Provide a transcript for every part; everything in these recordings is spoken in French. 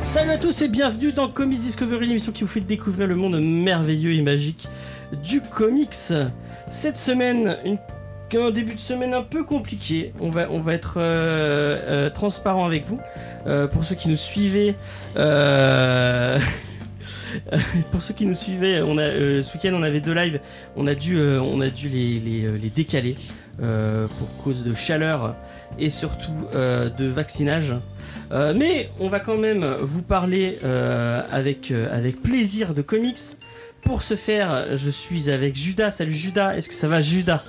Salut à tous et bienvenue dans Comics Discovery, l'émission qui vous fait découvrir le monde merveilleux et magique du comics. Cette semaine, un début de semaine un peu compliqué. On va, on va être euh, euh, transparent avec vous. Euh, pour ceux qui nous suivaient, euh, pour ceux qui nous suivaient, euh, ce week-end on avait deux lives. On a dû, les, décaler pour cause de chaleur et surtout de vaccinage. Mais on va quand même vous parler avec, avec plaisir de comics. Pour ce faire, je suis avec Judas. Salut Judas, est-ce que ça va Judas?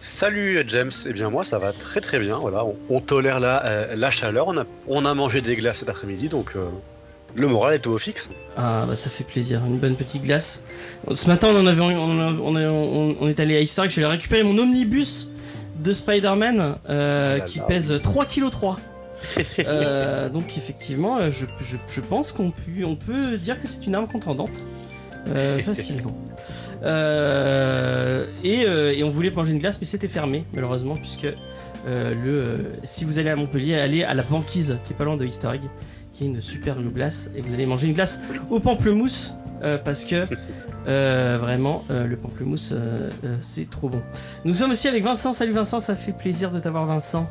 Salut James, eh bien moi ça va très très bien, voilà, on, on tolère la, euh, la chaleur, on a, on a mangé des glaces cet après-midi, donc euh, le moral est au fixe. Ah bah ça fait plaisir, une bonne petite glace. Ce matin on en avait, on, a- on, est allé à Historic, je suis allé récupérer mon omnibus de Spider-Man euh, là qui pèse 3,3 kg. Euh, donc effectivement, je, je- je pense qu'on peut, on peut dire que c'est une arme contendante. Euh, facilement. Euh, et, euh, et on voulait manger une glace, mais c'était fermé, malheureusement, puisque euh, le, si vous allez à Montpellier, allez à la banquise, qui est pas loin de Easter Egg, qui est une superbe glace, et vous allez manger une glace au pamplemousse, euh, parce que euh, vraiment, euh, le pamplemousse, c'est trop bon. Nous sommes aussi avec Vincent. Salut Vincent, ça fait plaisir de t'avoir, Vincent.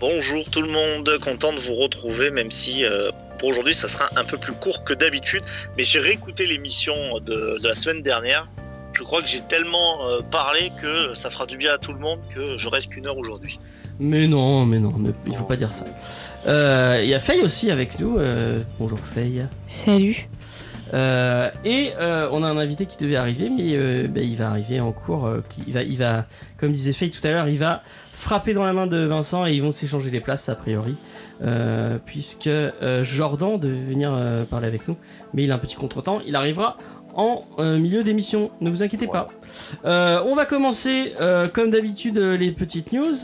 Bonjour tout le monde, content de vous retrouver, même si euh, pour aujourd'hui ça sera un peu plus court que d'habitude. Mais j'ai réécouté l'émission de, de la semaine dernière. Je crois que j'ai tellement euh, parlé que ça fera du bien à tout le monde que je reste qu'une heure aujourd'hui. Mais non, mais non, mais il faut pas dire ça. Euh, Il y a Faye aussi avec nous. euh, bonjour Faye. Salut. Euh, et euh, on a un invité qui devait arriver, mais euh, ben, il va arriver en cours. euh, il, va, il va, comme disait Faye tout à l'heure, il va frapper dans la main de Vincent et ils vont s'échanger les places a priori. euh, puisque euh, Jordan devait venir euh, parler avec nous, mais il a un petit contretemps. Il arrivera en milieu d'émission, ne vous inquiétez pas. On va commencer comme d'habitude les petites news.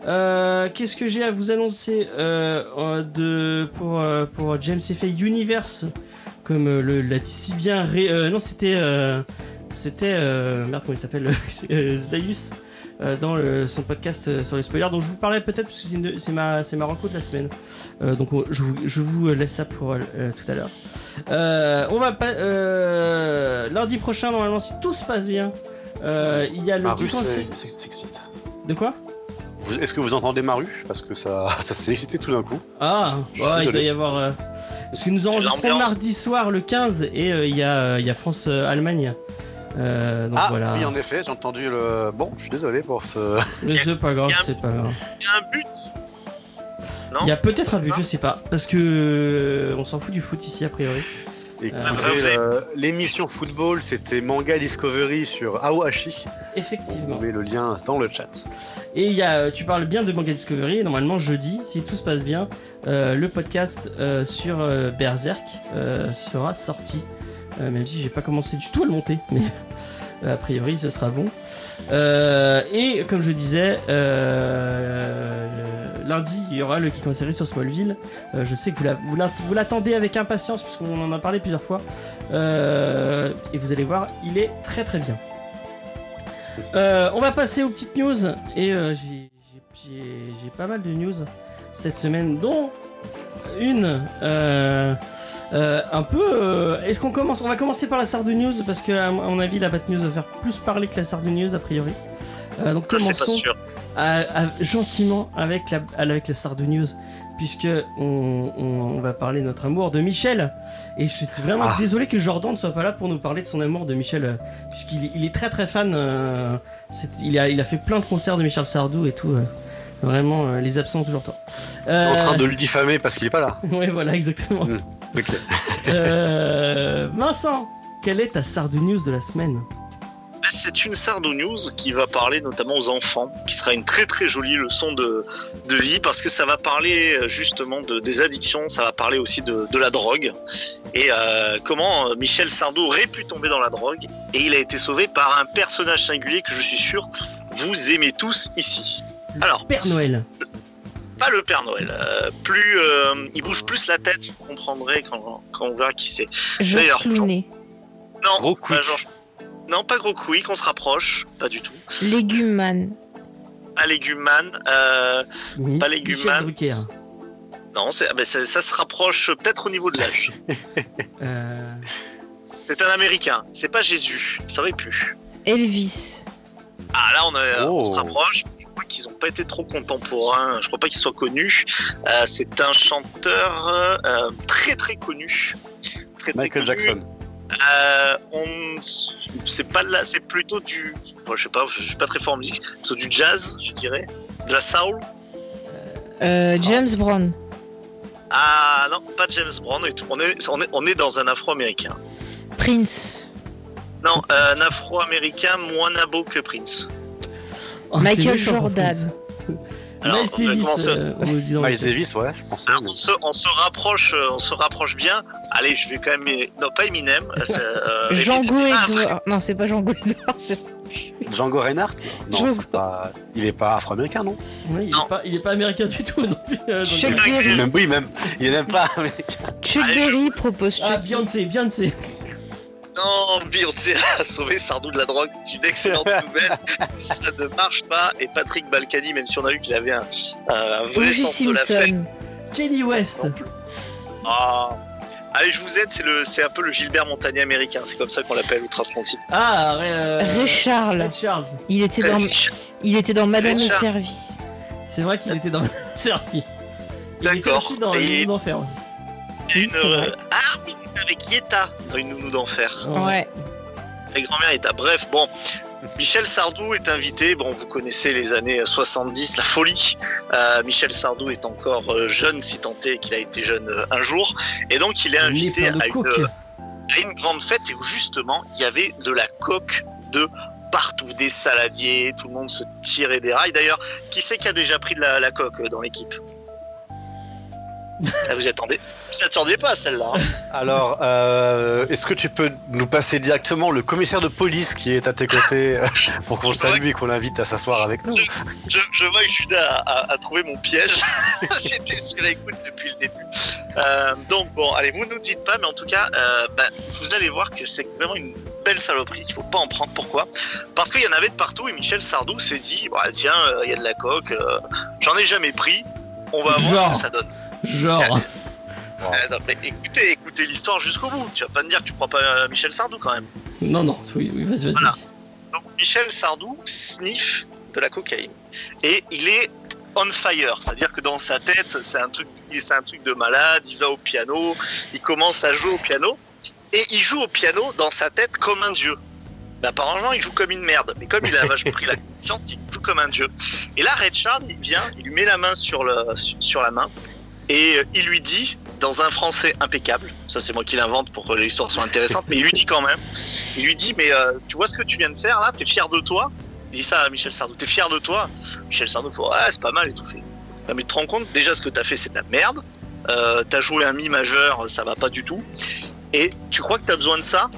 Qu'est-ce que j'ai à vous annoncer de, pour, pour James et Faye Universe comme le l'a dit si bien ré- non c'était c'était merde comment il s'appelle Zaius euh, dans le- son podcast euh, sur les spoilers. Dont je vous parlais peut-être parce que c'est ma ma rencontre de la semaine. Euh, donc on- je vous, je vous laisse ça pour euh, tout à l'heure. Euh, on va pas euh, lundi prochain normalement si tout se passe bien euh, il y a le Maru, de quoi? Est-ce que vous entendez Maru Parce que ça, ça s'est excité tout d'un coup. Ah, ouais, il doit y avoir. euh, Parce que nous enregistrons mardi soir le 15 et euh, il y a, euh, il y a France-Allemagne. Euh, donc ah voilà. oui en effet, j'ai entendu le... Bon, je suis désolé pour ce... Mais c'est pas grave, c'est pas grave. Il y a un but Non Il y a peut-être un but, Non je sais pas. Parce que euh, on s'en fout du foot ici a priori. Écoutez, euh, l'émission football, c'était Manga Discovery sur Aohashi. On Effectivement. vous met le lien dans le chat. Et il y a, euh, tu parles bien de Manga Discovery. Et normalement, jeudi, si tout se passe bien, euh, le podcast euh, sur euh, Berserk euh, sera sorti. Euh, même si j'ai pas commencé du tout à le monter, mais euh, a priori ce sera bon. Euh, et comme je disais, lundi il y aura le Kit en série sur Smallville. Je sais que vous la- vous l'att- vous l'attendez avec impatience puisqu'on en a parlé plusieurs fois. Et vous allez voir, il est très très bien. On va passer aux petites news et j'ai pas mal de news cette semaine, dont une euh, un peu. euh, Est-ce qu'on commence On va commencer par la Sardo News parce que à mon avis la Bat News va faire plus parler que la Sardo News a priori. Euh, donc commençons sûr. à- à- gentiment avec la, avec la News, puisque on, on- on va parler de notre amour de Michel. Et je suis vraiment Ah. désolé que Jordan ne soit pas là pour nous parler de son amour de Michel, puisqu'il est, il est très très fan. il, a, il a fait plein de concerts de Michel Sardou et tout. vraiment, les absents toujours tort. En train de le diffamer parce qu'il est pas là. Ouais, voilà, exactement. Euh, Vincent, quelle est ta Sardou News de la semaine C'est une Sardo News qui va parler notamment aux enfants, qui sera une très très jolie leçon de, de vie parce que ça va parler euh, justement de, des addictions, ça va parler aussi de, de la drogue et euh, comment euh, Michel Sardou aurait pu tomber dans la drogue et il a été sauvé par un personnage singulier que je suis sûr vous aimez tous ici. Alors, Père Noël. Pas le Père Noël. euh, plus, euh, il bouge plus la tête, vous comprendrez quand, quand on verra qui c'est. Georges D'ailleurs, Clooney. Non, Gros pas Non, pas gros quick, on se rapproche, pas du tout. Léguman. Pas Léguman, euh, Oui. Pas. Drucker. non, c'est- ah ça, ça se rapproche peut-être au niveau de l'âge. Euh, c'est un Américain, c'est pas Jésus, ça aurait pu. Elvis. Ah là, on, a- on se Oh. rapproche. Je crois qu'ils n'ont pas été trop contemporains. Je crois pas qu'ils soient connus. Euh, c'est un chanteur euh, très très connu. Très, très Michael connu. Jackson. Euh, on, c'est pas là, c'est plutôt du, bon, je sais pas, je suis pas très fort en musique, plutôt du jazz, je dirais, de la soul. Euh, James Brown. Ah non, pas James Brown et tout. On est, on est, on est dans un Afro-américain. Prince. Non, euh, un Afro-américain moins nabo que Prince. Oh, Michael Jordan. Alors, Miles Davis, euh, on Miles. Davis, ouais, je pensais. Alors, mais- on, se, on se rapproche, euh, on se rapproche bien. Allez, je vais quand même, non pas Eminem, euh, euh, Django. Non, c'est pas Django Edward. Django Reinhardt Non, Django. c'est pas... il est pas afro-américain, non Oui, il, Non. est pas, il est pas américain du tout non plus. euh, Chuck euh, Berry. même, Oui, même. Il est même pas Chuck Allez, Berry propose Ah, Chucky. Beyoncé, Beyoncé. Non, Beyoncé a sauvé Sardou de la drogue. C'est une excellente nouvelle. Ça ne marche pas. Et Patrick Balkany, même si on a vu qu'il avait un, un vrai O.J. sens de la fête. Simpson. Kenny West. Ah. Allez, je vous aide. C'est le, c'est un peu le Gilbert Montagnier américain. C'est comme ça qu'on l'appelle outre-Atlantique. Ah, euh, Ray Charles. Ray Charles. Il était dans, il était dans Madame Ray est Charles. servie. C'est vrai qu'il était dans Servi. Il était D'accord. aussi dans Et- Une d'enfer aussi. Une, euh, Ah, oui, il était avec Yeta dans une nounou d'enfer. Ouais. Avec grand-mère Yeta. Bref, bon. Michel Sardou est invité. Bon, vous connaissez les années 70, la folie. Euh, Michel Sardou est encore euh, jeune, si tant est qu'il a été jeune euh, un jour. Et donc, il est Il est invité à une, coke. à une grande fête et où justement il y avait de la coque de partout, des saladiers, tout le monde se tirait des rails. D'ailleurs, qui c'est qui a déjà pris de la, la coque euh, dans l'équipe? Ah, Vous attendez Vous y attendiez pas à celle-là hein Alors, euh, est-ce que tu peux nous passer directement le commissaire de police qui est à tes côtés euh, pour qu'on le salue et qu'on l'invite à s'asseoir avec nous? Je, je vois que Judas a, a- a trouvé mon piège. J'étais sur écoute depuis le début. Euh, donc bon, allez, vous nous dites pas, mais en tout cas, euh, bah, vous allez voir que c'est vraiment une belle saloperie. Il faut pas en prendre. Pourquoi? Parce qu'il y en avait de partout et Michel Sardou s'est dit, bah, tiens, euh, il y a de la coque. euh, J'en ai jamais pris. On va voir Genre. ce que ça donne. Genre. Euh, non, mais écoutez, écoutez l'histoire jusqu'au bout. Tu vas pas me dire que tu crois pas à Michel Sardou quand même. Non, non, oui, oui vas-y, vas-y. Voilà. Donc Michel Sardou sniffe de la cocaïne et il est on fire, c'est-à-dire que dans sa tête c'est un truc, c'est un truc de malade. Il va au piano, il commence à jouer au piano et il joue au piano dans sa tête comme un dieu. Mais apparemment il joue comme une merde, mais comme il a vachement pris la confiance, il joue comme un dieu. Et là Red Charles il vient, il lui met la main sur le sur la main et euh, il lui dit dans un français impeccable, ça c'est moi qui l'invente pour que l'histoire soit intéressante, mais il lui dit quand même, il lui dit mais euh, tu vois ce que tu viens de faire là, t'es fier de toi? Il dit ça à Michel Sardou, t'es fier de toi? Michel Sardou fait ouais c'est pas mal et tout fait. Mais tu te rends compte déjà ce que t'as fait c'est de la merde, euh, t'as joué un mi majeur, ça va pas du tout, et tu crois que t'as besoin de ça?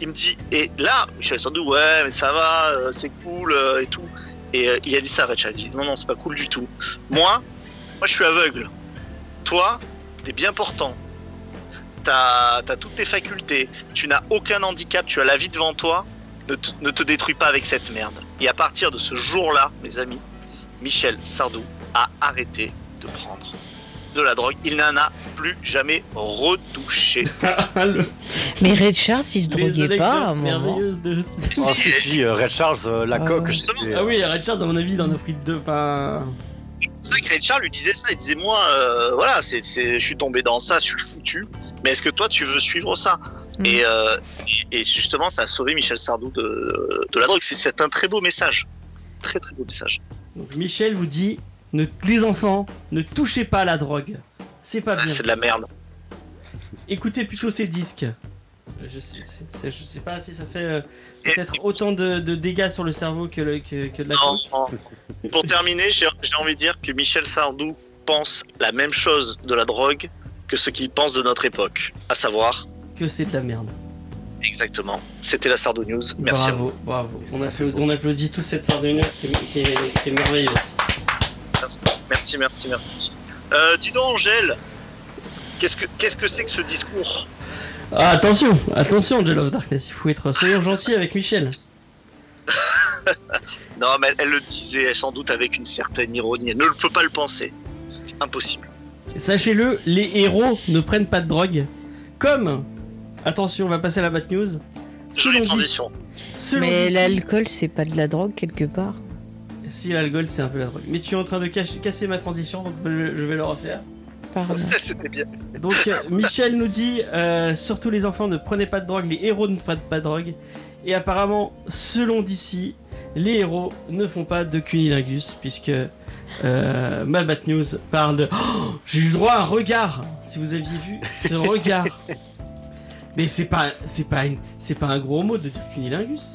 Il me dit et là Michel Sardou ouais mais ça va, c'est cool et tout, et il a dit ça à Charles, il dit non non c'est pas cool du tout. Moi, moi je suis aveugle. Toi, t'es bien portant. T'as as toutes tes facultés. Tu n'as aucun handicap. Tu as la vie devant toi. Ne te, ne te détruis pas avec cette merde. Et à partir de ce jour-là, mes amis, Michel Sardou a arrêté de prendre de la drogue. Il n'en a plus jamais retouché. Le- Mais Red Charles, il se droguait pas à un anecdotes moment. merveilleuses de... Oh, si, si, euh, Red Charles, euh, la Ah coque, Ah oui, Red Charles, à mon avis, il en a pris deux. Enfin... C'est pour ça que Richard lui disait ça. Il disait Moi, euh, voilà, c'est c'est- je suis tombé dans ça, je suis foutu. Mais est-ce que toi, tu veux suivre ça? Mm. et, euh, et, et justement, ça a sauvé Michel Sardou de, de la drogue. C'est- C'est un très beau message. Très, très beau message. Donc Michel vous dit, ne... les enfants, ne touchez pas à la drogue. C'est pas bien. Ah, C'est de la merde. Écoutez plutôt ces disques. Je sais, je sais pas si ça fait euh, peut-être autant de, de dégâts sur le cerveau que, le- que, que de la Non. Pour terminer, j'ai envie de dire que Michel Sardou pense la même chose de la drogue que ce qu'il pense de notre époque. À savoir, Que c'est de la merde. exactement. C'était la Sardou News. Merci. à vous. bravo, bravo. On applaudit, on applaudit tous cette qui est, qui est- qui est merveilleuse. merci, merci, merci, merci. Euh, dis donc, Angèle, qu'est-ce que qu'est-ce que c'est que ce discours? Ah, attention, attention, Angel of Darkness, il faut être soyons gentil avec Michel. Non, mais elle, elle le disait sans doute avec une certaine ironie. Elle ne peut pas le penser. Impossible. Sachez-le, les héros ne prennent pas de drogue. Comme, attention, on va passer à la bad news. Selon transition. Mais l'alcool, c'est pas de la drogue quelque part? Si l'alcool, c'est un peu la drogue. Mais tu es en train de cacher- casser ma transition, donc je je vais le refaire. Pardon. C'était bien. Donc euh, Michel nous dit euh, surtout les enfants ne prenez pas de drogue, les héros ne prennent pas de drogue. Et apparemment, selon DC, les héros ne font pas de cunilingus puisque euh, ma Bat News parle de. Oh, J'ai eu droit à un regard. Si vous aviez vu ce regard. Mais c'est pas, c'est pas, une- c'est pas un gros mot de dire cunilingus.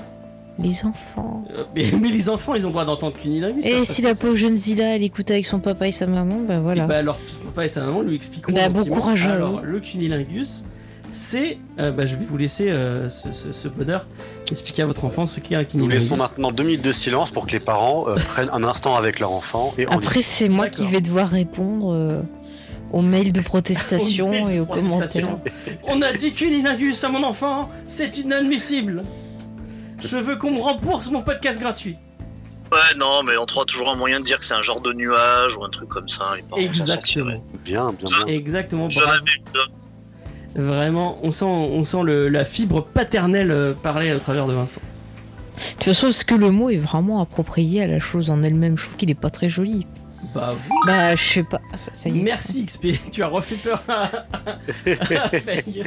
Les enfants. Euh, mais, mais les enfants, ils ont le droit d'entendre cunilingus. Et parce si la pauvre jeune Zilla, elle écoute avec son papa et sa maman, bah Et voilà. bah alors, son papa et sa maman lui expliqueront. Bah, bon courage à Alors, eux. le cunilingus, c'est. euh, bah, je vais vous laisser euh, ce, ce- ce bonheur expliquer à votre enfant ce qu'est un Nous cunilingus. laissons maintenant deux minutes de silence pour que les parents euh, prennent un instant avec leur enfant et en Après, c'est moi qui vais devoir répondre euh, aux mails de Au protestation mail de et aux commentaires. On a dit cunilingus à mon enfant, c'est inadmissible. Je veux qu'on me rembourse mon podcast gratuit. Ouais, non, mais on trouvera toujours un moyen de dire que c'est un genre de nuage ou un truc comme ça. Les parents s'en sortiraient. Exactement. Bien, bien, bien. Exactement. J'en avais une. Vraiment, on sent, on sent le- la fibre paternelle euh, parler au travers de Vincent. De toute façon, est-ce que le mot est vraiment approprié à la chose en elle-même? Je trouve qu'il est pas très joli. Bah oui. Bah, je sais pas. Ça, ça y est. Merci XP, tu as refait peur à, à Faye.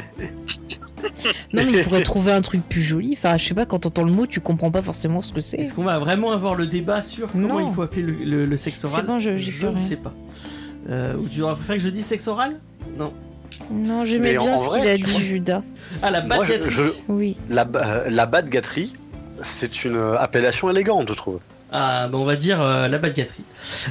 Non, mais il pourrait trouver un truc plus joli. Enfin, je sais pas, quand t'entends le mot, tu comprends pas forcément ce que c'est. Est-ce qu'on va vraiment avoir le débat sur comment Non. il faut appeler le, le- le sexe oral C'est bon, je- ne rien. sais pas. Euh, ou tu aurais préféré que je dise sexe oral? Non. Non, j'aimais Mais en- bien en ce vrai, qu'il a tu dit, vois- Judas. Ah, la Moi, je- baguette. je- Oui. la, ba- euh, la bad gâterie, c'est une euh, appellation élégante, je trouve. Ah, bah on va dire euh, la badgaterie.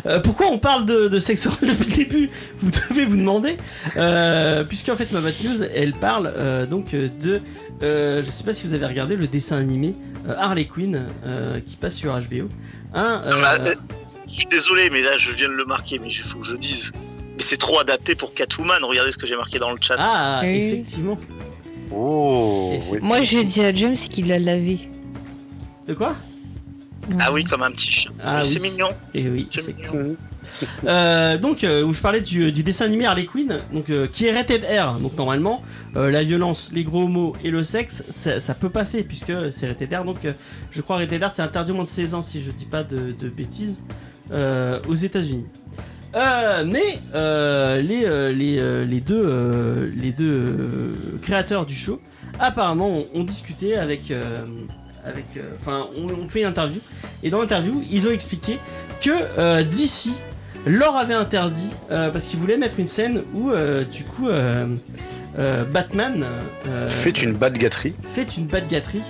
Euh, pourquoi on parle de, de sexe oral depuis le début? Vous devez vous demander. Euh, Puisqu'en fait, ma bad news, elle parle euh, donc de. euh, je sais pas si vous avez regardé le dessin animé euh, Harley Quinn euh, qui passe sur HBO. Hein, euh, Ah, euh, Je suis désolé, mais là, je viens de le marquer, mais il faut que je dise. Mais c'est trop adapté pour Catwoman. Regardez ce que j'ai marqué dans le chat. ah, Oui. effectivement. Oh. Moi, j'ai dit à James qu'il l'a lavé. De quoi? Ah oui, comme un petit chien. Ah c'est oui. mignon. Et oui. Mignon. Mhm. Euh, donc, euh, où je parlais du, du dessin animé Harley Quinn, donc, euh, qui est rated R. Donc, normalement, la violence, les gros mots et le sexe, ça, ça peut passer puisque c'est rated R. Donc, je crois rated R, c'est interdit au moins de 16 ans si je dis pas de, de bêtises aux États-Unis. Euh, mais euh, les, euh, les, les deux, les deux créateurs du show apparemment ont, ont discuté avec, avec, euh, enfin, on, on fait une interview et dans l'interview ils ont expliqué que euh, DC leur avait interdit euh, parce qu'ils voulaient mettre une scène où euh, du coup euh, Batman Faites une bad gâterie. fait une bad gâterie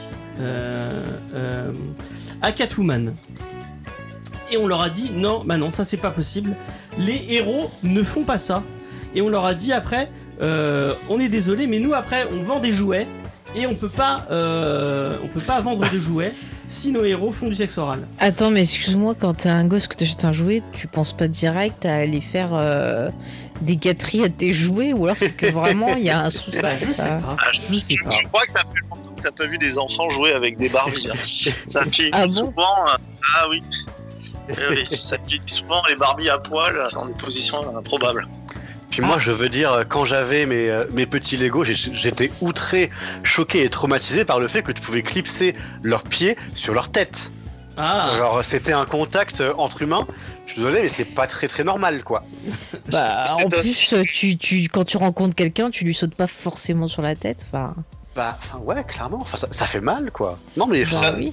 à Catwoman. Et on leur a dit non, bah non, ça c'est pas possible. Les héros ne font pas ça. Et on leur a dit après, on est désolé, mais nous après on vend des jouets et on peut pas, euh, on peut pas vendre de jouets si nos héros font du sexe oral. Attends, mais excuse-moi, quand t'es un gosse que t'achètes un jouet, tu penses pas direct à aller faire euh, des gâteries à tes jouets ou alors c'est que vraiment il y a un sous Bah, je sais pas. Ah, je, Je sais je- pas. je crois que ça fait longtemps que t'as pas vu des enfants jouer avec des Barbies. hein. ça finit Ah bon souvent. euh, ah oui. Eh oui, ça finit souvent les Barbies à poil dans des positions improbables. Puis moi, je veux dire, quand j'avais mes, euh, mes petits Lego, j'étais outré, choqué et traumatisé par le fait que tu pouvais clipser leurs pieds sur leur tête. Ah, Genre, c'était un contact euh, entre humains. Je suis désolé, mais c'est pas très très normal, quoi. Bah, en plus, tu, tu, quand tu rencontres quelqu'un, tu lui sautes pas forcément sur la tête. Enfin, Bah, enfin, ouais, clairement. Enfin, ça, ça fait mal, quoi. Non, mais bah ça- oui.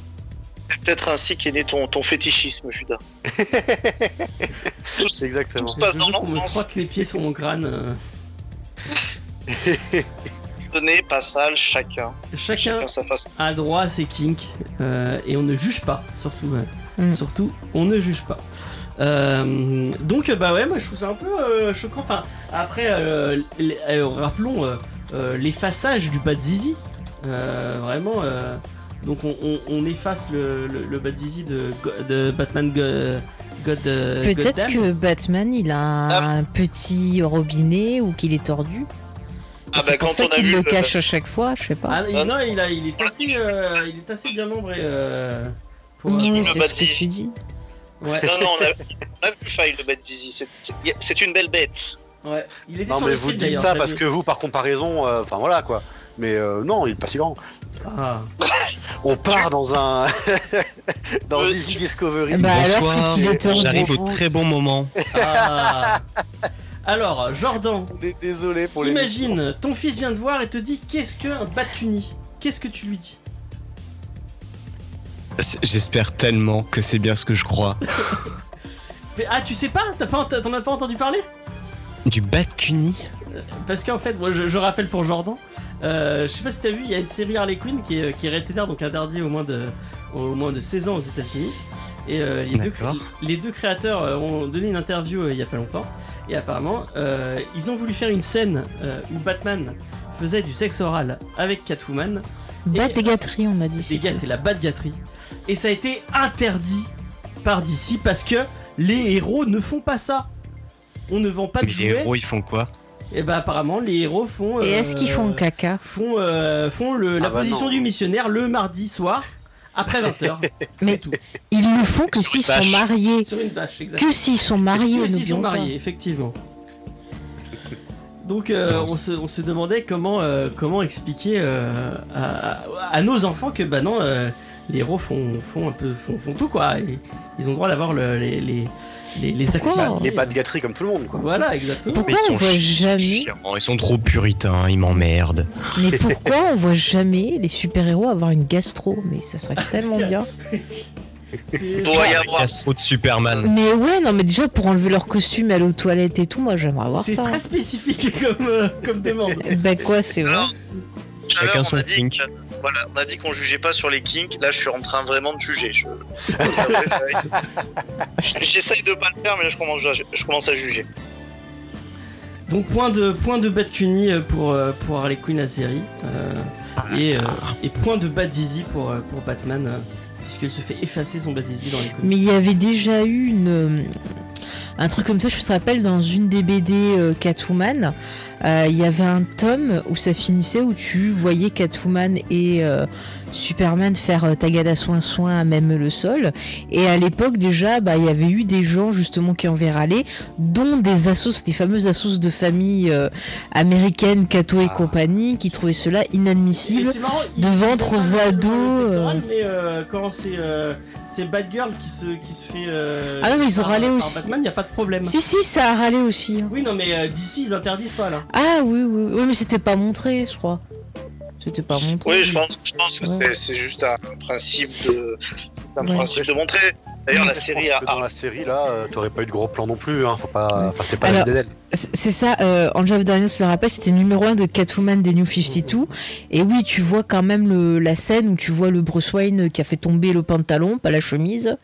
C'est peut-être ainsi qu'est né ton, ton fétichisme, Judas. exactement. Tout se passe dans me frotte les pieds sur mon crâne. euh. Tenez, pas sale, chacun. Chacun Chacun sa façon. a droit à ses kinks euh, et on ne juge pas, surtout. ouais. Mm. Surtout, on ne juge pas. Euh, donc bah ouais, moi je trouve ça un peu euh, choquant. Enfin, après, euh, les- euh, rappelons euh, euh, l'effaçage du Bad Zizi. Euh, vraiment, euh, donc on, on- on efface le, le, le Bad Zizi de, de Batman Go- God. euh, Peut-être que Batman, il a un, Ah. petit robinet ou qu'il est tordu. Ah c'est bah pour quand ça on a qu'il vu le le- cache à chaque fois, je sais pas. Ah, il- Ah, non, il, a, il, est assez, euh, il est assez bien nombré. Euh, pour, le c'est ce que tu dis. ouais, Non, non, on a, on a vu File, le Bad. C'est- une belle bête. ouais. Il était Non, mais vous dites ça parce que vous, par comparaison, euh, enfin voilà quoi. Mais euh, non, il est pas si grand. Ah. On part dans un. dans Euh, Easy Discovery. Bah alors, c'est. J'arrive au très bon moment. Ah. Alors, Jordan, On est désolé pour les. imagine, ton fils vient te voir et te dit qu'est-ce qu'un Batuni Qu'est-ce que tu lui dis? J'espère tellement que c'est bien ce que je crois. Mais- Ah, tu sais pas? T'as pas- T'en as pas entendu parler? Du Batcuni Parce qu'en fait, moi je, je rappelle pour Jordan, euh, je sais pas si t'as vu, il y a une série Harley Quinn qui est, qui est donc interdit au moins de, au moins de 16 ans aux États-Unis. Et euh, les, deux, les créateurs euh, ont donné une interview euh, il y a pas longtemps. Et apparemment, euh, ils ont voulu faire une scène euh, où Batman faisait du sexe oral avec Catwoman, Bat et gâterie, on m'a dit. des gâteries, la Bat-gâterie. Et ça a été interdit par DC parce que les héros ne font pas ça. On ne vend pas de Mais les jouets. héros, ils font quoi? Et bah apparemment les héros font. Et est-ce qu'ils font euh, caca font, euh, font le, la Ah bah position non. du missionnaire le mardi soir après 20h. Mais- C'est tout. Ils le font que s'ils sont mariés. Sur une bâche, exactement. Que s'ils sont mariés, Que s'ils sont pas. mariés, effectivement. Donc euh, on, se, on se demandait comment, euh, comment expliquer euh, à, à- à nos enfants que bah non, euh, les héros font, font un peu font, font tout quoi. Et ils ont le droit d'avoir le- les, les, les, les activités. Les bas de gâterie comme tout le monde quoi. Voilà, exactement. Pourquoi ils on sont voit jamais chiants, Ils sont trop puritains, ils m'emmerdent. Mais pourquoi on voit jamais les super-héros avoir une gastro? Mais ça serait tellement bien. C'est- Doit y avoir. Gastro de Superman. Mais ouais, non, mais déjà pour enlever leur costume, aller aux toilettes et tout, moi j'aimerais voir C'est ça. très spécifique comme, euh, comme demande. Bah quoi, c'est vrai. Chacun on son que- Voilà, on a dit qu'on jugeait pas sur les kinks. Là, je suis en train vraiment de juger. Je- J'essaye de pas le faire, mais là, je commence, à- je commence à juger. Donc point de point de Bad euh, pour euh, pour Harley Quinn la série euh, et, euh, et point de Bad Dizzy pour pour Batman euh, puisqu'il se fait effacer son Bad Dizzy dans les comics. Mais il y avait déjà eu une, un truc comme ça, je me rappelle, dans une des BD euh, Catwoman. Euh, Il y avait un tome où ça finissait où tu voyais Catwoman et euh, Superman faire euh, tagada soin soin à même le sol. Et à l'époque déjà, bah, il y avait eu des gens justement qui en râler, dont des assos, des fameuses assos de famille euh, américaines, Cato et Ah. compagnie, qui trouvaient cela inadmissible. marrant, de vendre aux ados, oral, mais euh, quand c'est euh, c'est Batgirl qui se qui se fait euh, Ah non, mais ils ont râlé aussi. Batman, y a pas de problème. Si, si, ça a râlé aussi. hein. Oui non mais euh, d'ici ils interdisent pas là. Ah oui, oui, oui, mais c'était pas montré, je crois. C'était pas montré. Oui, je pense, je pense que Ouais. c'est- juste un principe de, un Ouais. principe de montrer. D'ailleurs, la Je série a. dans la série là, euh, t'aurais pas eu de gros plan non plus. Hein. Faut pas. Enfin, c'est pas Alors- la vie d'Adèle. C'est ça, euh, Angela Daniels le rappelle, c'était numéro 1 de Catwoman des New 52. Et oui, tu vois quand même le, la scène où tu vois le Bruce Wayne qui a fait tomber le pantalon, pas la chemise,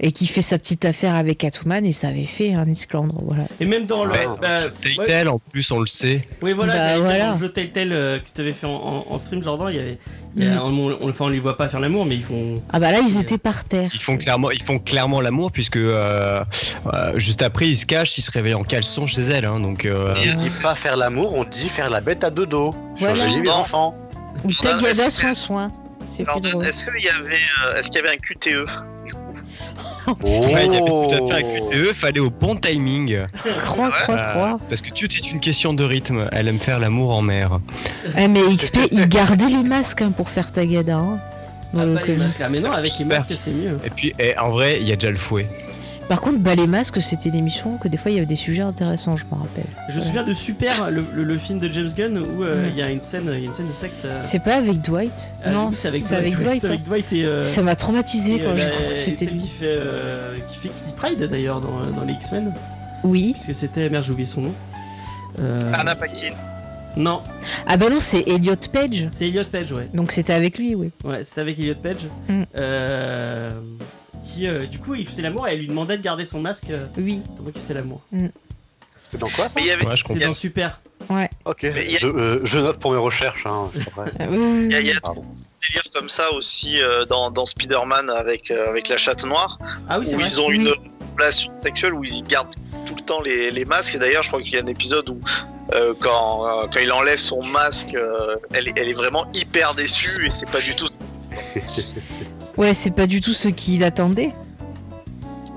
et qui fait sa petite affaire avec Catwoman, et ça avait fait un esclandre, voilà. Et même dans le bah, ouais, Telltale, en plus, on le sait. Oui, voilà, Bah, voilà. dans le jeu Telltale euh, que tu avais fait en, en- en stream, Jordan, il y avait. Mm. on, on- enfin, on les voit pas faire l'amour, mais ils font. Ah bah là, ils étaient par terre. Ils font clairement, ils font clairement l'amour puisque euh, euh, juste après ils se cachent, ils se réveillent en caleçon chez elle. Hein, donc euh, Et- On dit pas faire l'amour, on dit faire la bête à deux dos. Voilà. Surveiller les enfants. Ou Tagada soin soin. C'est. Est-ce qu'il y avait, euh, est-ce qu'il y avait un QTE. Ouais, il y avait tout à fait un QTE, fallait au bon timing. Croix, croix, Euh, croix. parce que tout est une question de rythme. Elle aime faire l'amour en mer. Eh, mais XP, ils gardaient les masques hein, pour faire Tagada. Hein, dans Ah, le pas les comics. masques. Ah, mais non, avec les J'espère. masques, c'est mieux. Et puis, eh, en vrai, il y a déjà le fouet. Par contre, bah, les masques, c'était une émission que des fois il y avait des sujets intéressants, je me rappelle. Je me souviens de Super, le, le- le film de James Gunn, où euh, il y a une scène, il y a une scène de sexe. euh, C'est pas avec Dwight euh, Non, c'est avec, Dwight. c'est hein. avec Dwight et. euh, Ça m'a traumatisé et, quand euh, j'ai la- compris que c'était celle qui fait, euh, qui fait Kitty Pride d'ailleurs dans, dans les X-Men, Oui. puisque c'était. Merde, j'ai oublié son nom. Euh, Anna Paquin. Non, Ah bah non, c'est Elliot Page. c'est Elliot Page, ouais. Donc c'était avec lui, oui. Ouais, c'était avec Elliot Page. Mm. Euh, qui, euh, du coup, il faisait l'amour et elle lui demandait de garder son masque euh, Oui. pendant qu'il faisait l'amour. C'est dans quoi ça Mais il y avait, Ouais, je C'est comprends. dans Super. Ouais. Ok, Mais il y a- je, euh, je note pour mes recherches. Hein, oui, oui, il y a- il y a oui. Pardon. des délires comme ça aussi euh, dans, dans Spider-Man avec, euh, avec la chatte noire, Ah oui, c'est où vrai. ils ont Oui. une, relation sexuelle où ils gardent tout le temps les, les masques. Et d'ailleurs, je crois qu'il y a un épisode où euh, quand, euh, quand il enlève son masque, euh, elle, est- elle est vraiment hyper déçue et c'est pas du tout. Ouais, c'est pas du tout ce qu'il attendait.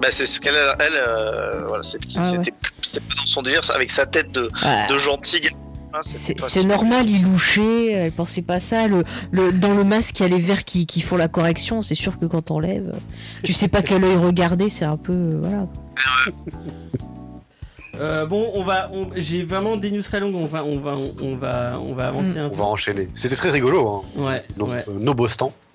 Bah, c'est ce qu'elle, elle, euh, voilà, Ah ouais. c'était, pas dans son délire avec sa tête de, de gentil gars. Hein, C'est normal, il louchait, elle pensait pas ça. Le, le, dans le masque, il y a les verres qui, qui font la correction. C'est sûr que quand on lève, tu sais pas quel œil regarder, c'est un peu. euh, Voilà. Euh, bon, on va. on- J'ai vraiment des news très longues. On va, on va, on va, on va avancer un On peu. va enchaîner. C'était très rigolo, hein. Ouais. Donc, ouais. euh, nos.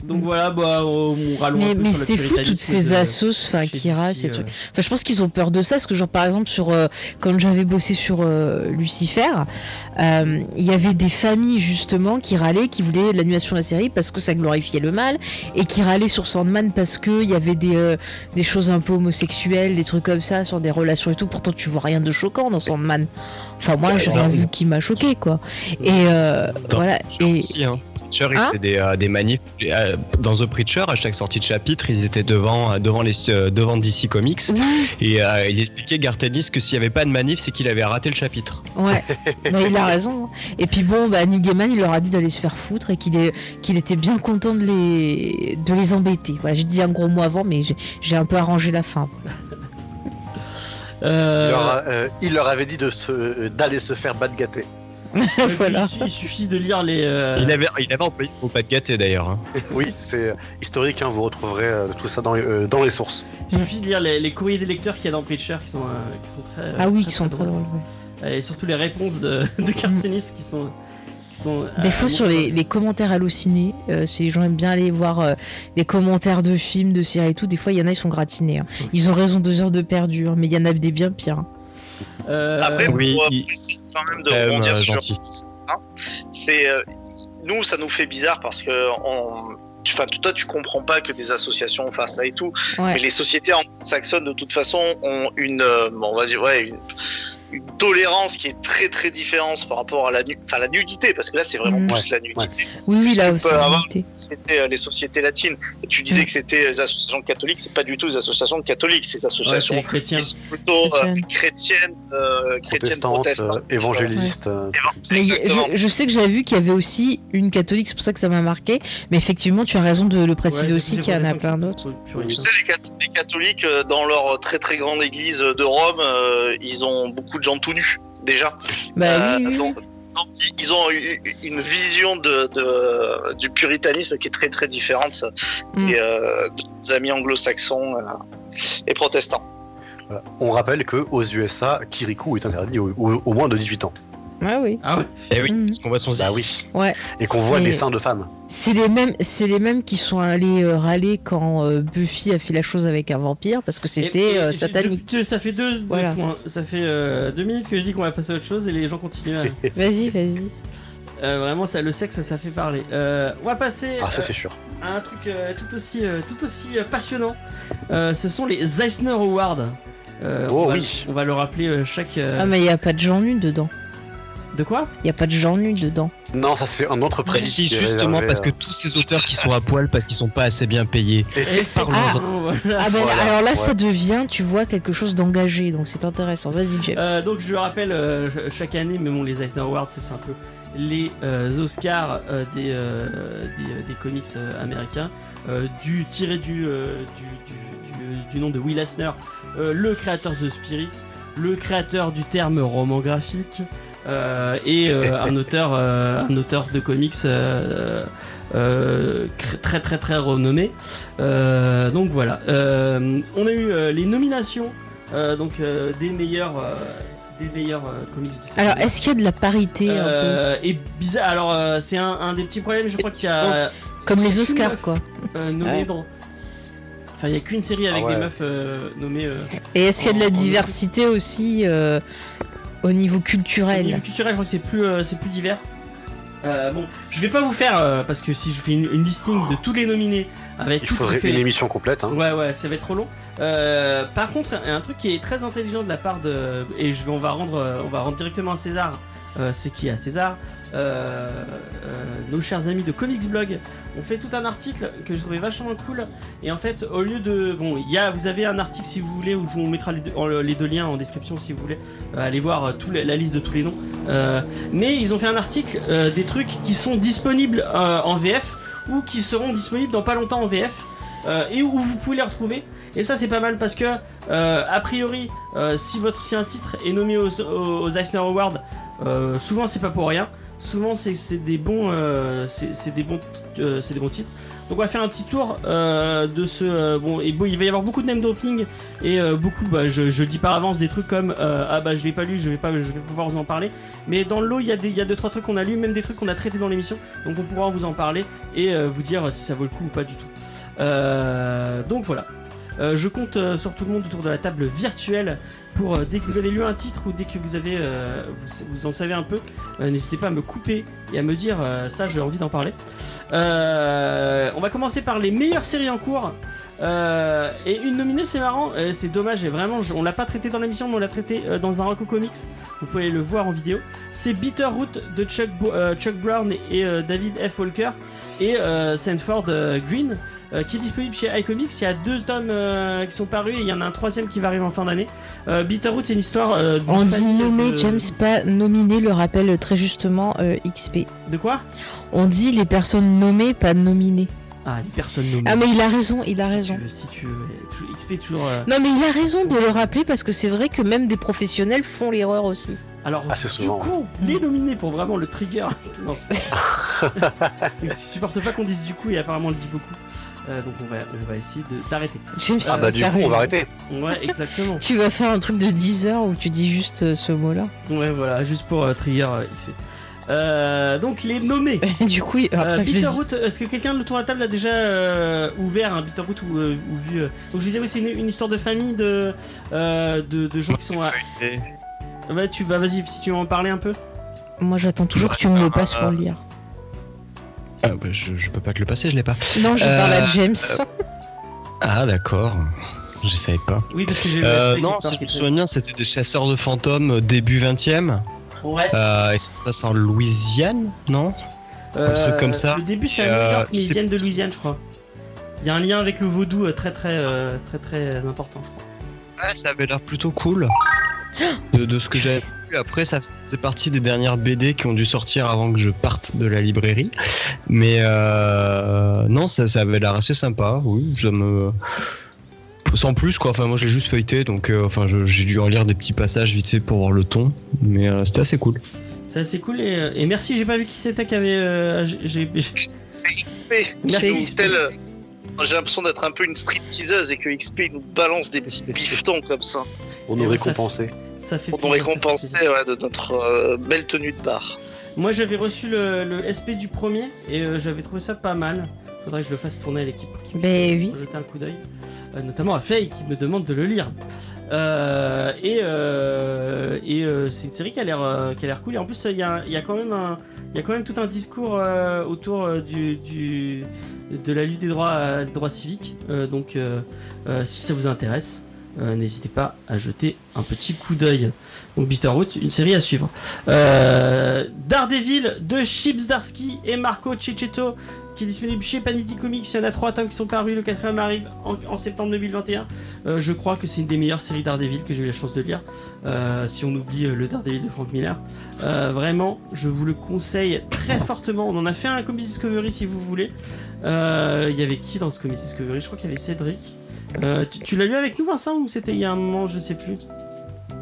Donc voilà, bah, on rallonge Mais, un peu mais c'est fou toutes ces de- assos, enfin, qui râlent, ces euh. trucs. Enfin, je pense qu'ils ont peur de ça, parce que genre par exemple sur euh, quand j'avais bossé sur euh, Lucifer, euh, il y avait des familles justement qui râlaient, qui voulaient l'annulation de la série parce que ça glorifiait le mal, et qui râlaient sur Sandman parce que il y avait des euh, des choses un peu homosexuelles, des trucs comme ça sur des relations et tout. Pourtant tu vois rien de choquant dans Sandman. Enfin moi j'ai rien vu qui m'a choqué quoi. Et euh, voilà. Et aussi, hein. Preacher, Hein des, euh, des manifs. euh, Dans The Preacher, à chaque sortie de chapitre, ils étaient devant, devant, les, devant DC Comics. Et il expliquait, Gartenis, que s'il n'y avait pas de manif, c'est qu'il avait raté le chapitre. Ouais, bah, il a raison. Et puis bon, bah, Neil Gaiman, il leur a dit d'aller se faire foutre et qu'il qu'il était bien content de les, de les embêter. Voilà, j'ai dit un gros mot avant, mais j'ai, un peu arrangé la fin. Euh, Il, leur a- euh, il leur avait dit de se- d'aller se faire bat gâter. voilà. il, su- il suffit de lire les. euh, Il, avait, il avait employé au pas de gâté d'ailleurs. hein. Oui, c'est euh, historique, hein, vous retrouverez euh, tout ça dans, les- euh, dans les sources. Il suffit de lire les, les courriers des lecteurs qu'il y a dans Preacher qui sont, euh, qui sont très. Ah oui, très, qui sont trop drôles. ouais. Et surtout les réponses de, de Carcenis qui sont. Sont Des euh, fois, sur les, les commentaires hallucinés, euh, si les gens aiment bien aller voir euh, les commentaires de films, de séries et tout, des fois, il y en a, ils sont gratinés. hein. Ils ont raison deux heures de perdu, hein, mais il y en a des bien pires. hein. euh, Après, oui, pour il- essayer quand même de rebondir euh, sur c'est euh, nous ça nous fait bizarre parce que on tu- Enfin, toi, tu comprends pas que des associations fassent ça et tout, Ouais. mais les sociétés anglo-saxonnes, de toute façon, ont une, euh, on va dire, ouais, une, une tolérance qui est très très différente par rapport à la, nu- enfin, la nudité, parce que là, c'est vraiment Mhm. plus la nudité. Oui, oui, là aussi. C'était euh, les sociétés latines. Et tu disais Mhm. que c'était les associations catholiques, c'est pas du tout les associations catholiques, c'est c'est associations les chrétiens. qui sont plutôt euh, Chrétiennes. chrétiennes, euh, chrétiennes Protestantes, protestantes. euh, évangélistes. euh, Mais je, je sais que j'avais vu qu'il y avait aussi une catholique, c'est pour ça que ça m'a marqué. Mais effectivement, tu as raison de le préciser Ouais, aussi qu'il y en a plein d'autres. Tu sais, les, cath- les catholiques, euh, dans leur très très grande église de Rome, euh, ils ont beaucoup de gens tout nus, déjà. Bah Euh, oui, oui, oui. donc, donc, ils- ont eu une vision de, de- du puritanisme qui est très très différente Mm. des, euh, de nos amis anglo-saxons euh, et protestants. On rappelle que aux USA, Kirikou est interdit au, au- au moins de 18 ans. Ouais, oui. Ah ouais Eh oui, Mhm. parce qu'on voit son Bah oui. Ouais. Et qu'on voit les seins de femmes. C'est les mêmes, c'est les mêmes qui sont allés euh, râler quand euh, Buffy a fait la chose avec un vampire parce que Et- c'était et- euh, et satanique. Ça fait deux, deux Voilà. fois, hein. Ça fait euh, deux minutes que je dis qu'on va passer à autre chose et les gens continuent. à- Vas-y, vas-y. Euh, vraiment, ça, le sexe, ça fait parler. Euh, on va passer Ah, ça euh, c'est sûr. à un truc euh, tout aussi, euh, tout aussi euh, passionnant. Euh, ce sont les Eisner Awards. Euh, Oh on va, oui. On va le rappeler euh, chaque. euh, Ah mais il y a pas de gens nus dedans. De quoi Il y a pas de gens nus dedans. Non, ça c'est un autre prix. Précis, est justement parce que euh, tous ces auteurs qui sont à poil parce qu'ils sont pas assez bien payés. Et Parlons-en. voilà. Ah ben Voilà, alors là ouais. ça devient, tu vois, quelque chose d'engagé, donc c'est intéressant. Vas-y James. Euh, donc je le rappelle euh, ch- chaque année, mais bon, les Eisner Awards, c'est un peu les euh, Oscars euh, des, euh, des, des comics euh, américains, euh, du tiré du, euh, du, du- du- du nom de Will Eisner, euh, le créateur de Spirit, le créateur du terme roman graphique, euh, et euh, un auteur, euh, un auteur de comics. euh, euh, très très très renommé Euh, donc voilà Euh, on a eu euh, les nominations euh, donc euh, des meilleurs euh, des meilleurs euh, comics cette alors est-ce qu'il y a de la parité un Euh, et bizarre alors euh, c'est un, un des petits problèmes je crois qu'il y a peu Comme les Oscars quoi. euh, nommé Ouais. dans enfin il y a qu'une série avec Ah ouais. des meufs euh, nommées euh, Et est-ce qu'il y a de la diversité aussi euh, au niveau Au culturel niveau culturel, je crois que c'est plus, euh, c'est plus divers. Euh, bon, je vais pas vous faire euh, parce que si je fais une, une listing de tous les nominés avec Il tout, faudrait que- une émission complète. Hein. Ouais, ouais, ça va être trop long. Euh, par contre, un truc qui est très intelligent de la part de et je vais, on va rendre, on va rendre directement à César euh, ce qui est à César, euh, euh, nos chers amis de Comics Blog ont fait tout un article que je trouvais vachement cool. Et en fait, au lieu de. Bon, y a, vous avez un article si vous voulez, où je vous mettra les deux, liens en description si vous voulez. Euh, allez voir la liste de tous les noms. Mais ils ont fait un article des trucs qui sont disponibles en VF ou qui seront disponibles dans pas longtemps en VF. et où vous pouvez les retrouver. Et ça c'est pas mal parce que a priori si votre si un titre est nommé aux, aux, Eisner Awards, souvent c'est pas pour rien. Souvent c'est des bons euh, c'est des bons euh, c'est des bons titres. Donc on va faire un petit tour euh, de ce bon et bon il va y avoir beaucoup de name dropping et beaucoup bah, je, dis par avance des trucs comme ah bah je l'ai pas lu je vais pas pouvoir vous en parler mais dans le lot il y a des il y a deux trois trucs qu'on a lu même des trucs qu'on a traités dans l'émission donc on pourra vous en parler et vous dire si ça vaut le coup ou pas du tout. Donc voilà. Je compte sur tout le monde autour de la table virtuelle pour euh, dès que vous avez lu un titre ou dès que vous avez euh, vous, en savez un peu, euh, n'hésitez pas à me couper et à me dire ça j'ai envie d'en parler. On va commencer par les meilleures séries en cours. Et une nominée c'est marrant, c'est dommage et vraiment on l'a pas traité dans l'émission mais on l'a traité dans un Rocco Comics. Vous pouvez le voir en vidéo. C'est Bitterroot de Chuck, Brown et euh, David F. Walker et Sanford Green euh, qui est disponible chez iComics. Il y a deux tomes euh, qui sont parus et il y en a un troisième qui va arriver en fin d'année. Euh, Bitterroot, c'est une histoire. euh, On dit nommé, de- James, pas nominé, le rappelle très justement euh, XP. De quoi? On dit les personnes nommées, pas nominées. Ah, les personnes nommées. Ah mais il a raison, il a Si raison. tu veux, si tu veux. XP toujours. euh, Non mais il a raison de le rappeler parce que c'est vrai que même des professionnels font l'erreur aussi. Alors, Assez du souvent. coup, les nominés pour vraiment le trigger. non, je... Il supporte pas qu'on dise du coup et apparemment on le dit beaucoup. Euh, donc on va, on va essayer de- d'arrêter. James, Ah bah du coup on va arrêter. Ouais, exactement. Tu vas faire un truc de 10 heures où tu dis juste euh, ce mot-là. Ouais, voilà, juste pour euh, trigger euh. Euh, donc les nommés. du coup, ah, Euh. Bitterroot, est-ce que quelqu'un de tour la table a déjà euh, ouvert un Bitterroot ou, euh, ou vu euh, Donc je disais oui c'est une, une histoire de famille de, euh, de, de gens qui sont à... Ouais tu vas vas-y si tu veux en parler un peu. Moi j'attends toujours que tu me le passes pour le lire. Ah, bah, je, je peux pas te le passer, je l'ai pas. Non, je Euh, parle à James. Ah d'accord, je savais pas. Oui parce que j'ai le Euh, non, si je me souviens bien, c'était des chasseurs de fantômes euh, début 20ème. très- Ouais. Euh, et ça se passe en Louisiane, non? Un truc comme ça. Euh, Le début c'est à New euh, York mais ils viennent de Louisiane je crois. Il y a un lien avec le vaudou euh, très très euh, très très important je crois. Ouais, ça avait l'air plutôt cool. De, de ce que j'avais vu. Après, ça faisait partie des dernières BD qui ont dû sortir avant que je parte de la librairie. Mais euh, non, ça, ça avait l'air assez sympa. Oui, ça me. Sans plus, quoi. Enfin, moi, je l'ai juste feuilleté, donc euh, enfin, j'ai dû en lire des petits passages vite fait pour voir le ton. Mais euh, c'était assez cool. C'est assez cool et, et merci j'ai pas vu qui c'était qui avait... euh, j'ai- j'ai- C'est XP. Merci. Euh, J'ai l'impression d'être un peu une stripteaseuse et que XP nous balance des petits biftons comme ça. On Et nous ouais, ça fait Pour nous récompenser ouais, de notre euh, belle tenue de bar. Moi j'avais reçu le, le SP du premier et euh, j'avais trouvé ça pas mal. Faudrait que je le fasse tourner à l'équipe pour qu'ils Ben puissent, oui. euh, jeter un coup d'œil. Euh, notamment à Faye qui me demande de le lire. Euh, et euh, et euh, c'est une série qui a l'air euh, cool et en plus il y a, il y a quand même un il y a quand même tout un discours euh, autour euh, du, de la lutte des droits euh, civiques. Donc si ça vous intéresse, n'hésitez pas à jeter un petit coup d'œil. Donc Bitterroot, une série à suivre. Daredevil de Chips Darsky et Marco Cecchetto qui est disponible chez Panini Comics. Il y en a trois tomes qui sont parus. Le quatrième arrive en, septembre 2021. Euh, je crois que c'est une des meilleures séries Daredevil que j'ai eu la chance de lire. Euh, si on oublie euh, le Daredevil de Frank Miller. Vraiment, je vous le conseille très fortement. On en a fait un Comics Discovery si vous voulez. Il y avait qui dans ce Comics Discovery? Je crois qu'il y avait Cédric. Tu tu l'as lu avec nous Vincent ou c'était il y a un moment Je sais plus?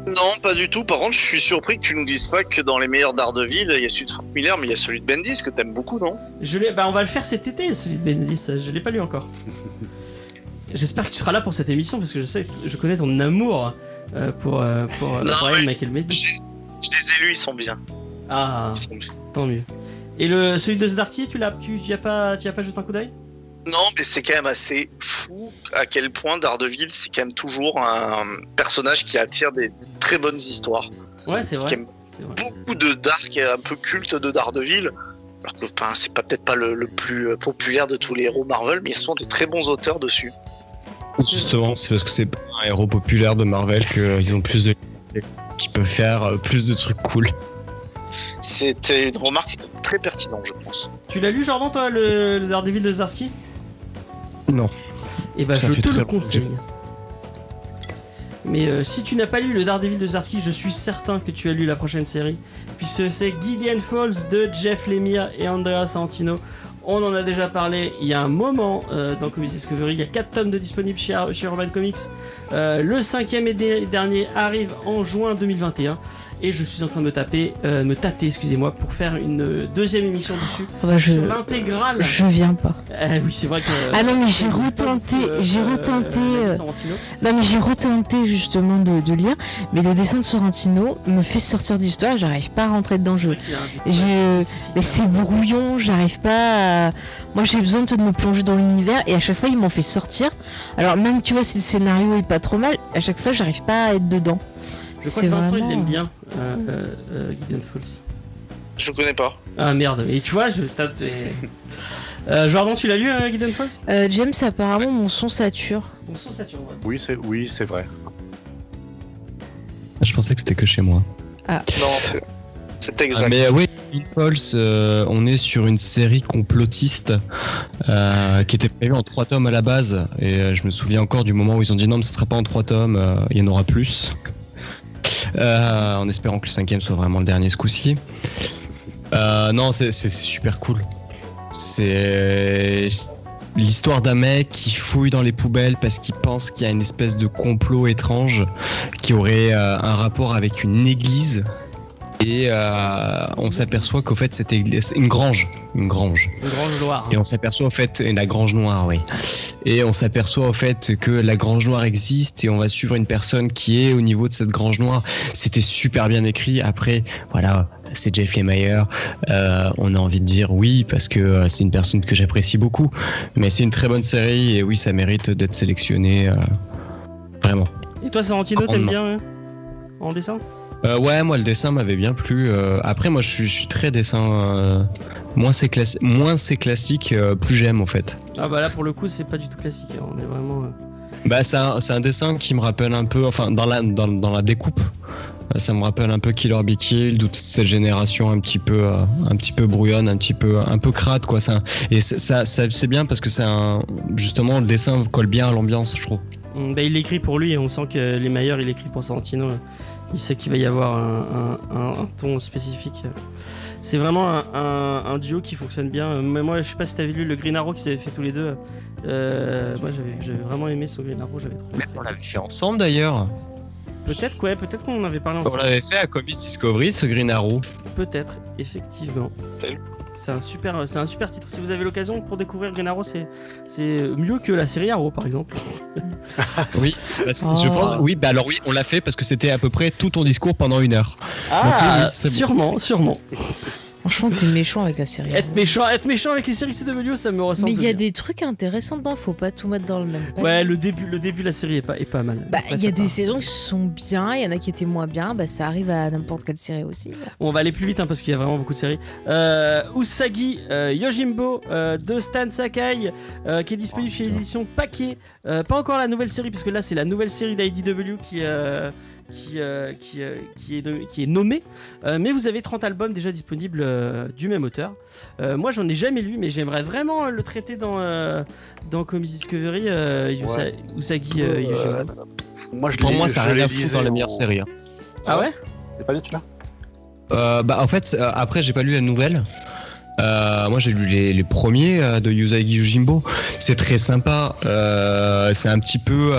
Non, pas du tout. Par contre, je suis surpris que tu nous dises pas que dans les meilleurs Daredevil, il y a celui de Frank Miller, mais il y a celui de Bendis que t'aimes beaucoup, non? Je l'ai, bah on va le faire cet été, celui de Bendis. Je l'ai pas lu encore. J'espère que tu seras là pour cette émission parce que je sais, que je connais ton amour euh, pour euh, pour euh, Non, Brian mais- Michael Bendis. Je je les ai lus, ils sont bien. Ah, Ils sont bien. tant mieux. Et le celui de Zdarky, tu l'as, tu y as pas, tu y as pas jeté un coup d'œil? Non, mais c'est quand même assez fou à quel point Daredevil, c'est quand même toujours un personnage qui attire des très bonnes histoires. Ouais, c'est vrai. Beaucoup de dark un peu culte de Daredevil. Alors que enfin, c'est pas peut-être pas le, le plus euh, populaire de tous les héros Marvel, mais ils sont des très bons auteurs dessus. Justement, c'est parce que c'est pas un héros populaire de Marvel qu'ils ont plus de. qui peuvent faire euh, plus de trucs cool. C'était une remarque très pertinente, je pense. Tu l'as lu, Jordan, toi, le, le Daredevil de Zarsky? Non. Et bah, Ça je te le conseille. Mais euh, si tu n'as pas lu le Daredevil de Zarsky, je suis certain que tu as lu la prochaine série, puisque c'est Gideon Falls de Jeff Lemire et Andrea Santino. On en a déjà parlé il y a un moment euh, dans Comics Discovery. Il y a 4 tomes de disponibles chez, chez Urban Comics. Euh, le cinquième et dernier arrive en juin 2021. Et je suis en train de me taper, euh, me tâter, excusez-moi, pour faire une euh, deuxième émission dessus Ah bah, je, sur l'intégrale. je viens pas. Euh, oui, c'est vrai que. Ah non, mais j'ai pas retenté, euh, j'ai euh, retenté, euh. Non mais j'ai retenté justement de, de lire, mais le dessin de Sorrentino me fait sortir d'histoire, j'arrive pas à rentrer dedans Je- Mais hein. c'est brouillon, j'arrive pas à... Moi j'ai besoin de me plonger dans l'univers et à chaque fois il m'en fait sortir. Alors même tu vois si le scénario est pas trop mal, à chaque fois j'arrive pas à être dedans. Je crois c'est que Vincent vraiment- il l'aime bien, euh, euh, euh, Gideon Falls. Je connais pas. Ah merde, et tu vois, je tape. des- Euh, Jordan, tu l'as lu, euh, Gideon Falls Euh, James apparemment mon son sature. Bon, sans Saturne, ouais. Oui, c'est oui, c'est vrai. Je pensais que c'était que chez moi. Non, c'est- c'est exact. Ah, mais oui, Impulse, euh, on est sur une série complotiste euh, qui était prévue en trois tomes à la base. Et euh, je me souviens encore du moment où ils ont dit non, mais ce sera pas en trois tomes, euh, il y en aura plus. Euh, en espérant que le cinquième soit vraiment le dernier ce coup-ci. Euh, non, c'est super cool. C'est l'histoire d'un mec qui fouille dans les poubelles parce qu'il pense qu'il y a une espèce de complot étrange qui aurait euh, un rapport avec une église. Et euh, on s'aperçoit qu'au fait, c'était une grange. Une grange. Une grange Loire. Et on s'aperçoit au fait, la Grange Noire, oui. Et on s'aperçoit au fait que la Grange Noire existe et on va suivre une personne qui est au niveau de cette Grange Noire. C'était super bien écrit. Après, voilà, c'est Jeff Lemire. Euh, on a envie de dire oui parce que euh, c'est une personne que j'apprécie beaucoup. Mais c'est une très bonne série et oui, ça mérite d'être sélectionné. euh, vraiment. Et toi, Sorrentino, t'aimes bien euh, en dessin? Euh, ouais, moi le dessin m'avait bien plu. Euh, après, moi je suis, je suis très dessin. euh, moins c'est classi- moins c'est classique, euh, plus j'aime en fait. Ah bah là, pour le coup, c'est pas du tout classique. hein. On est vraiment. Bah, c'est un, dessin qui me rappelle un peu, enfin, dans la, dans, dans la découpe, ça me rappelle un peu Killer Be Killed, toute cette génération un petit peu, un petit peu brouillonne, un petit peu, un peu crade, quoi. Ça, et c'est- ça, ça, c'est bien parce que c'est un, justement, le dessin colle bien à l'ambiance, je trouve. Bah, il l'écrit pour lui et on sent que les meilleurs, il écrit pour Sorrentino. Il sait qu'il va y avoir un, un- un- un ton spécifique. C'est vraiment un, duo qui fonctionne bien. Mais moi, je sais pas si t'avais lu le Green Arrow qu'ils avaient fait tous les deux. Euh, moi, j'avais vraiment aimé son Green Arrow. J'avais trouvé. On l'avait fait ensemble d'ailleurs. Peut-être, ouais, peut-être qu'on en avait parlé On ensemble. l'avait fait à Comics Discovery, ce Green Arrow. Peut-être, effectivement. Tel. C'est un super, c'est un super titre. Si vous avez l'occasion pour découvrir Green Arrow, c'est, c'est mieux que la série Arrow, par exemple. Oui, bah, je Oh. pense, oui, bah alors oui, on l'a fait parce que c'était à peu près tout ton discours pendant une heure. Ah, Donc oui, oui, c'est bon. sûrement, sûrement. Franchement t'es méchant avec la série. Être méchant, être méchant avec les séries CW, ça me ressemble. Mais il y a bien. des trucs intéressants dedans, faut pas tout mettre dans le même panier. Ouais, le début, le début de la série est pas, est pas mal. Bah, il y a des saisons qui sont bien, il y en a qui étaient moins bien, bah ça arrive à n'importe quelle série aussi. Bon, on va aller plus vite hein, parce qu'il y a vraiment beaucoup de séries. Euh, Usagi euh, Yojimbo euh, de Stan Sakai euh, qui est disponible Oh, chez les éditions Paquet. Euh, pas encore la nouvelle série parce que là c'est la nouvelle série d'IDW qui, euh, qui, euh, qui, euh, qui, est, qui est nommée. Euh, mais vous avez 30 albums déjà disponibles euh, du même auteur. Euh, moi j'en ai jamais lu mais j'aimerais vraiment le traiter dans, euh, dans Comics Discovery. euh, Yusa- Ouais. Usagi euh, Euh. Moi, je Pour moi, ça n'a rien à foutre dans les en- meilleures séries. hein. Ah ouais? C'est pas lu, tu l'as? Euh, bah en fait euh, après j'ai pas lu la nouvelle. Euh, moi j'ai lu les, les premiers euh, de Yusagi Yojimbo. C'est très sympa. Euh, c'est un petit peu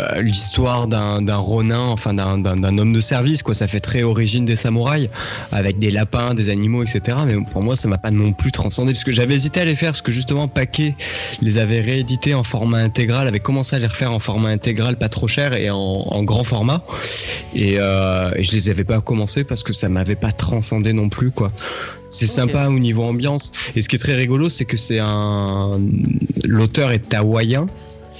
euh, l'histoire d'un ronin, enfin d'un homme de service quoi. Ça fait très origine des samouraïs avec des lapins, des animaux, etc. Mais pour moi ça m'a pas non plus transcendé parce que j'avais hésité à les faire parce que justement Paquet les avait réédités en format intégral, avait commencé à les refaire en format intégral pas trop cher et en, en grand format. Et, euh, et je les avais pas commencé parce que ça m'avait pas transcendé non plus quoi. C'est sympa au niveau ambiance. Et ce qui est très rigolo, c'est que c'est un l'auteur est hawaïen.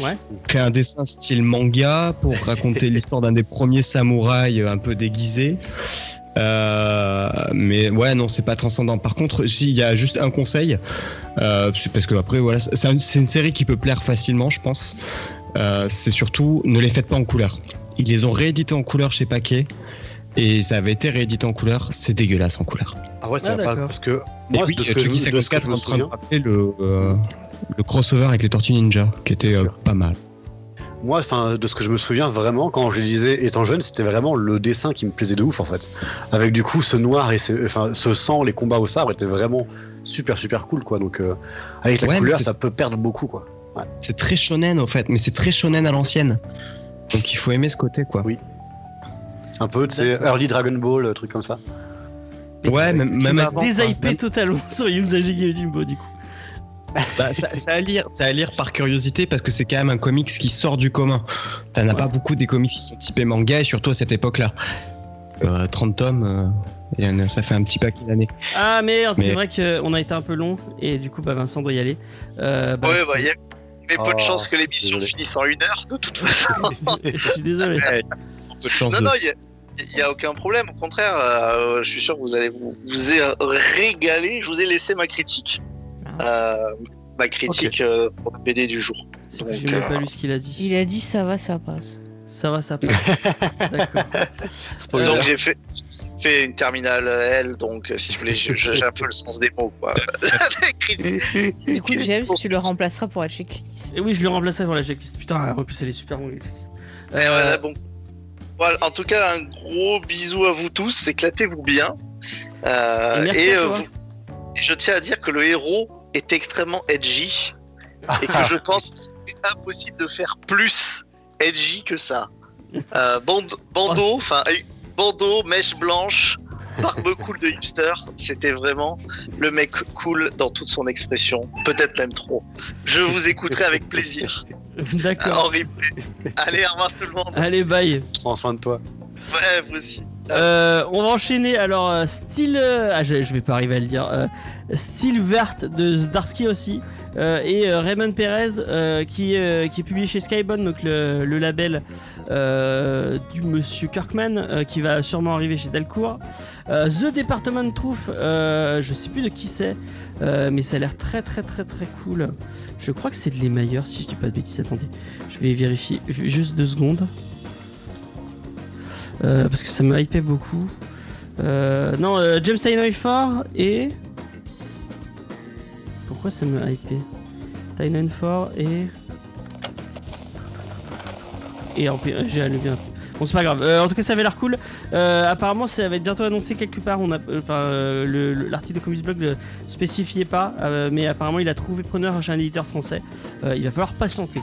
Ouais. Fait un dessin style manga pour raconter l'histoire d'un des premiers samouraïs euh, un peu déguisé. Euh, mais ouais, non, c'est pas transcendant. Par contre, s'il y a juste un conseil, euh, c'est parce que après, voilà, c'est un- c'est une série qui peut plaire facilement, je pense. Euh, c'est surtout ne les faites pas en couleur. Ils les ont réédités en couleur chez Paquet. Et ça avait été réédité en couleur. C'est dégueulasse en couleur. Ah ouais, c'est Ah, pas parce que moi, oui, de ce que, je, de ce que 54 je me en train de souviens, rappeler le, euh, le crossover avec les Tortues Ninja, qui était euh, pas mal. moi, enfin, de ce que je me souviens vraiment, quand je lisais étant jeune, c'était vraiment le dessin qui me plaisait de ouf en fait. Avec du coup ce noir et ce, enfin, ce sang, les combats au sabre étaient vraiment super super cool quoi. Donc euh, avec la Ouais, couleur, ça peut perdre beaucoup quoi. C'est très shonen en fait, mais c'est très shonen à l'ancienne. Donc il faut aimer ce côté quoi. Oui. Un peu, tu sais, early Dragon Ball, euh, truc comme ça. Ouais, même, même avant. déshypé enfin, totalement sur Usagi Yojimbo du coup. Bah, ça, ça à lire, ça à lire par curiosité parce que c'est quand même un comics qui sort du commun. T'en as pas beaucoup des comics qui sont typés manga et surtout à cette époque-là. Euh, 30 tomes, euh, ça fait un petit paquet d'années. Ah merde, c'est Mais- vrai qu'on a été un peu long et du coup bah Vincent doit y aller. Euh, bah, Ouais, bah, il y a mais peu de Oh, chance que l'émission finisse en une heure, de toute façon. je suis désolé. Peu de chance non, de- non, il y a- il n'y a, aucun problème. Au contraire, euh, je suis sûr que vous allez vous, vous ai régalé. Je vous ai laissé ma critique. Euh, ma critique euh, pour la BD du jour. J'ai même pas euh, lu ce qu'il a dit. Il a dit ça va, ça passe. Ça va, ça passe. D'accord. Donc j'ai fait, une terminale L, donc si vous voulez, j'ai un peu le sens des mots. Quoi. Du coup, James, tu le remplaceras pour la checklist. Et oui, je le remplaçais pour la checklist. Putain, en plus elle est super longue Euh, voilà, bon. Voilà, en tout cas, un gros bisou à vous tous. Éclatez-vous bien. Euh, euh, vous- et je tiens à dire que le héros est extrêmement edgy et que je pense que c'est impossible de faire plus edgy que ça. Euh, band- bandeau, enfin euh, bandeau, mèche blanche, barbe cool de hipster, c'était vraiment le mec cool dans toute son expression, peut-être même trop. Je vous écouterai avec plaisir D'accord. Allez, au revoir tout le monde. Allez, bye. Prends soin de toi. Ouais, vous aussi. Euh, on va enchaîner alors euh, style ah je, je vais pas arriver à le dire euh, style vert de Zdarsky aussi euh, et euh, Raymond Perez euh, qui, est publié chez Skybound donc le, label du monsieur Kirkman qui va sûrement arriver chez Delcourt The Department Truth je sais plus de qui c'est mais ça a l'air très très très très cool je crois que c'est de l'Emayer si je dis pas de bêtises attendez je vais vérifier juste deux secondes parce que ça me hypait beaucoup. Non, James Ford et. Pourquoi ça me Tynion Ford et. Et en P- j'ai allumé un truc. Bon, c'est pas grave. Euh, en tout cas, ça avait l'air cool. Euh, apparemment, ça va être bientôt annoncé quelque part. On a, enfin, euh, le- le- l'article de Comics Blog ne spécifiait pas, euh, mais apparemment, il a trouvé preneur chez un éditeur français. Euh, il va falloir patienter.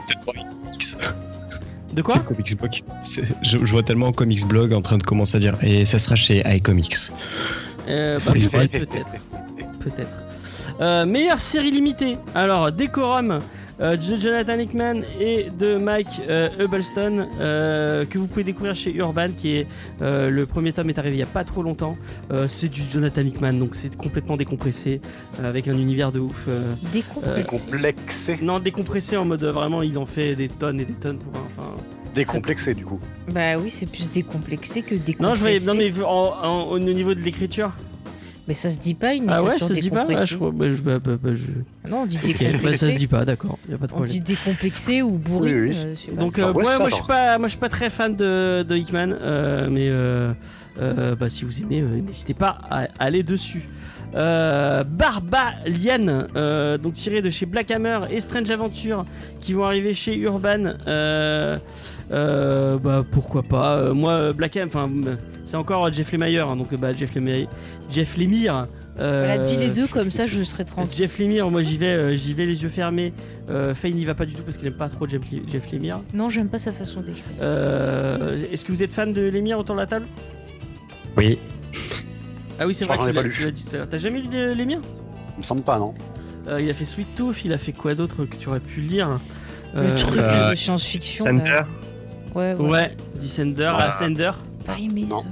De quoi? Comics Blog. C'est- Je, je vois tellement Comics Blog en train de commencer à dire et ça sera chez iComics. Euh, bah, peut-être, peut-être. Peut-être. Euh, meilleure série limitée. Alors, Decorum euh, de Jonathan Hickman et de Mike euh, Hubbleston euh, que vous pouvez découvrir chez Urban qui est euh, le premier tome est arrivé il y a pas trop longtemps. Euh, c'est du Jonathan Hickman donc c'est complètement décompressé euh, avec un univers de ouf. euh, Décompressé. Complexé. non, décompressé en mode vraiment il en fait des tonnes et des tonnes pour un. Enfin, Décomplexé du coup. Bah oui, c'est plus décomplexé que décompressé. non, je vais, non mais en- en- au niveau de l'écriture. Mais ça se dit pas une Ah ouais, ça se dit pas. Ah, décompressée. je crois. bah, je- bah, bah, bah, je- Non, on dit Ok, bah, ça se décomplexé. dit pas, d'accord. Y a pas de on problème. dit décomplexé ou bourré. Oui, oui. euh. Donc euh, ouais, moi je suis pas, moi je suis pas très fan de, de Hickman, euh, mais euh, euh, bah, si vous aimez, euh, n'hésitez pas à aller dessus. Euh, Barbalian, euh, donc tiré de chez Black Hammer et Strange Adventure, qui vont arriver chez Urban. Euh, euh, bah pourquoi pas. Euh, moi Black Hammer, enfin euh, c'est encore Jeff Lemire, hein, donc euh, bah Jeff Lemire, Jeff Lemire. euh, Voilà, dis les deux comme ça, je serai tranquille. Jeff Lemire, moi j'y vais, euh, j'y vais les yeux fermés. Euh, Faye n'y va pas du tout parce qu'il aime pas trop Jeff, Jeff Lemire. Non, j'aime pas sa façon d'écrire. Euh, Est-ce que vous êtes fan de Lemire autour de la table? Oui. Ah oui, c'est vrai, tu l'as pas tu l'as dit tout à l'heure. T'as jamais lu Lemire? Il me semble pas, non Euh, Il a fait Sweet Tooth, il a fait quoi d'autre que tu aurais pu lire? Le Euh, truc euh, de science-fiction. Ouais, ouais. Ouais, Descender, Voilà. Ascender. Pas aimé Non. ça.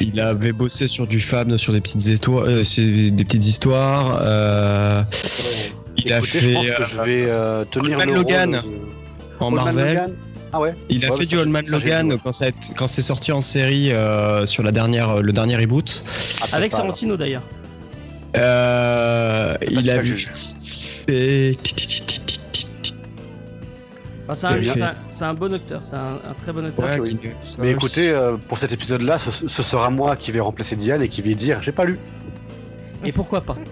Il avait bossé sur du Fab, sur des petites histoires. euh, des petites histoires euh, il a Écoutez, fait je pense que euh, je vais euh, tenir Old le Logan. de- en Old Marvel. Logan Ah ouais Il a Ouais, fait du Old Man Logan quand, ça a été- quand c'est sorti en série euh, sur la dernière, le dernier reboot. Ah, Avec. Sorrentino d'ailleurs. Euh, il a vu. fait. Enfin, c'est un, Bien. c'est un- c'est un bon acteur, c'est un, un très bon acteur. Mais écoutez, euh, pour cet épisode-là, ce, ce sera moi qui vais remplacer Diane et qui vais dire j'ai pas lu. Et pourquoi pas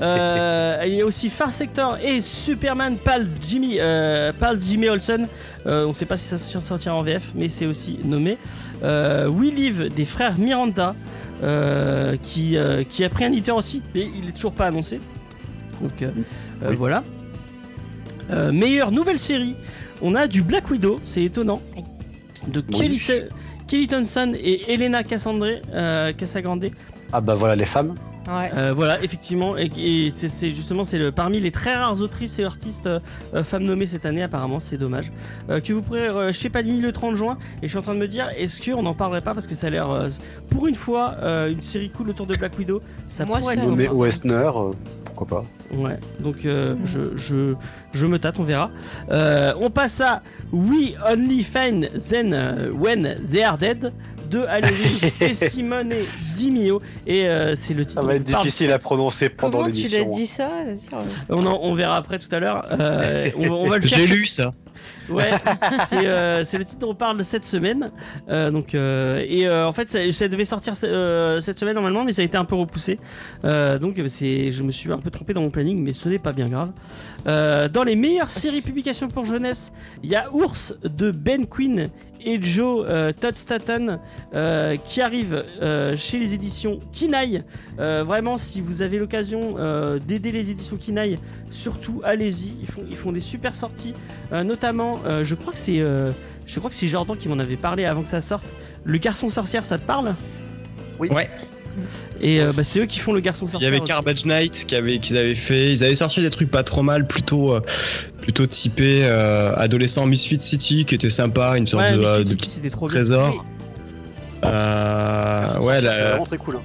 Euh, Il y a aussi Far Sector et Superman Pals Jimmy, euh, Jimmy Olsen. Euh, on ne sait pas si ça sortira en VF, mais c'est aussi nommé. Euh, We Live des frères Miranda, euh, qui, euh, qui a pris un éditeur aussi, mais il est toujours pas annoncé. Donc euh, euh, voilà. Euh, meilleure nouvelle série, on a du Black Widow, c'est étonnant. De. Kelly, Kelly Thompson et Elena Cassandre, euh, Casagrande. Ah bah voilà les femmes. Ouais. Euh, voilà, effectivement, et, et c'est c'est justement c'est le parmi les très rares autrices et artistes euh, femmes nommées cette année. Apparemment, c'est dommage Euh, que vous pourrez euh, chez Panini le 30 juin. Et je suis en train de me dire, est-ce qu'on n'en parlerait pas parce que ça a l'air euh, pour une fois euh, une série cool autour de Black Widow. Ça Moi, pourrait être. Westner, euh, pourquoi pas. Ouais, donc euh, je, je, je me tâte, on verra. Euh, on passe à We Only Find Then euh, When They Are Dead de et Simone Di Mio. Et euh, c'est le titre. Ça va être difficile à prononcer pendant Comment tu l'as l'émission. dit ça? Vas-y, reviens. On, en- on verra après tout à l'heure. Euh, on, va- on va le l'ai lu ça. Ouais, c'est euh, c'est le titre dont on parle cette semaine. Euh, donc, euh, et en fait, ça, ça devait sortir cette semaine normalement, mais ça a été un peu repoussé. Donc, je me suis un peu trompé dans mon planning, mais ce n'est pas bien grave. Dans les meilleures séries publications pour jeunesse, il y a Ours de Ben Quinn et Joe euh, Todd Staton euh, qui arrive euh, chez les éditions Kinaï. Euh, vraiment, si vous avez l'occasion euh, d'aider les éditions Kinaï, surtout allez-y. Ils font, ils font des super sorties. Euh, notamment, euh, je crois que c'est, euh, je crois que c'est Jordan qui m'en avait parlé avant que ça sorte. Le garçon sorcière, ça te parle? Oui. Ouais. Et euh, bah, c'est eux qui font le garçon Il y avait aussi. Garbage Night qui avait, qu'ils avaient fait. Ils avaient sorti des trucs pas trop mal, plutôt, euh, plutôt typé euh, adolescent Misfit City, qui était sympa, une sorte Ouais, de, euh, de petit trésor. Oui. Euh, ouais, c'est vraiment très cool. hein.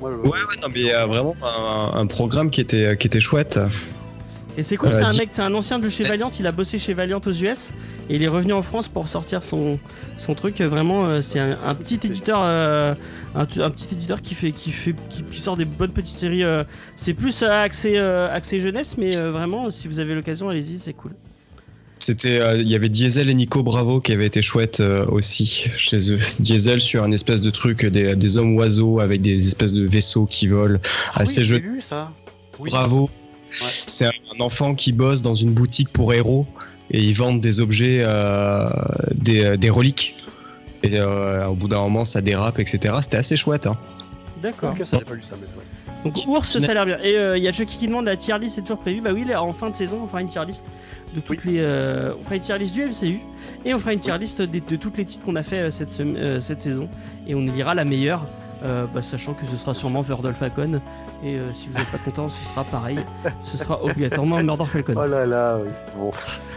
Mm. Ouais, ouais, non, mais euh, vraiment un, un programme qui était, qui était chouette. Et c'est cool, Euh, c'est un mec, c'est un ancien de chez. Valiant, il a bossé chez Valiant aux US et il est revenu en France pour sortir son, son truc. Vraiment, euh, c'est un, un petit éditeur, euh, un, petit éditeur qui fait, qui fait, qui, qui sort des bonnes petites séries. euh, c'est plus axé, axé jeunesse, mais vraiment, si vous avez l'occasion, allez-y, c'est cool. C'était, euh, il y avait Diesel et Nico Bravo qui avaient été chouettes euh, aussi chez eux. Diesel sur un espèce de truc des, des hommes oiseaux avec des espèces de vaisseaux qui volent. Ah assez oui, j'ai joli. lu ça. Oui. Bravo. Ouais. C'est un, enfant qui bosse dans une boutique pour héros et ils vendent des objets, euh, des, des reliques. Et euh, au bout d'un moment, ça dérape, etc. C'était assez chouette. Hein. D'accord. Ok, ça j'ai pas lu ça, mais c'est vrai. Donc ours, ça a l'air bien. Et euh, il y a Chucky qui demande la tier list, c'est toujours prévu. Bah oui, là, en fin de saison, on fera une tier list de toutes les. euh, on fera une tier list du MCU et on fera une tier list de, toutes les titres qu'on a fait euh, cette, euh, cette saison et on élira la meilleure. Euh, bah, sachant que ce sera sûrement Murder Falcon et euh, si vous n'êtes pas content ce sera pareil ce sera obligatoirement Murder Falcon Oh là là, oui. Bon,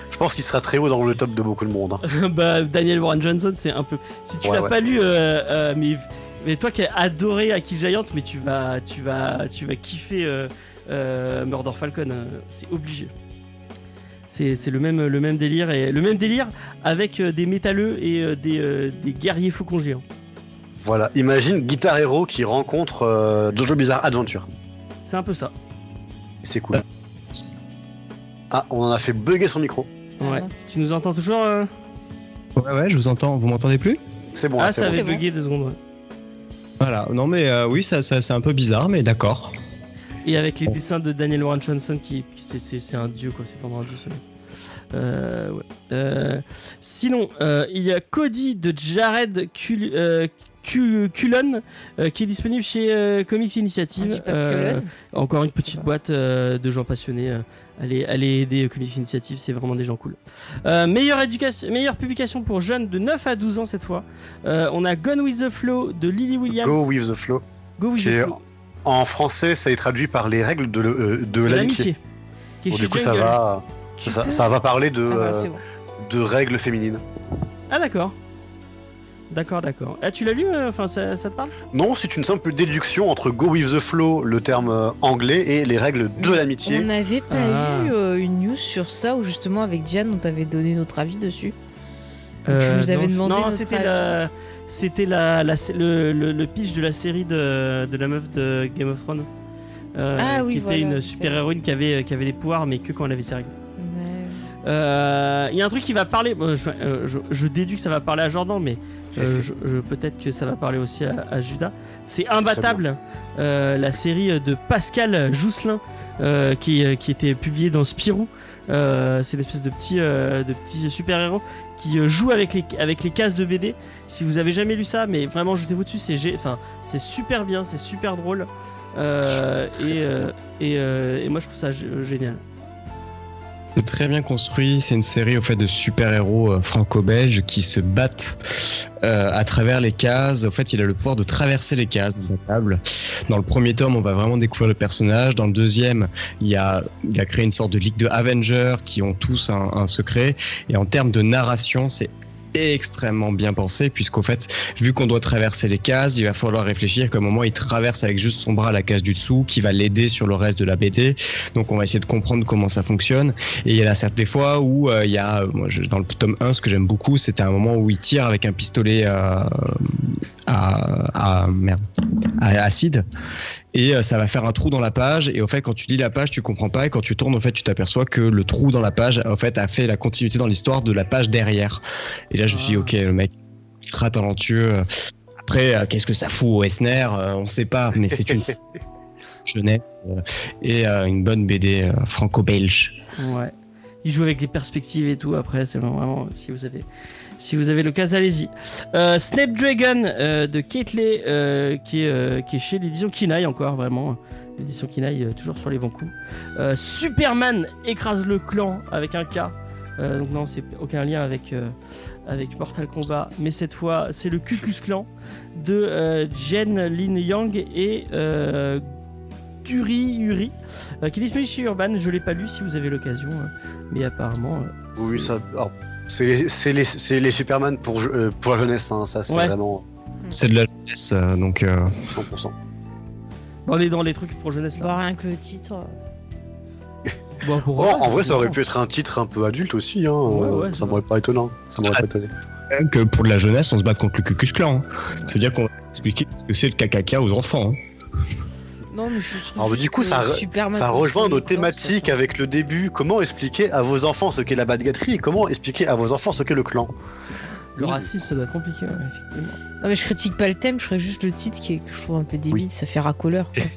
je pense qu'il sera très haut dans le top de beaucoup de monde. hein. bah Daniel Warren Johnson c'est un peu si tu Ouais, l'as ouais. pas lu euh, mais mais toi qui as adoré Aki Giant mais tu vas tu vas tu vas kiffer Murder Falcon c'est obligé c'est c'est le même le même délire et le même délire avec des métalleux et des, des guerriers faucons géants Voilà, imagine Guitar Hero qui rencontre euh, Jojo Bizarre Adventure. c'est un peu ça C'est cool. Ah, on en a fait bugger son micro. Ah, ouais mince. tu nous entends toujours euh Ouais, ouais, je vous entends. Vous m'entendez plus? C'est bon, ah ça bon. avait bugué deux secondes ouais. Voilà. Non, mais euh, oui, ça, ça c'est un peu bizarre, mais d'accord. Et avec les dessins de Daniel Warren Johnson, qui, qui- c'est- c'est c'est un dieu, quoi. C'est vraiment un dieu, ce mec. Euh, ouais. Euh, sinon, euh, il y a Cody de Jared Cul euh, Cul- Cullen euh, qui est disponible chez euh, Comics Initiative. pas Euh, encore une petite boîte euh, de gens passionnés. euh, allez, allez aider euh, Comics Initiative, c'est vraiment des gens cool. Euh, meilleure, éducation, meilleure publication pour jeunes de 9 à 12 ans cette fois. Euh, on a Gone with the Flow de Lily Williams. Go with the flow. Go with qui the est Flow. En français, ça est traduit par les règles de, euh, de l'amitié. Bon, du coup, ça va, ça, va parler de, Ah bah, euh, bon. de règles féminines. Ah d'accord. D'accord, d'accord. Ah, tu l'as lu euh, Enfin, ça, ça te parle? Non, c'est une simple déduction entre go with the flow, le terme euh, anglais, et les règles de l'amitié. On n'avait pas Ah. eu euh, une news sur ça où justement avec Diane on t'avait donné notre avis dessus. Tu Euh, nous avais non, demandé Non, notre c'était avis. la, c'était la, la- le, le, le pitch de la série de, de la meuf de Game of Thrones. Euh, Ah oui, qui était voilà, une c'est super héroïne qui avait, qui avait des pouvoirs, mais que quand elle avait ses règles. Ouais. Euh, Il y a un truc qui va parler. bon, je, euh, je- je déduis que ça va parler à Jordan, mais euh, je- je- peut-être que ça va parler aussi à, à Judas. C'est Imbattable, euh, la série de Pascal Jousselin euh, qui, euh, qui était publiée dans Spirou. Euh, c'est l'espèce de petit, euh, de petit super-héros qui euh, joue avec les, avec les cases de BD. Si vous avez jamais lu ça, mais vraiment jetez-vous dessus, c'est enfin, c'est super bien, c'est super drôle. Euh, et, euh, et, euh, et moi je trouve ça gé- génial. C'est très bien construit. C'est une série au fait de super-héros euh, franco-belges qui se battent euh, à travers les cases. Au fait, il a le pouvoir de traverser les cases de la table. Dans le premier tome, on va vraiment découvrir le personnage. Dans le deuxième, il y a, il a créé une sorte de ligue de Avengers qui ont tous un, un secret. Et en termes de narration, c'est extrêmement bien pensé puisqu'au fait vu qu'on doit traverser les cases il va falloir réfléchir qu'à un moment il traverse avec juste son bras la case du dessous qui va l'aider sur le reste de la BD donc on va essayer de comprendre comment ça fonctionne et il y a certaines fois où euh, il y a, moi, dans le tome 1, ce que j'aime beaucoup, c'était un moment où il tire avec un pistolet euh, à, à, merde, à acide. Et euh, ça va faire un trou dans la page. Et au fait, quand tu lis la page, tu comprends pas. Et quand tu tournes, au fait, tu t'aperçois que le trou dans la page, au fait, a fait la continuité dans l'histoire de la page derrière. Et là, je me suis dit, ok, le mec, ultra talentueux. Après, euh, qu'est-ce que ça fout au Esner Euh, On sait pas, mais c'est une jeunesse et une bonne BD franco-belge. Ouais. Il joue avec les perspectives et tout. Après, c'est vraiment si vous avez, si vous avez l'occasion, allez-y. Euh, Snapdragon euh, de Kate Lee, euh, qui, est, qui est chez l'édition Kinaï encore vraiment. L'édition Kinaï toujours sur les bons coups. Superman écrase le clan avec un K. Donc non, c'est aucun lien avec avec Mortal Kombat, mais cette fois c'est le Cucus Clan de Jen Lin Yang et Uri, euh, qui est disponible chez Urban. Je l'ai pas lu si vous avez l'occasion, hein. mais apparemment. Oui, ça. C'est les, c'est les, c'est les Superman pour, euh, pour la jeunesse, hein, ça c'est Ouais. vraiment C'est de la jeunesse, euh, donc euh, 100%. Bon, on est dans les trucs pour jeunesse là. Bah, rien que le titre. euh, Bon, pour Oh, en vrai, ça aurait pu être un titre un peu adulte aussi, hein. Ouais, ouais, ça m'aurait pas étonnant. Ça m'aurait Ah. pas étonné. même que pour de la jeunesse, on se bat contre le Cucus Clan. hein. C'est-à-dire qu'on va expliquer ce que c'est le KKK aux enfants. hein. Non, mais je trouve Alors, du coup, ça, rejoint nos thématiques avec le début. Comment expliquer à vos enfants ce qu'est la badgaterie et comment expliquer à vos enfants ce qu'est le clan Le racisme, ça doit être compliqué, ouais, effectivement. Non, mais je critique pas le thème, je ferais juste le titre qui est, que je trouve un peu débile, ça fait racoleur. quoi.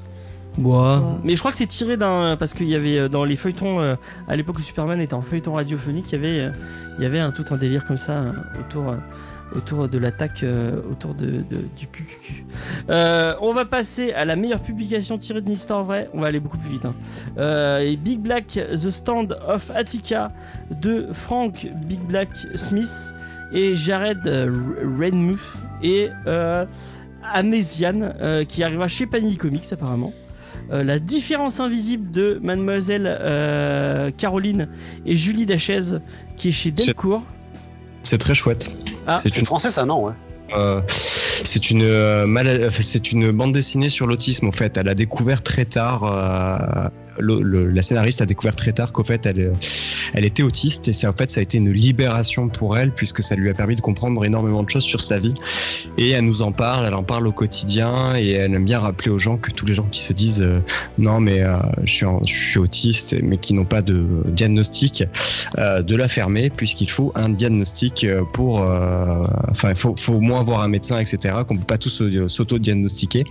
Ouais. Ouais. Mais je crois que c'est tiré d'un. Parce qu'il y avait euh, dans les feuilletons, euh, à l'époque où Superman était en feuilleton radiophonique, il y avait, euh, il y avait un, tout un délire comme ça euh, autour, euh, autour de l'attaque, euh, autour de, de- du QQQ. Euh, on va passer à la meilleure publication tirée d'une histoire vraie. On va aller beaucoup plus vite. hein. Euh, et Big Black, The Stand of Attica de Frank Big Black Smith et Jared Renmuth et euh, qui arrivera chez Panini Comics apparemment. Euh, la différence invisible de Mademoiselle euh, Caroline et Julie Dachaise qui est chez Delcourt. C'est très chouette. Ah. c'est une, français, ça, non ouais. euh, c'est une, euh, enfin, c'est une bande dessinée sur l'autisme. En fait, elle a découvert très tard. La scénariste a découvert très tard qu'au fait, elle, euh, elle était autiste et ça, en fait, ça a été une libération pour elle puisque ça lui a permis de comprendre énormément de choses sur sa vie. Et elle nous en parle, elle en parle au quotidien et elle aime bien rappeler aux gens que tous les gens qui se disent euh, non mais euh, je, suis autiste mais qui n'ont pas de diagnostic, de la fermer puisqu'il faut un diagnostic pour, enfin il faut, au moins voir un médecin etc. Qu'on peut pas tous s'auto-diagnostiquer.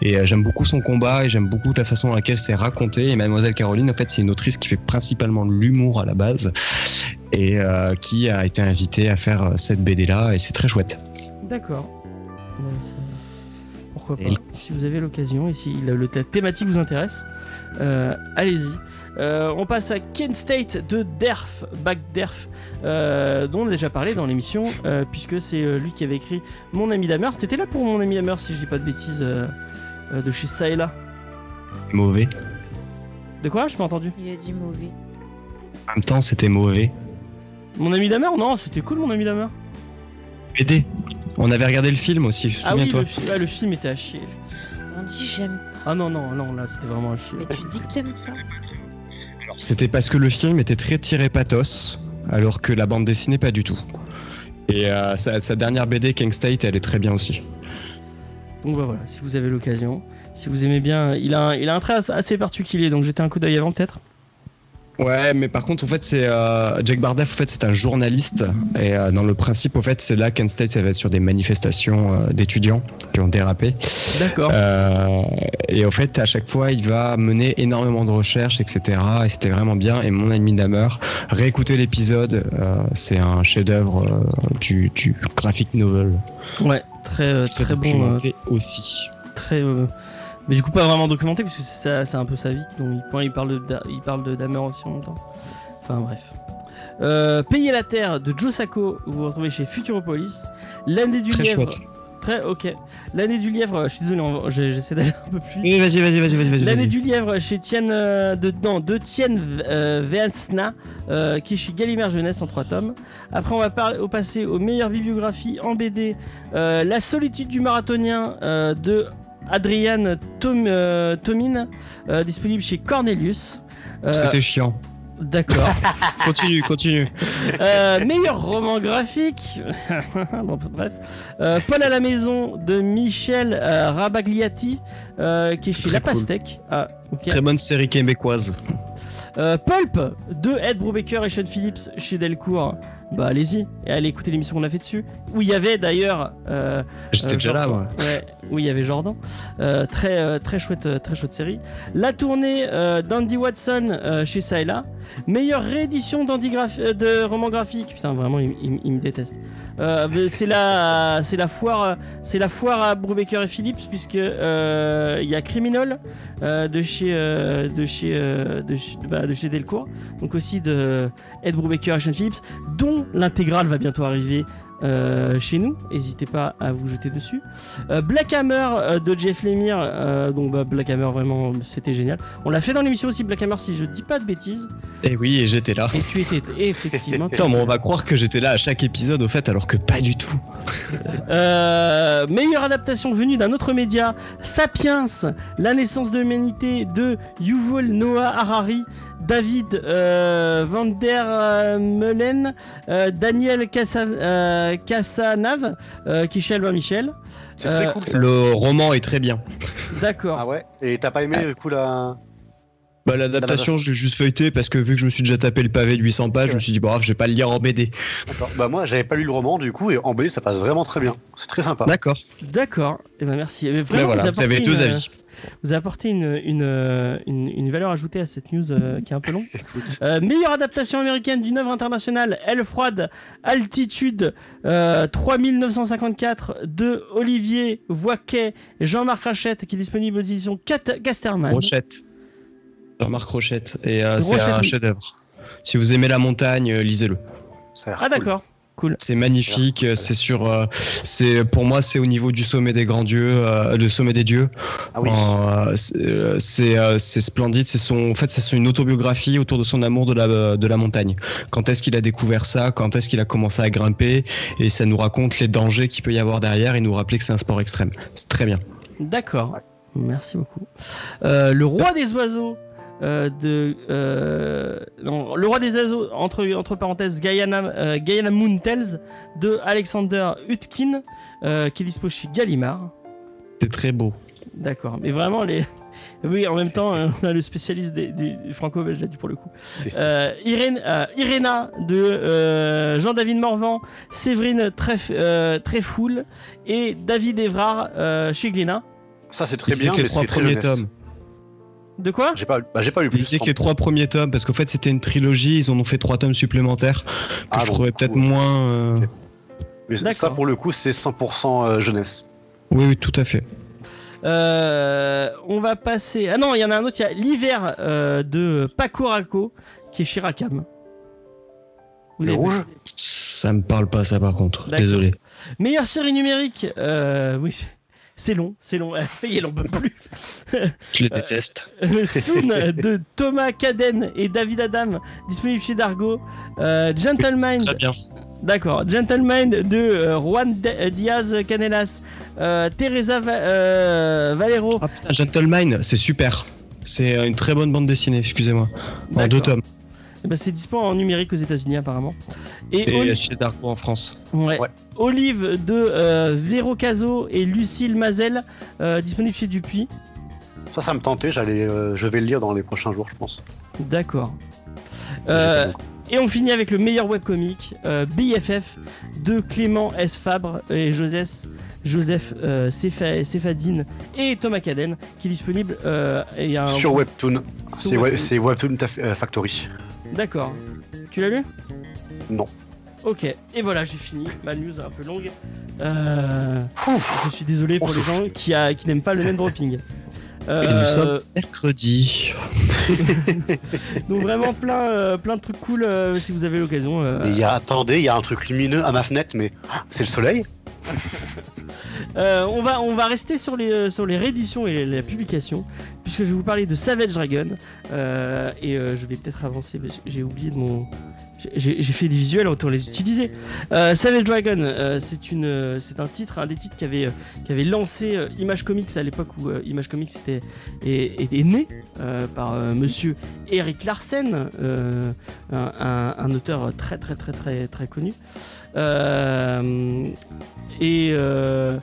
Et j'aime beaucoup son combat et j'aime beaucoup la façon dans laquelle c'est raconté. Et Mademoiselle Caroline, en fait, c'est une autrice qui fait principalement de l'humour à la base et euh, qui a été invitée à faire euh, cette BD là et c'est très chouette. D'accord. Ouais, Pourquoi pas Et- Si vous avez l'occasion et si le, thématique vous intéresse, euh, allez-y. Euh, on passe à Ken State de Derf, Back Derf, euh, dont on a déjà parlé dans l'émission, euh, puisque c'est lui qui avait écrit Mon ami Damer. T'étais là pour Mon ami Damer, si je dis pas de bêtises, de chez ça et là. Mauvais. De quoi Je pas entendu. Il a dit mauvais. En même temps, c'était mauvais. Mon ami Damer Non, c'était cool, mon ami Damer. BD. On avait regardé le film aussi, Ah oui, souviens-toi. le, fi- ah, le film était à chier. On dit j'aime, Ah non, non, non, là c'était vraiment à chier. mais tu dis que t'aimes pas. C'était parce que le film était très tiré pathos, alors que la bande dessinée pas du tout. Et euh, sa, sa dernière BD, King State, elle est très bien aussi. Donc bah voilà, si vous avez l'occasion, si vous aimez bien, il a un, il a un trait assez- particulier, donc jetez un coup d'œil avant peut-être. Ouais, mais par contre, en fait, c'est euh, Jack Bardef. En fait, c'est un journaliste, et euh, dans le principe, au fait, c'est là qu'En State, ça va être sur des manifestations euh, d'étudiants qui ont dérapé. D'accord. Et au fait, à chaque fois, il va mener énormément de recherches, etc. Et c'était vraiment bien. Et mon ami Damer, réécouter l'épisode, c'est un chef-d'œuvre du, du graphic novel. Ouais, très, euh, très bon. aussi. très. Mais du coup, pas vraiment documenté, puisque c'est ça- c'est un peu sa vie. Donc, il, parle de, il parle de Dahmer aussi en même temps. Enfin, bref. Euh, Payer la terre de Joe Sacco, vous vous retrouvez chez Futuropolis. L'année du Très lièvre. chouette. Très, ok. L'année du lièvre, je suis désolé, j'essaie d'aller un peu plus. Oui, vas-y, vas-y, vas-y, vas-y, vas-y. L'année du lièvre chez Tien euh, de, non, de Tien euh, Veansna, euh, qui est chez Gallimard Jeunesse en 3 tomes. Après, on va au passer aux meilleures bibliographies en BD. euh, La solitude du marathonien de Adrian Tom, euh, Tomine, euh, disponible chez Cornelius. Euh, C'était chiant. D'accord. Continue, continue. Meilleur roman graphique. bon, bref. Paul à la maison de Michel Rabagliati, qui est chez Très La cool. Pastèque. Ah. Très bonne série québécoise. Pulp de Ed Brubaker et Sean Phillips chez Delcourt. Bah allez-y et allez écouter l'émission qu'on a fait dessus. Où il y avait d'ailleurs. euh, J'étais euh, déjà là, moi. Ouais, où il y avait Jordan. Euh, très euh, très chouette euh, très chouette série. La tournée d'Andy Watson chez là. Meilleure réédition d'Andy de roman graphique. Putain vraiment il, me déteste. C'est la c'est la foire c'est la foire à Brubaker et Phillips puisque il y a Criminal de chez de chez de bah, Delcourt donc aussi de Ed Brubaker et Sean Phillips dont l'intégrale va bientôt arriver euh, chez nous, n'hésitez pas à vous jeter dessus. Euh, Black Hammer euh, de Jeff Lemire, donc bah, Black Hammer vraiment c'était génial. On l'a fait dans l'émission aussi Black Hammer si je dis pas de bêtises. Et oui, et j'étais là. Et tu étais effectivement. Attends, mais on va croire que j'étais là à chaque épisode, au fait, alors que pas du tout. Meilleure adaptation venue d'un autre média, Sapiens, la naissance de l'humanité de Yuval Noah Harari, David euh, Van der euh, Meulen, euh, Daniel Casa, euh, euh, est chez Albin Michel. C'est très Euh, cool ça. Le roman est très bien. D'accord. Ah ouais Et t'as pas aimé du coup la. Bah, l'adaptation, je l'ai juste feuilleté parce que vu que je me suis déjà tapé le pavé de 800 pages, je me suis dit, bon, je vais pas le lire en BD. Bah moi j'avais pas lu le roman du coup et en BD ça passe vraiment très bien. C'est très sympa. D'accord. D'accord. Et ben merci. Mais Mais vraiment, voilà, vous apportez avez deux avis. Vous apportez une, une, euh, une, une valeur ajoutée à cette news euh, qui est un peu longue. Euh, meilleure adaptation américaine d'une œuvre internationale, Elle froide, Altitude euh, 3954 de Olivier Voiquet et Jean-Marc Rachette qui est disponible aux éditions Casterman. Rochette. Jean-Marc Rochette. Et euh, c'est un chef-d'œuvre. Si vous aimez la montagne, lisez-le. Ah cool. d'accord. Cool. C'est magnifique. C'est sur. euh, c'est pour moi, c'est au niveau du sommet des grands dieux, euh, le sommet des dieux. Ah oui. Euh, c'est splendide. C'est son, en fait, c'est une autobiographie autour de son amour de la de la montagne. Quand est-ce qu'il a découvert ça? Quand est-ce qu'il a commencé à grimper? Et ça nous raconte les dangers qu'il peut y avoir derrière et nous rappeler que c'est un sport extrême. C'est très bien. D'accord. Merci beaucoup. Euh, le roi des oiseaux euh, de euh, non, le roi des oiseaux entre entre parenthèses Guyana euh, Guyana Moon Tales de Alexander Hutkin euh, qui est dispo chez Gallimard. C'est très beau. D'accord. Mais vraiment les oui, en même temps, euh, on a le spécialiste des, du du franco-belge là, du pour le coup. Euh, euh, de euh, Jean-David Morvan, Séverine euh, Treffoul et David Evrard euh, chez Glénat. Ça c'est très bien mais c'est très premiers jeunesse. tomes. De quoi J'ai pas, bah, j'ai pas lu plus. que les trois premiers tomes, parce qu'en fait c'était une trilogie, ils en ont fait trois tomes supplémentaires que Ah, je bon, trouvais peut-être ouais. moins. euh. Mais ça pour le coup c'est 100% euh, jeunesse. Oui, oui, tout à fait. Euh, on va passer. Ah non, il y en a un autre. Il y a l'hiver euh, de Paco Raco qui est chez Rakam. Vous Le avez- rouge Ça me parle pas ça par contre. D'accord. Désolé. Meilleure série numérique. Euh, oui, c'est- long, c'est long. Il en peut plus. Je les déteste. Euh, Soon de Thomas Caden et David Adam, disponible chez Dargo. Euh, Gentleman, Très bien. d'accord. Gentleman de euh, Juan euh, Diaz Canelas. Euh, Teresa Va- euh, Valero. Ah putain, Gentleman, c'est super. C'est euh, une très bonne bande dessinée, excusez-moi. En deux tomes. Eh ben, c'est dispo en numérique aux États-Unis apparemment. Et, Et Oli- chez Darko en France. ouais. Ouais. Olive de euh, Vero Caso et Lucille Mazel, euh, disponible chez Dupuis. Ça, ça me tentait. J'allais, euh, je vais le lire dans les prochains jours, je pense. D'accord. Euh, et on finit avec le meilleur webcomic, euh, BFF de Clément S. Fabre et Joseph, Joseph euh, Sefadine et Thomas Caden, qui est disponible. euh, et un- Sur Webtoon. C'est Webtoon. Factory. D'accord. Tu l'as lu Non. Ok, et voilà, j'ai fini. Ma news est un peu longue. Euh, je suis désolé pour On les gens qui, a- qui n'aiment pas le name dropping. Euh, Et nous sommes mercredi. donc vraiment plein, euh, plein de trucs cool euh, si vous avez l'occasion. euh, il y a, attendez, il y a un truc lumineux à ma fenêtre, mais ah, c'est le soleil? Euh, on, va, rester sur les, euh, sur les rééditions et la publication, puisque je vais vous parler de Savage Dragon. Euh, et je vais peut-être avancer, que j'ai oublié de mon. J'ai fait des visuels, autant les utiliser. Savage Dragon, c'est un titre, un des titres qui avait, lancé Image Comics à l'époque où Image Comics était, né par monsieur Eric Larsen, un, un- un auteur très très très très très connu. Euh, et euh,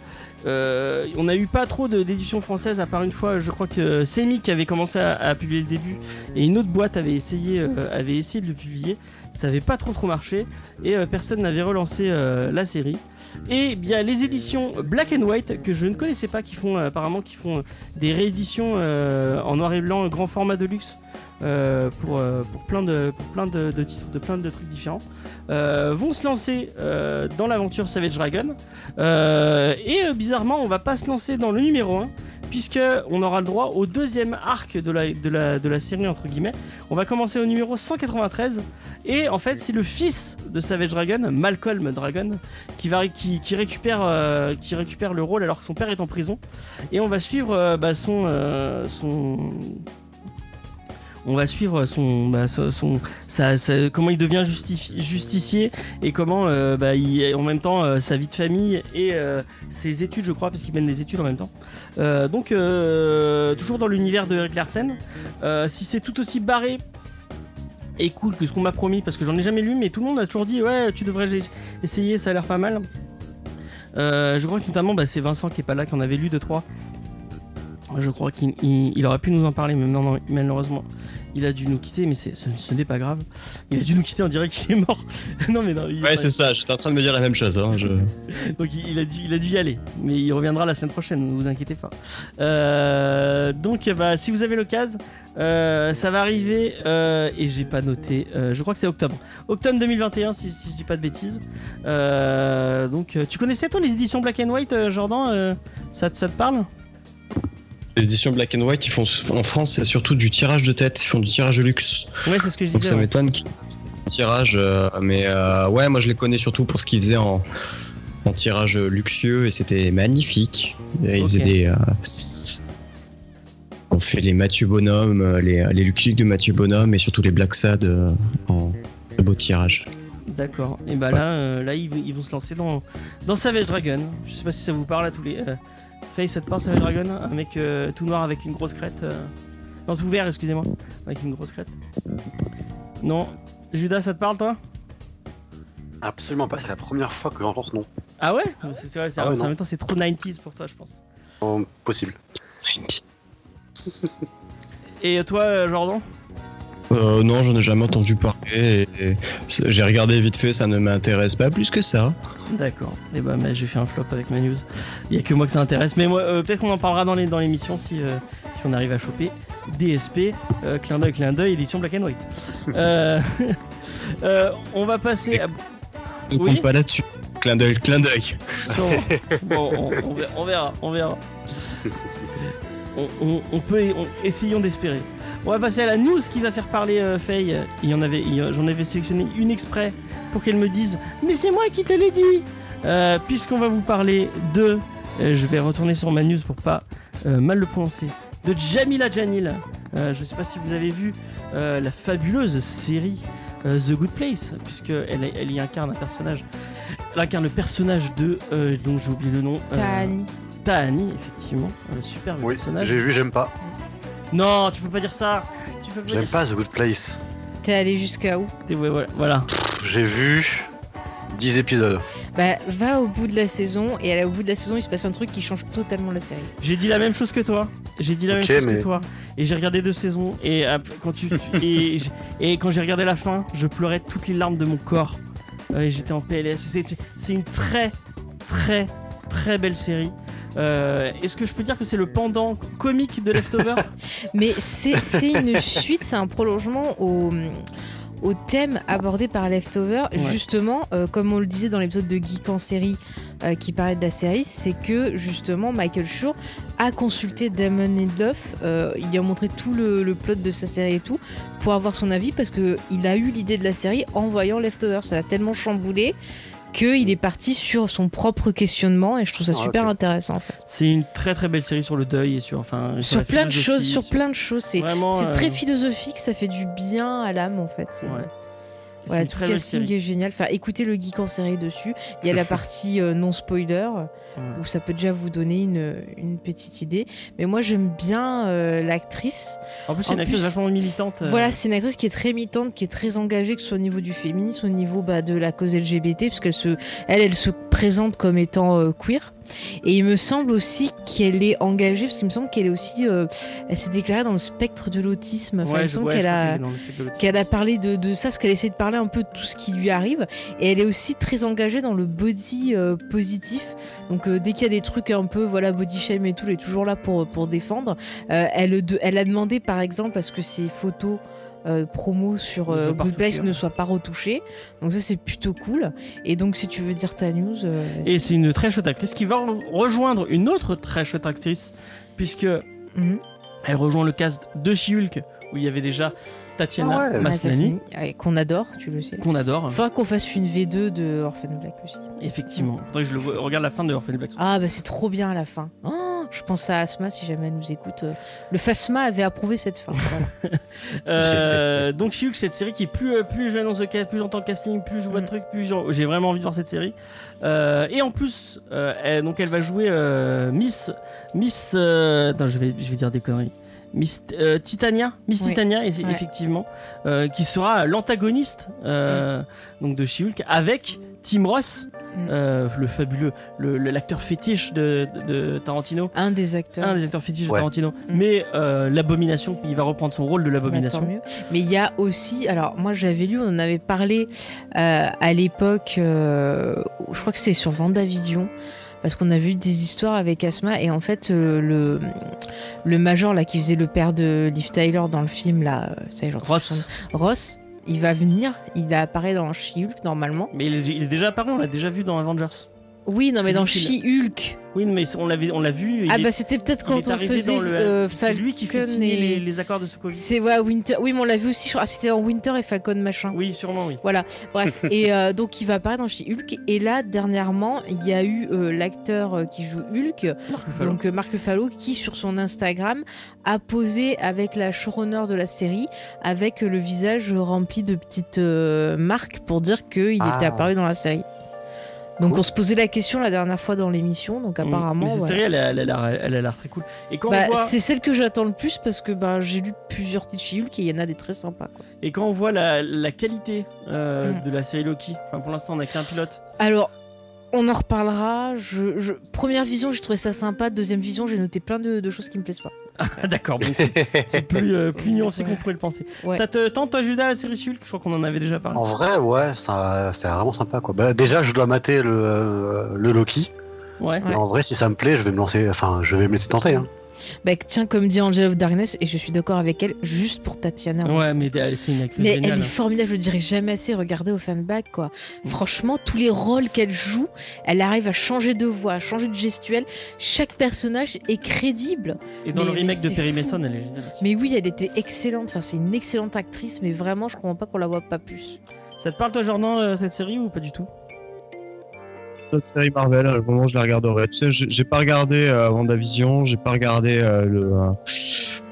euh, on n'a eu pas trop d'éditions françaises à part une fois. Je crois que Semi qui avait commencé à, publier le début et une autre boîte avait essayé, avait essayé de le publier. Ça n'avait pas trop trop marché et personne n'avait relancé la série. Et bien les éditions Black and White que je ne connaissais pas, qui font apparemment qui font des rééditions en noir et blanc, grand format de luxe. Euh, pour, euh, pour plein, de, plein de, de titres, de plein de trucs différents, euh, vont se lancer dans l'aventure Savage Dragon. Et bizarrement, on va pas se lancer dans le numéro 1, puisque on aura le droit au deuxième arc de la, de la, de la série, entre guillemets. On va commencer au numéro 193, et en fait, c'est le fils de Savage Dragon, Malcolm Dragon, qui, va, qui, qui récupère, qui récupère le rôle alors que son père est en prison. Et on va suivre bah, son. On va suivre son, bah, comment il devient justicier et comment euh, bah, en même temps euh, sa vie de famille et euh, ses études, je crois, parce qu'il mène des études en même temps. Donc, toujours dans l'univers de Eric Larsen. Si c'est tout aussi barré et cool que ce qu'on m'a promis, parce que j'en ai jamais lu, mais tout le monde a toujours dit ouais, tu devrais essayer, ça a l'air pas mal. Je crois que notamment bah, c'est Vincent qui est pas là, qui en avait lu 2-3. Je crois qu'il il- il aurait pu nous en parler, mais malheureusement, il a dû nous quitter, mais ce, ce n'est pas grave. Il a dû nous quitter, on dirait qu'il est mort. non, mais non, il, Ouais, c'est ça, j'étais en train de me dire la même chose. Hein, je... donc il, il a dû, il a dû y aller, mais il reviendra la semaine prochaine, ne vous inquiétez pas. Euh, donc bah, si vous avez l'occasion, euh, ça va arriver euh, et j'ai pas noté. euh, je crois que c'est octobre, octobre 2021 si, si je dis pas de bêtises. Donc tu connaissais toi les éditions Black and White, Jordan ça, ça te parle? L'édition Black and White, ils font en France, c'est surtout du tirage de tête. Ils font du tirage de luxe. Ouais, c'est ce que je Donc disais. ça ouais. m'étonne qu'ils tirage, euh, mais euh, ouais, moi je les connais surtout pour ce qu'ils faisaient en, en tirage luxueux et c'était magnifique. Et ils faisaient des. euh, on fait les Mathieu Bonhomme, euh, les, les Lucky de Mathieu Bonhomme et surtout les Black Sad en de beau tirage. D'accord. Et bah là, là ils, vont- ils vont se lancer dans, dans Savage Dragon. Je sais pas si ça vous parle à tous les. Faye, ça te parle Savage Dragon Un mec euh, tout noir avec une grosse crête. euh, Non, tout vert, excusez-moi. Avec une grosse crête. Non. Judas, ça te parle toi? Absolument pas, c'est la première fois que j'entends ce nom. Ah ouais? C'est vrai, c'est- Ah ouais, en même temps, c'est trop 90s pour toi, je pense. Oh, possible. Et toi, euh, Jordan? Euh, non, j'en ai jamais entendu parler. et- et J'ai regardé vite fait, ça ne m'intéresse pas plus que ça. D'accord. Et bah, mais j'ai fait un flop avec ma news. Il y a que moi que ça intéresse. Mais moi, euh, peut-être qu'on en parlera dans les- dans l'émission si, euh, si on arrive à choper. DSP, clin d'œil, clin d'œil, édition Black and White. On va passer à. Je Oui. compte pas là-dessus. Clin d'œil, clin d'œil. Bon, on, on verra, on verra, on verra. On, on- on peut, on- essayons d'espérer. On va passer à la news qui va faire parler euh, Faye. Il y en avait, il y a- j'en avais sélectionné une exprès pour qu'elle me dise, mais c'est moi qui te l'ai dit. Euh, Puisqu'on va vous parler de, euh, je vais retourner sur ma news pour pas euh, mal le prononcer, de Jamila Janil. Euh, je sais pas si vous avez vu euh, la fabuleuse série euh, The Good Place, puisque elle, y incarne un personnage. Elle incarne le personnage de, euh, dont j'ai oublié le nom. euh, Tani. Tahani, effectivement, un superbe Oui, personnage. j'ai vu, j'aime pas. Non, tu peux pas dire ça. Tu peux pas J'aime dire pas ça. The Good Place. T'es allé jusqu'à où? T'es- ouais, voilà, voilà. Pff, J'ai vu 10 épisodes. Bah, va au bout de la saison et à- au bout de la saison, il se passe un truc qui change totalement la série. J'ai dit la même chose que toi. J'ai dit la Ok, même chose mais- que toi. Et j'ai regardé deux saisons. Et ap- quand tu et, j'- et quand j'ai regardé la fin, je pleurais toutes les larmes de mon corps. Euh, et j'étais en PLS. C'est c'est une très très très belle série. Euh, Est-ce que je peux dire que c'est le pendant comique de Leftover? Mais c'est une suite, c'est un prolongement au, au thème abordé par Leftover. Ouais. Justement, euh, comme on le disait dans l'épisode de Geek en série euh, qui parlait de la série, c'est que justement Michael Schur a consulté Damon Lindelof, euh, il lui a montré tout le, le plot de sa série et tout, pour avoir son avis, parce qu'il a eu l'idée de la série en voyant Leftover. Ça l'a tellement chamboulé qu'il est parti sur son propre questionnement et je trouve ça Ah, super intéressant en fait. C'est une très très belle série sur le deuil et sur enfin Sur plein de choses, sur plein de choses, c'est c'est euh, très philosophique, ça fait du bien à l'âme en fait. Ouais. Voilà, tout le casting est génial. Enfin, écoutez le geek en série dessus. Il y a la partie euh, non spoiler où ça peut déjà vous donner une, une petite idée. Mais moi, j'aime bien euh, l'actrice. En plus, c'est une actrice vachement militante. euh, Voilà, c'est une actrice qui est très militante, qui est très engagée, que ce soit au niveau du féminisme, au niveau bah, de la cause LGBT, parce qu'elle se, elle, elle se présente comme étant queer. Et il me semble aussi qu'elle est engagée, parce qu'il me semble qu'elle est aussi, euh, elle s'est déclarée dans le spectre de l'autisme. Enfin, Ouais, il me semble ouais, qu'elle a, qu'elle a parlé de, de ça, parce qu'elle essaie de parler un peu de tout ce qui lui arrive. Et elle est aussi très engagée dans le body euh, positif. Donc euh, dès qu'il y a des trucs un peu voilà body shame et tout, elle est toujours là pour, pour défendre. Euh, elle a demandé par exemple à ce que ses photos euh, promo sur euh, Good Place ne soient pas retouchées. Donc ça c'est plutôt cool. Et donc si tu veux dire ta news, euh. Et c'est une très chouette actrice qui va re- rejoindre une autre très chouette actrice, puisque Mhm. elle rejoint le cast de She-Hulk, où il y avait déjà Tatiana Ah ouais. Maslany, qu'on adore, tu le sais. qu'on adore. Faudra qu'on fasse une V2 de Orphan Black aussi. Effectivement. Faudrait que je le regarde la fin de Orphan Black. Ah bah c'est trop bien à la fin. Oh, je pense à Asma si jamais elle nous écoute. Euh, Le Fasma avait approuvé cette fin. Voilà. Euh, donc She-Hulk, cette série qui est plus, euh, plus j'annonce le ca- plus j'entends le casting, plus je vois Mm. de trucs, plus j'ai vraiment envie de voir cette série. Et en plus, elle, donc elle va jouer Miss, Miss, attends, je vais, je vais dire des conneries. Miss euh, Titania, Miss Oui. Titania, Ouais. effectivement, euh, qui sera l'antagoniste euh, donc de She-Hulk avec Tim Ross, Mm. euh, le fabuleux, le- le- l'acteur fétiche de, de- de Tarantino. Un des acteurs. Un des acteurs fétiches de. Tarantino. Mm. Mais euh, l'abomination, il va reprendre son rôle de Bah, l'abomination. tant mieux. Mais il y a aussi, alors moi j'avais lu, on en avait parlé euh, à l'époque, euh, je crois que c'est sur Vendavision, parce qu'on avait eu des histoires avec Asma et en fait euh, le le major là qui faisait le père de Liv Tyler dans le film là, euh, ça Ross. Ross, il va venir, il apparaît dans She-Hulk normalement. Mais il est, il est déjà apparu, on l'a déjà vu dans Avengers. Oui, non mais dans She-Hulk. Oui, mais on l'avait, on l'a vu. Ah est- bah c'était peut-être quand on faisait le- euh, C'est lui qui fait Falcon signer et- les, les accords de Sokovie. C'est ouais, Winter. Oui, mais on l'a vu aussi. Ah, c'était dans Winter et Falcon machin. Oui, sûrement, oui. Voilà, bref. et euh, donc il va apparaître dans chez Hulk. Et là, dernièrement, il y a eu euh, l'acteur qui joue Hulk, Mark Ruffalo. donc euh, Mark Ruffalo, qui sur son Instagram a posé avec la showrunner de la série, avec euh, le visage rempli de petites euh, marques pour dire qu'il Ah. était apparu dans la série. Donc Cool. on se posait la question la dernière fois dans l'émission, donc apparemment. Mais cette série, elle, a- l'air- très cool. Et quand, Bah, voit, c'est celle que j'attends le plus parce que bah, j'ai lu plusieurs titres chez Hulk et il y en a des très sympas. Quoi. et quand on voit la, la qualité euh, Mm. de la série Loki, enfin pour l'instant on a qu'un pilote. Alors, on en reparlera. Je, je- Première vision, j'ai trouvé ça sympa. Deuxième vision, j'ai noté plein de, de choses qui me plaisent pas. Ah, D'accord, donc c'est- plus, euh, plus nuancé qu'on pourrait le penser. Ouais. Ça te tente toi Judas la série Hulk Je crois qu'on en avait déjà parlé. En vrai, ouais, ça, c'est vraiment sympa quoi. Bah, déjà, je dois mater le, euh, le Loki. Ouais. Ouais. Et en vrai, si ça me plaît, je vais me lancer. Enfin, je vais me laisser tenter. Hein. Bah, tiens, comme dit Angel of Darkness, et je suis d'accord avec elle, juste pour Tatiana. Ouais, mais c'est une actrice Mais géniale. elle est formidable, je le dirais jamais assez. Regardez au fanback, quoi. Mm. Franchement, tous les rôles qu'elle joue, elle arrive à changer de voix, à changer de gestuelle. Chaque personnage est crédible. Et dans mais- le remake de Perry. Mason, elle est géniale aussi. Mais oui, elle était excellente. Enfin, c'est une excellente actrice, mais vraiment, je comprends pas qu'on la voit pas plus. Ça te parle toi Jordan euh, cette série ou pas du tout? Notre série Marvel, à un moment je la regarderai. Tu sais, j'ai pas regardé euh, WandaVision, j'ai pas regardé euh, le, euh,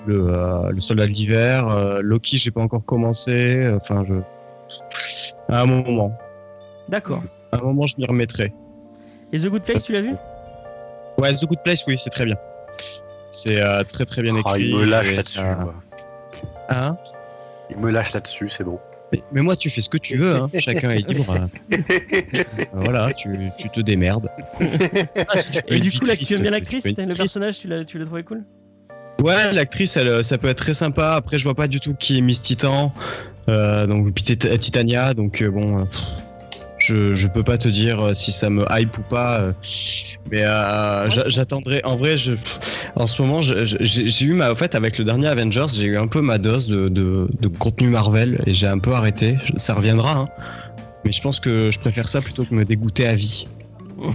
le, euh, le Soldat de l'hiver, euh, Loki, j'ai pas encore commencé. Enfin, je. À un moment. D'accord. À un moment, je m'y remettrai. Et The Good Place, tu l'as vu? Ouais, The Good Place, oui, c'est très bien. C'est euh, très très bien Ah, écrit. il me lâche là-dessus. Hein? Il me lâche là-dessus, c'est bon. Mais, mais moi, tu fais ce que tu veux, hein. chacun est libre. hein. Euh, voilà, tu, tu te démerdes. Ah, tu Et du coup, là, tu aimes bien l'actrice Le triste. personnage, tu l'as tu l'as trouvé cool? Ouais, l'actrice, elle, euh, ça peut être très sympa. Après, je vois pas du tout qui est Miss Titan, euh, donc Titania, donc euh, bon, pff, je je peux pas te dire euh, si ça me hype ou pas. euh, mais euh, j'attendrai. En vrai, je, en ce moment, j'ai eu ma, en fait, avec le dernier Avengers, j'ai eu un peu ma dose de, de, de contenu Marvel et j'ai un peu arrêté. Ça reviendra, hein. Mais je pense que je préfère ça plutôt que me dégoûter à vie.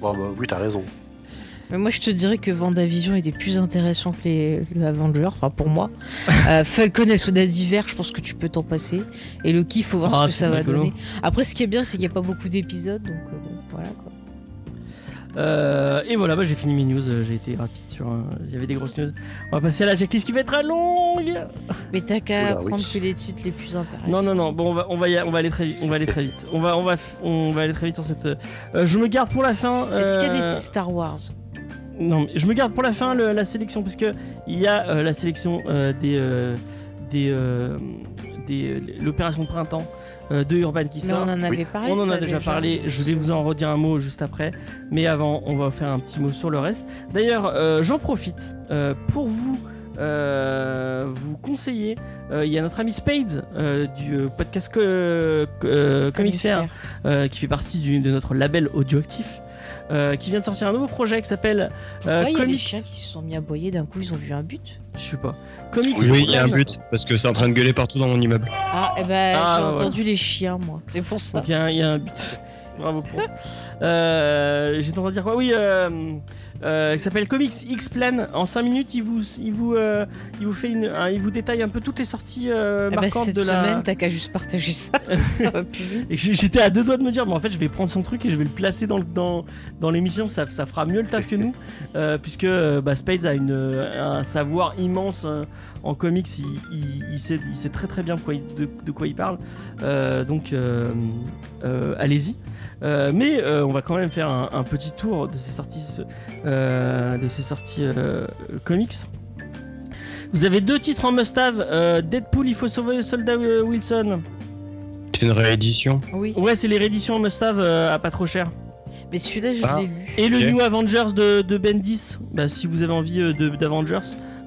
Bon, bah, oui, t'as raison. Mais moi, je te dirais que Vendavision était plus intéressant que les, les Avengers, enfin pour moi. Euh, Falcon et le Soldat d'hiver, je pense que tu peux t'en passer. Et le kiff, faut voir Ah, ce que ça va rigolo. donner. Après, ce qui est bien, c'est qu'il n'y a pas beaucoup d'épisodes, donc euh, bon, voilà quoi. Euh, et voilà, bah, j'ai fini mes news. euh, J'ai été rapide sur. euh, Il y avait des grosses news. On va passer à la checklist qui va être très longue. Mais t'as qu'à oui. prendre que les titres les plus intéressants. Non, non, non. Bon, on va, on va, y- on va aller très vite. On va aller très vite. On va, on va, on va aller très vite sur cette. euh, je me garde pour la fin. Est-ce qu'il y a des titres Star Wars? Non, mais je me garde pour la fin le- la sélection parce que il y a euh, la sélection euh, des euh, des euh, des euh, l'opération de printemps euh, de Urban qui Mais sort. on en avait Oui. parlé. On en a déjà parlé, je vais vous en redire un mot juste après, mais avant on va faire un petit mot sur le reste. D'ailleurs, euh, j'en profite euh, pour vous euh, vous conseiller, euh, il y a notre ami Spades euh, du podcast co- euh, Comics Fair euh, qui fait partie du- de notre label audioactif. Euh, qui vient de sortir un nouveau projet qui s'appelle euh, Ouais, il y a les Comics. chiens qui se sont mis à aboyer d'un coup, ils ont vu un but. Je sais pas. Comics. Oui, Oui, il y a un but parce que c'est en train de gueuler partout dans mon immeuble. Ah, eh ben, Ah, j'ai ouais, entendu les chiens, moi. C'est pour ça. Il y, a un- il y a un but. Bravo pour. Euh, J'étais en train de dire quoi? Oui, euh, qui s'appelle Comics X Plan. En 5 minutes, il vous, il vous, euh, il vous fait une, un- il vous détaille un peu toutes les sorties euh, Eh ben, marquantes cette de la. semaine, t'as qu'à juste partager ça. ça va plus vite. Et j'ai- j'étais à deux doigts de me dire, mais en fait, je vais prendre son truc et je vais le placer dans, dans, dans l'émission. Ça, ça fera mieux le taf que nous, puisque bah, Spades a une, un savoir immense en comics. Il, il- il sait, il sait très très bien de quoi il, de, de quoi il parle. Donc, allez-y. Euh, mais euh, on va quand même faire un, un petit tour de ces sorties, euh, de ces sorties euh, comics. Vous avez deux titres en must-have. euh, Deadpool, il faut sauver le soldat Wilson. C'est une réédition. Oui, Ouais, c'est les rééditions en must-have euh, à pas trop cher. mais celui-là, je Ah. l'ai lu. Et le. New Avengers de, de Bendis, bah, si vous avez envie euh, de- d'Avengers,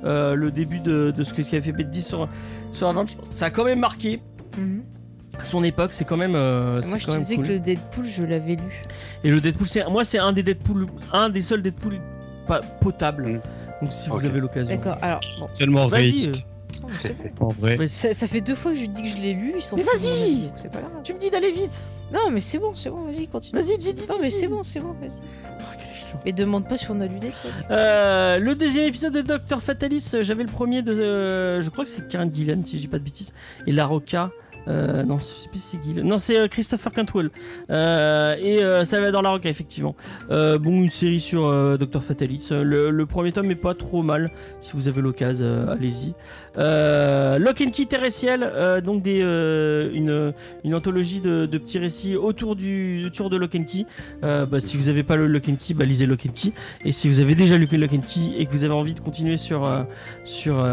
euh, le début de, de ce que ce qu'avait fait Bendis sur, sur Avengers, ça a quand même marqué Mhm. Son époque, c'est quand même, euh, Moi, je quand te même disais cool. que le Deadpool, je l'avais lu. Et le Deadpool, c'est moi c'est un des Deadpool, un des seuls Deadpool pas potables. Mm. Donc si vous avez l'occasion. D'accord, alors, bon. Tellement Vas-y. En vrai. Ça, ça fait deux fois que je lui dis que je l'ai lu, ils s'en Mais vas-y avis, donc C'est pas grave. Tu me dis d'aller vite. Non, mais c'est bon, c'est bon, vas-y, continue. Vas-y, dis, dis. Non, mais c'est bon, c'est bon, vas-y. Oh. Mais demande pas si on a lu des trucs. Euh, le deuxième épisode de Doctor Fatalis, euh, j'avais le premier de. euh, je crois que c'est Karen Gillan, si j'ai pas de bêtises. Et La Roca. Euh, non, plus c'est Gillan. Non, c'est euh, Christopher Cantwell. Euh, et euh, Salvador La Roca, effectivement. Bon, une série sur Doctor Fatalis. Le, premier tome est pas trop mal. Si vous avez l'occasion, allez-y. Lock and Key Terrestrial, euh, donc des, une, une anthologie de, petits récits autour du autour de Lock and Key. Bah, si vous avez pas le Lock and Key, bah, lisez Lock and Key. Et si vous avez déjà lu Lock and Key et que vous avez envie de continuer sur, sur,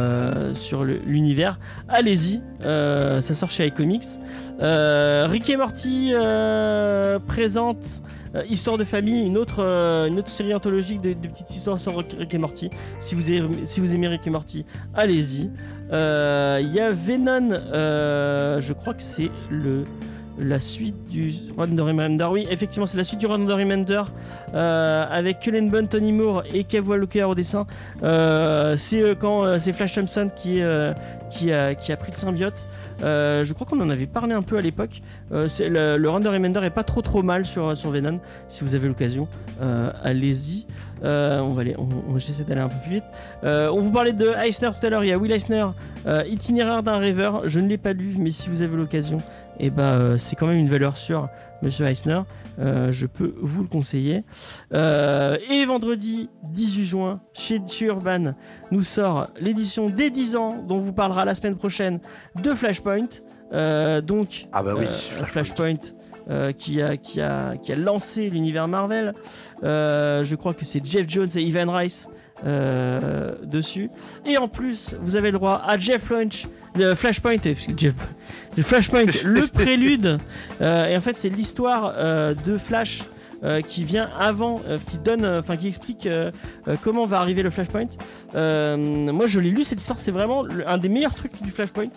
sur l'univers, allez-y. Ça sort chez iComics. Euh, Rick et Morty euh, présente euh, Histoire de famille, une autre, une autre série anthologique de, petites histoires sur Rick et Morty. Si vous aimez, si vous aimez Rick et Morty, allez-y. Il y a Venom, je crois que c'est le la suite du Run. Oui, effectivement, c'est la suite du Run Remender euh, avec Cullen Bunn, Tony Moore et Kev Walker au dessin. Euh, c'est euh, quand c'est Flash Thompson qui, qui, a, qui a pris le symbiote. Je crois qu'on en avait parlé un peu à l'époque. Le, le Remender est pas trop trop mal sur, sur Venom. Si vous avez l'occasion, allez-y. On va aller, on, j'essaie d'aller un peu plus vite. On vous parlait de Eisner tout à l'heure. Il y a Will Eisner, Itinéraire d'un rêveur. Je ne l'ai pas lu, mais si vous avez l'occasion, et ben euh, c'est quand même une valeur sûre, Monsieur Eisner. Euh, je peux vous le conseiller. Euh, et vendredi 18 juin, chez, chez Urban, nous sort l'édition des 10 ans, dont on vous parlera la semaine prochaine, de Flashpoint. Donc, Ah bah oui, Flashpoint. euh, qui, a, qui, a, qui a lancé l'univers Marvel. Euh, je crois que c'est Jeff Jones et Ivan Rice euh, dessus. Et en plus, vous avez le droit à Jeff Lunch le Flashpoint, euh, le Flashpoint, le prélude. euh, et en fait, c'est l'histoire euh, de Flash. euh, qui vient avant, euh, qui donne, euh, enfin qui explique comment va arriver le Flashpoint. Moi, je l'ai lu cette histoire, c'est vraiment le- un des meilleurs trucs du Flashpoint.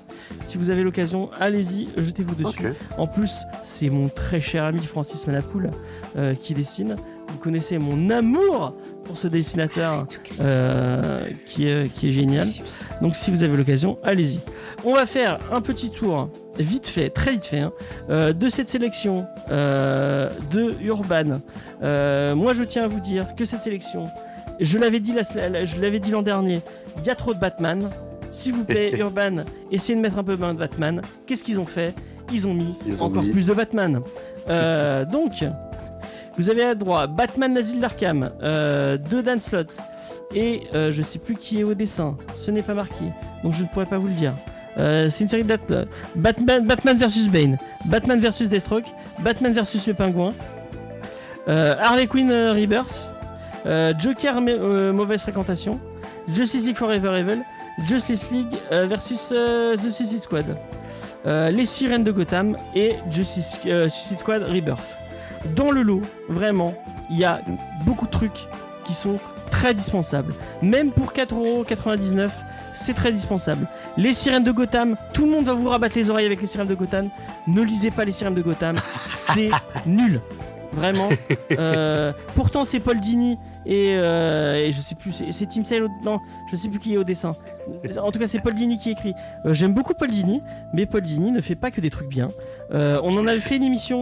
Si vous avez l'occasion, allez-y, jetez-vous dessus. En plus, c'est mon très cher ami Francis Manapoul euh, qui dessine. Vous connaissez mon amour pour ce dessinateur euh, qui, est, qui est génial. Donc si vous avez l'occasion, allez-y. On va faire un petit tour, vite fait, très vite fait, hein, euh, de cette sélection euh, de Urban. Euh, moi, je tiens à vous dire que cette sélection, je l'avais dit la- la- je l'avais dit l'an dernier, il y a trop de Batman. S'il vous plaît, Urban, essayez de mettre un peu de Batman. Qu'est-ce qu'ils ont fait? Ils ont mis Ils ont encore mis- plus de Batman. Euh, donc, vous avez à droit. Batman l'asile d'Arkham euh, de Dan et euh, je sais plus qui est au dessin. Ce n'est pas marqué, donc je ne pourrais pas vous le dire. Euh, c'est une série de Batman, Batman versus Bane, Batman versus Deathstroke, Batman versus le Pingouin, euh, Harley Quinn euh, Rebirth, Joker mauvaise fréquentation, Justice League Forever Evil, Justice League versus The Suicide Squad, Les Sirènes de Gotham et Justice Suicide Squad Rebirth. Dans le lot, vraiment, il y a beaucoup de trucs qui sont très dispensables. Même pour 4,99€, c'est très dispensable. Les sirènes de Gotham, tout le monde va vous rabattre les oreilles avec les sirènes de Gotham. Ne lisez pas les sirènes de Gotham, c'est nul. Vraiment. Euh, pourtant, c'est Paul Dini et, euh, et je sais plus, c'est Tim Sale. Non, je sais plus qui est au dessin. En tout cas, c'est Paul Dini qui écrit. Euh, J'aime beaucoup Paul Dini, mais Paul Dini ne fait pas que des trucs bien. On en avait fait une émission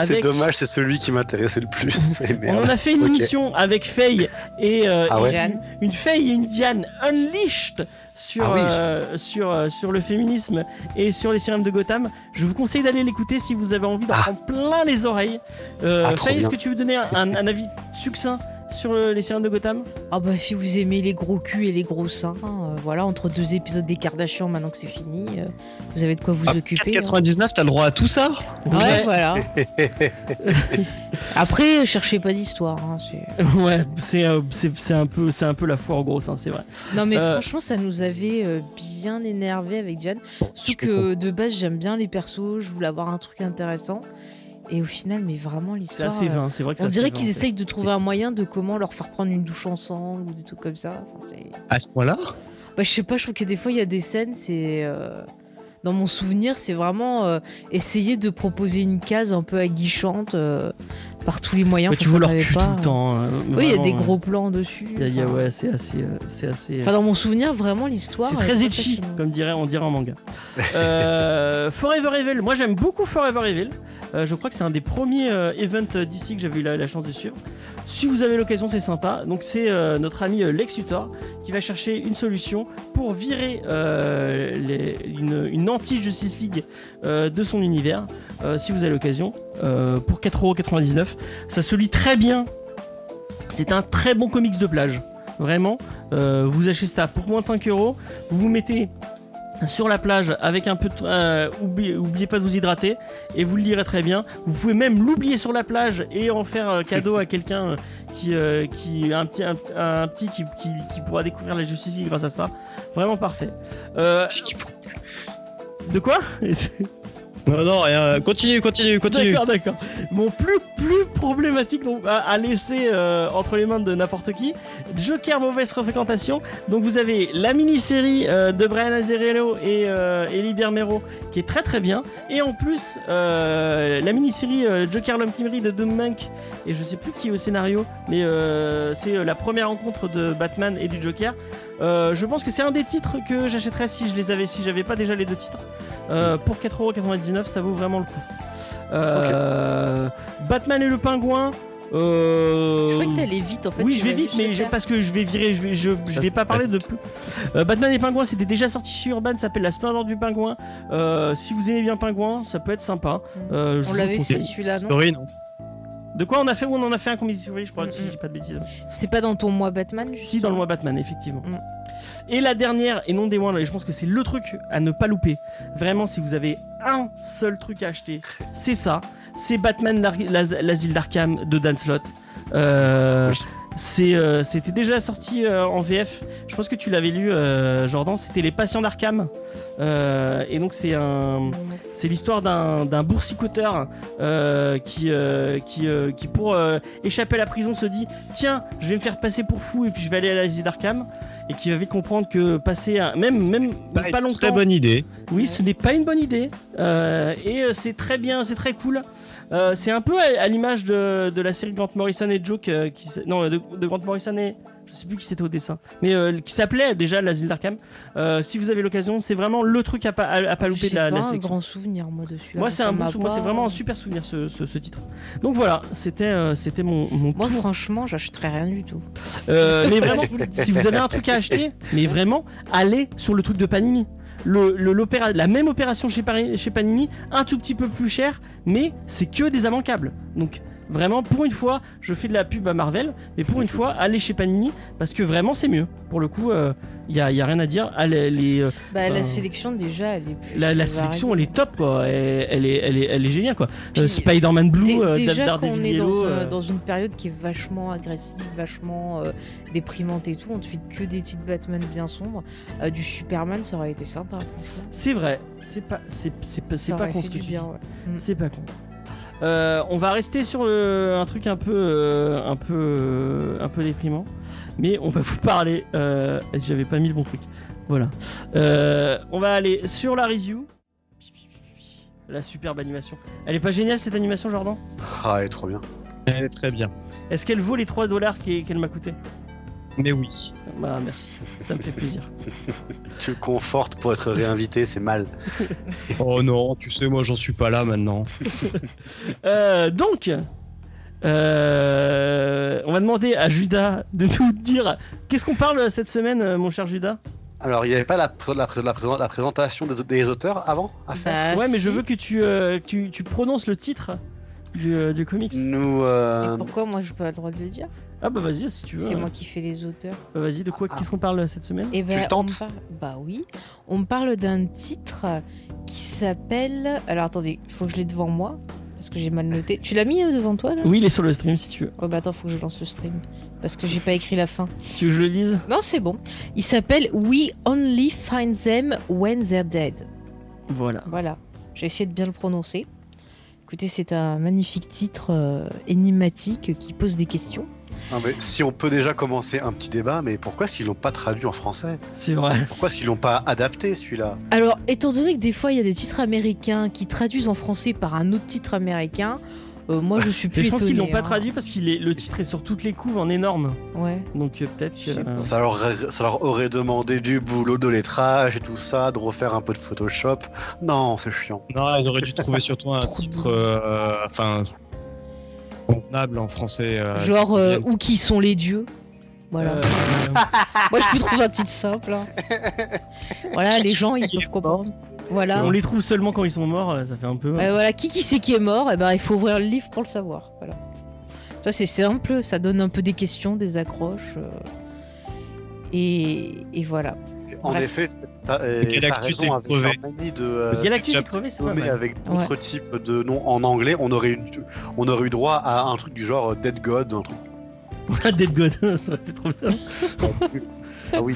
C'est dommage, c'est celui qui m'intéressait le plus. On en a fait une Ok. émission avec Faye et, euh, Ah ouais une, Faye et une Diane unleashed sur, Ah oui. euh, sur, euh, sur le féminisme et sur les sirènes de Gotham. Je vous conseille d'aller l'écouter si vous avez envie d'en Ah. prendre plein les oreilles. Euh, Ah, Faye, est-ce que tu veux donner un avis succinct sur le- les sirènes de Gotham? Ah bah si vous aimez les gros culs et les gros seins, euh, voilà, entre deux épisodes des Kardashians, maintenant que c'est fini, euh, vous avez de quoi vous Ah, occuper. hein. 4,99, t'as le droit à tout ça? Ouais, Ouais. voilà. Après, cherchez pas d'histoire. hein, c'est- Ouais, c'est euh, c'est- c'est un, peu- c'est un peu la foire aux gros seins, c'est vrai. non mais Euh, franchement, ça nous avait euh, bien énervé avec Diane. Je que de base, j'aime bien les persos, je voulais avoir un truc intéressant. Et au final, mais vraiment C'est l'histoire. assez euh, vain, c'est vrai que c'est On dirait qu'ils c'est- essayent de trouver un moyen de comment leur faire prendre une douche ensemble ou des trucs comme ça. Enfin, c'est- À ce point-là Bah, je sais pas, je trouve que des fois il y a des scènes, c'est. euh, Dans mon souvenir, c'est vraiment euh, essayer de proposer une case un peu aguichante euh, par tous les moyens. Ouais, tu vois leur cul pas- tout le temps. euh, Oui, il y a des vraiment, gros plans dessus. il y a- y a- ouais, c'est assez. euh, c'est assez Enfin, dans mon souvenir, vraiment l'histoire. C'est très etchi, comme dirait, on dirait en manga. Euh, Forever Evil, moi j'aime beaucoup Forever Evil. Euh, je crois que c'est un des premiers euh, events d'ici que j'avais eu la, la chance de suivre. Si vous avez l'occasion, c'est sympa. Donc c'est euh, notre ami euh, Lex Luthor qui va chercher une solution pour virer euh, les- une, une anti-Justice League euh, de son univers. Euh, si vous avez l'occasion, euh, pour 4,99€, ça se lit très bien. C'est un très bon comics de plage. Vraiment, Euh, vous achetez ça pour moins de 5 euros. Vous vous mettez sur la plage avec un peu de, euh, oubliez, oubliez pas de vous hydrater et vous le lirez très bien. Vous pouvez même l'oublier sur la plage et en faire euh, cadeau à quelqu'un qui, euh, qui un petit un, petit- un petit qui, qui, qui pourra découvrir la justice grâce à ça. Vraiment parfait. De quoi? Non, non, rien. Continue, continue, continue. D'accord, d'accord. Bon, plus, plus problématique à, laisser euh, entre les mains de n'importe qui. Joker mauvaise fréquentation. Donc vous avez la mini-série euh, de Brian Azzarello et euh, Elie Bermero qui est très très bien. Et en plus, la mini-série Joker l'homme qui de Doom Monk. Et je sais plus qui est au scénario, mais c'est la première rencontre de Batman et du Joker. Euh, je pense que c'est un des titres que j'achèterais si je les avais, si j'avais pas déjà les deux titres. Euh, pour 4,99€, ça vaut vraiment le coup. Euh, Batman et le pingouin. euh, Je crois que t'allais vite en fait. oui, je vais vite, mais parce que je vais virer, je vais, je, je Ça, vais c'est pas parler de plus. Euh, Batman et Pingouin, c'était déjà sorti chez Urban, ça s'appelle La Splendeur du Pingouin. Euh, si vous aimez bien Pingouin, ça peut être sympa. Euh, je On l'avait fait celui-là, non? Story, non? De quoi on a fait où on en a fait un souris, je crois, si je dis pas de bêtises. C'était pas dans ton mois Batman Si, justement dans le mois Batman, effectivement. Mm. Et la dernière, et non des moindres, et je pense que c'est le truc à ne pas louper. Vraiment, si vous avez un seul truc à acheter, c'est ça. C'est Batman l'asile d'Arkham de Dan Slott. Euh, euh, c'était déjà sorti euh, en VF. Je pense que tu l'avais lu, euh, Jordan. C'était Les Patients d'Arkham. Euh, et donc c'est un, c'est l'histoire d'un, d'un boursicoteur euh, qui, euh, qui, qui pour échapper à la prison se dit tiens je vais me faire passer pour fou et puis je vais aller à l'asile d'Arkham et qui va vite comprendre que passer un- même même Pas, longtemps Très bonne idée. oui, ce n'est pas une bonne idée. Et c'est très bien, c'est très cool. C'est un peu à, à l'image de, de la série Grant Morrison et Joke, euh, qui, non, de, de Grant Morrison et je sais plus qui c'était au dessin, mais euh, qui s'appelait déjà l'asile d'Arkham. Euh, si vous avez l'occasion, c'est vraiment le truc à pas, à, à pas louper de la, pas la un grand souvenir moi dessus. Moi, c'est un bon c'est vraiment un super souvenir ce, ce- ce titre. Donc voilà, c'était euh, c'était mon, mon Moi tour. franchement, j'achèterais rien du tout. Mais vraiment, si vous avez un truc à acheter, mais vraiment, allez sur le truc de Panini. Le, le- l'opéra, la même opération chez, Pari- chez Panini, un tout petit peu plus cher, mais c'est que des immanquables. Donc vraiment, pour une fois, je fais de la pub à Marvel, mais pour une fois, allez chez Panini, parce que vraiment c'est mieux. Pour le coup, il y, a, y a rien à dire. Allez, les, euh, Bah, la sélection déjà, elle est plus. la, sélection, elle est top, quoi. Elle, elle est, elle, est, elle est géniale, quoi. Euh, Spider-Man Blue, Dé- euh, déjà Daredevil qu'on est Yellow, dans, euh, euh, dans une période qui est vachement agressive, vachement euh, déprimante et tout, on te file que des titres Batman bien sombres. Euh, du Superman, ça aurait été sympa. C'est vrai, c'est pas, c'est, c'est, pas- con fait ce que tu dis. Mm. C'est pas con. Euh, on va rester sur le- un truc un peu, euh, un peu, euh, un peu déprimant, mais on va vous parler. Euh, J'avais pas mis le bon truc. Voilà. Euh, on va aller sur la review. La superbe animation. Elle est pas géniale cette animation, Jordan? Ah, elle est trop bien. Elle est très bien. Est-ce qu'elle vaut les 3 dollars qu'elle m'a coûté? Mais oui. Bah merci, ça me fait plaisir. Tu confortes pour être réinvité, c'est mal. Oh non, tu sais, moi j'en suis pas là maintenant. Euh, donc, euh, on va demander à Judas de nous dire qu'est-ce qu'on parle cette semaine, mon cher Judas? Alors, il n'y avait pas la, pré- la, pré- la pré- la présentation des, des auteurs avant à faire? Bah, ouais, mais je veux que tu, euh, que tu, tu prononces le titre du, du comics. Nous. euh, Et pourquoi moi je pas le droit de le dire? Ah bah vas-y si tu veux. C'est hein. moi qui fais les auteurs. Bah, vas-y, de quoi Ah. Qu'est-ce qu'on parle cette semaine Et ben, le on tentes me parle- Bah oui. On parle d'un titre qui s'appelle. Alors attendez, il faut que je l'ai devant moi. Parce que j'ai mal noté. Tu l'as mis euh, devant toi là? Oui, il est sur le stream si tu veux. Oh bah attends, faut que je lance le stream. Parce que j'ai pas écrit la fin. Tu veux que je le lise? Non, c'est bon. Il s'appelle We Only Find Them When They're Dead. Voilà. Voilà. J'ai essayé de bien le prononcer. Écoutez, c'est un magnifique titre euh, énigmatique qui pose des questions. Non, mais si on peut déjà commencer un petit débat, mais pourquoi s'ils l'ont pas traduit en français? C'est vrai. Pourquoi s'ils l'ont pas adapté celui-là? Alors, étant donné que des fois il y a des titres américains qui traduisent en français par un autre titre américain, euh, moi je suis plus Mais je pense qu'ils l'ont pas hein. traduit parce que le titre est sur toutes les couves en énorme. Ouais. Donc euh, peut-être que. Euh, ça leur, ça leur aurait demandé du boulot de lettrage et tout ça, de refaire un peu de Photoshop. Non, c'est chiant. Non, ils auraient dû trouver surtout un titre, euh, enfin, convenable en français. euh, Genre, euh, qui- où qui sont les dieux Voilà. euh, Moi je vous trouve un titre simple. hein. voilà, les gens ils peuvent comprendre. Voilà. on les trouve seulement quand ils sont morts, euh, ça fait un peu. Ouais, voilà, qui qui c'est qui est mort? Eh ben, il faut ouvrir le livre pour le savoir. Voilà. Vois, c'est simple, ça donne un peu des questions, des accroches. euh, Et, et voilà. En Bref. effet, t'as Galactus raison est avec crevé. leur manie de. euh, Galactus est crevé, c'est pas nommer mal. avec d'autres types de noms en anglais, on aurait eu, on aurait eu droit à un truc du genre euh, Dead God, un truc. Dead God, ça aurait été trop bien. Ah oui.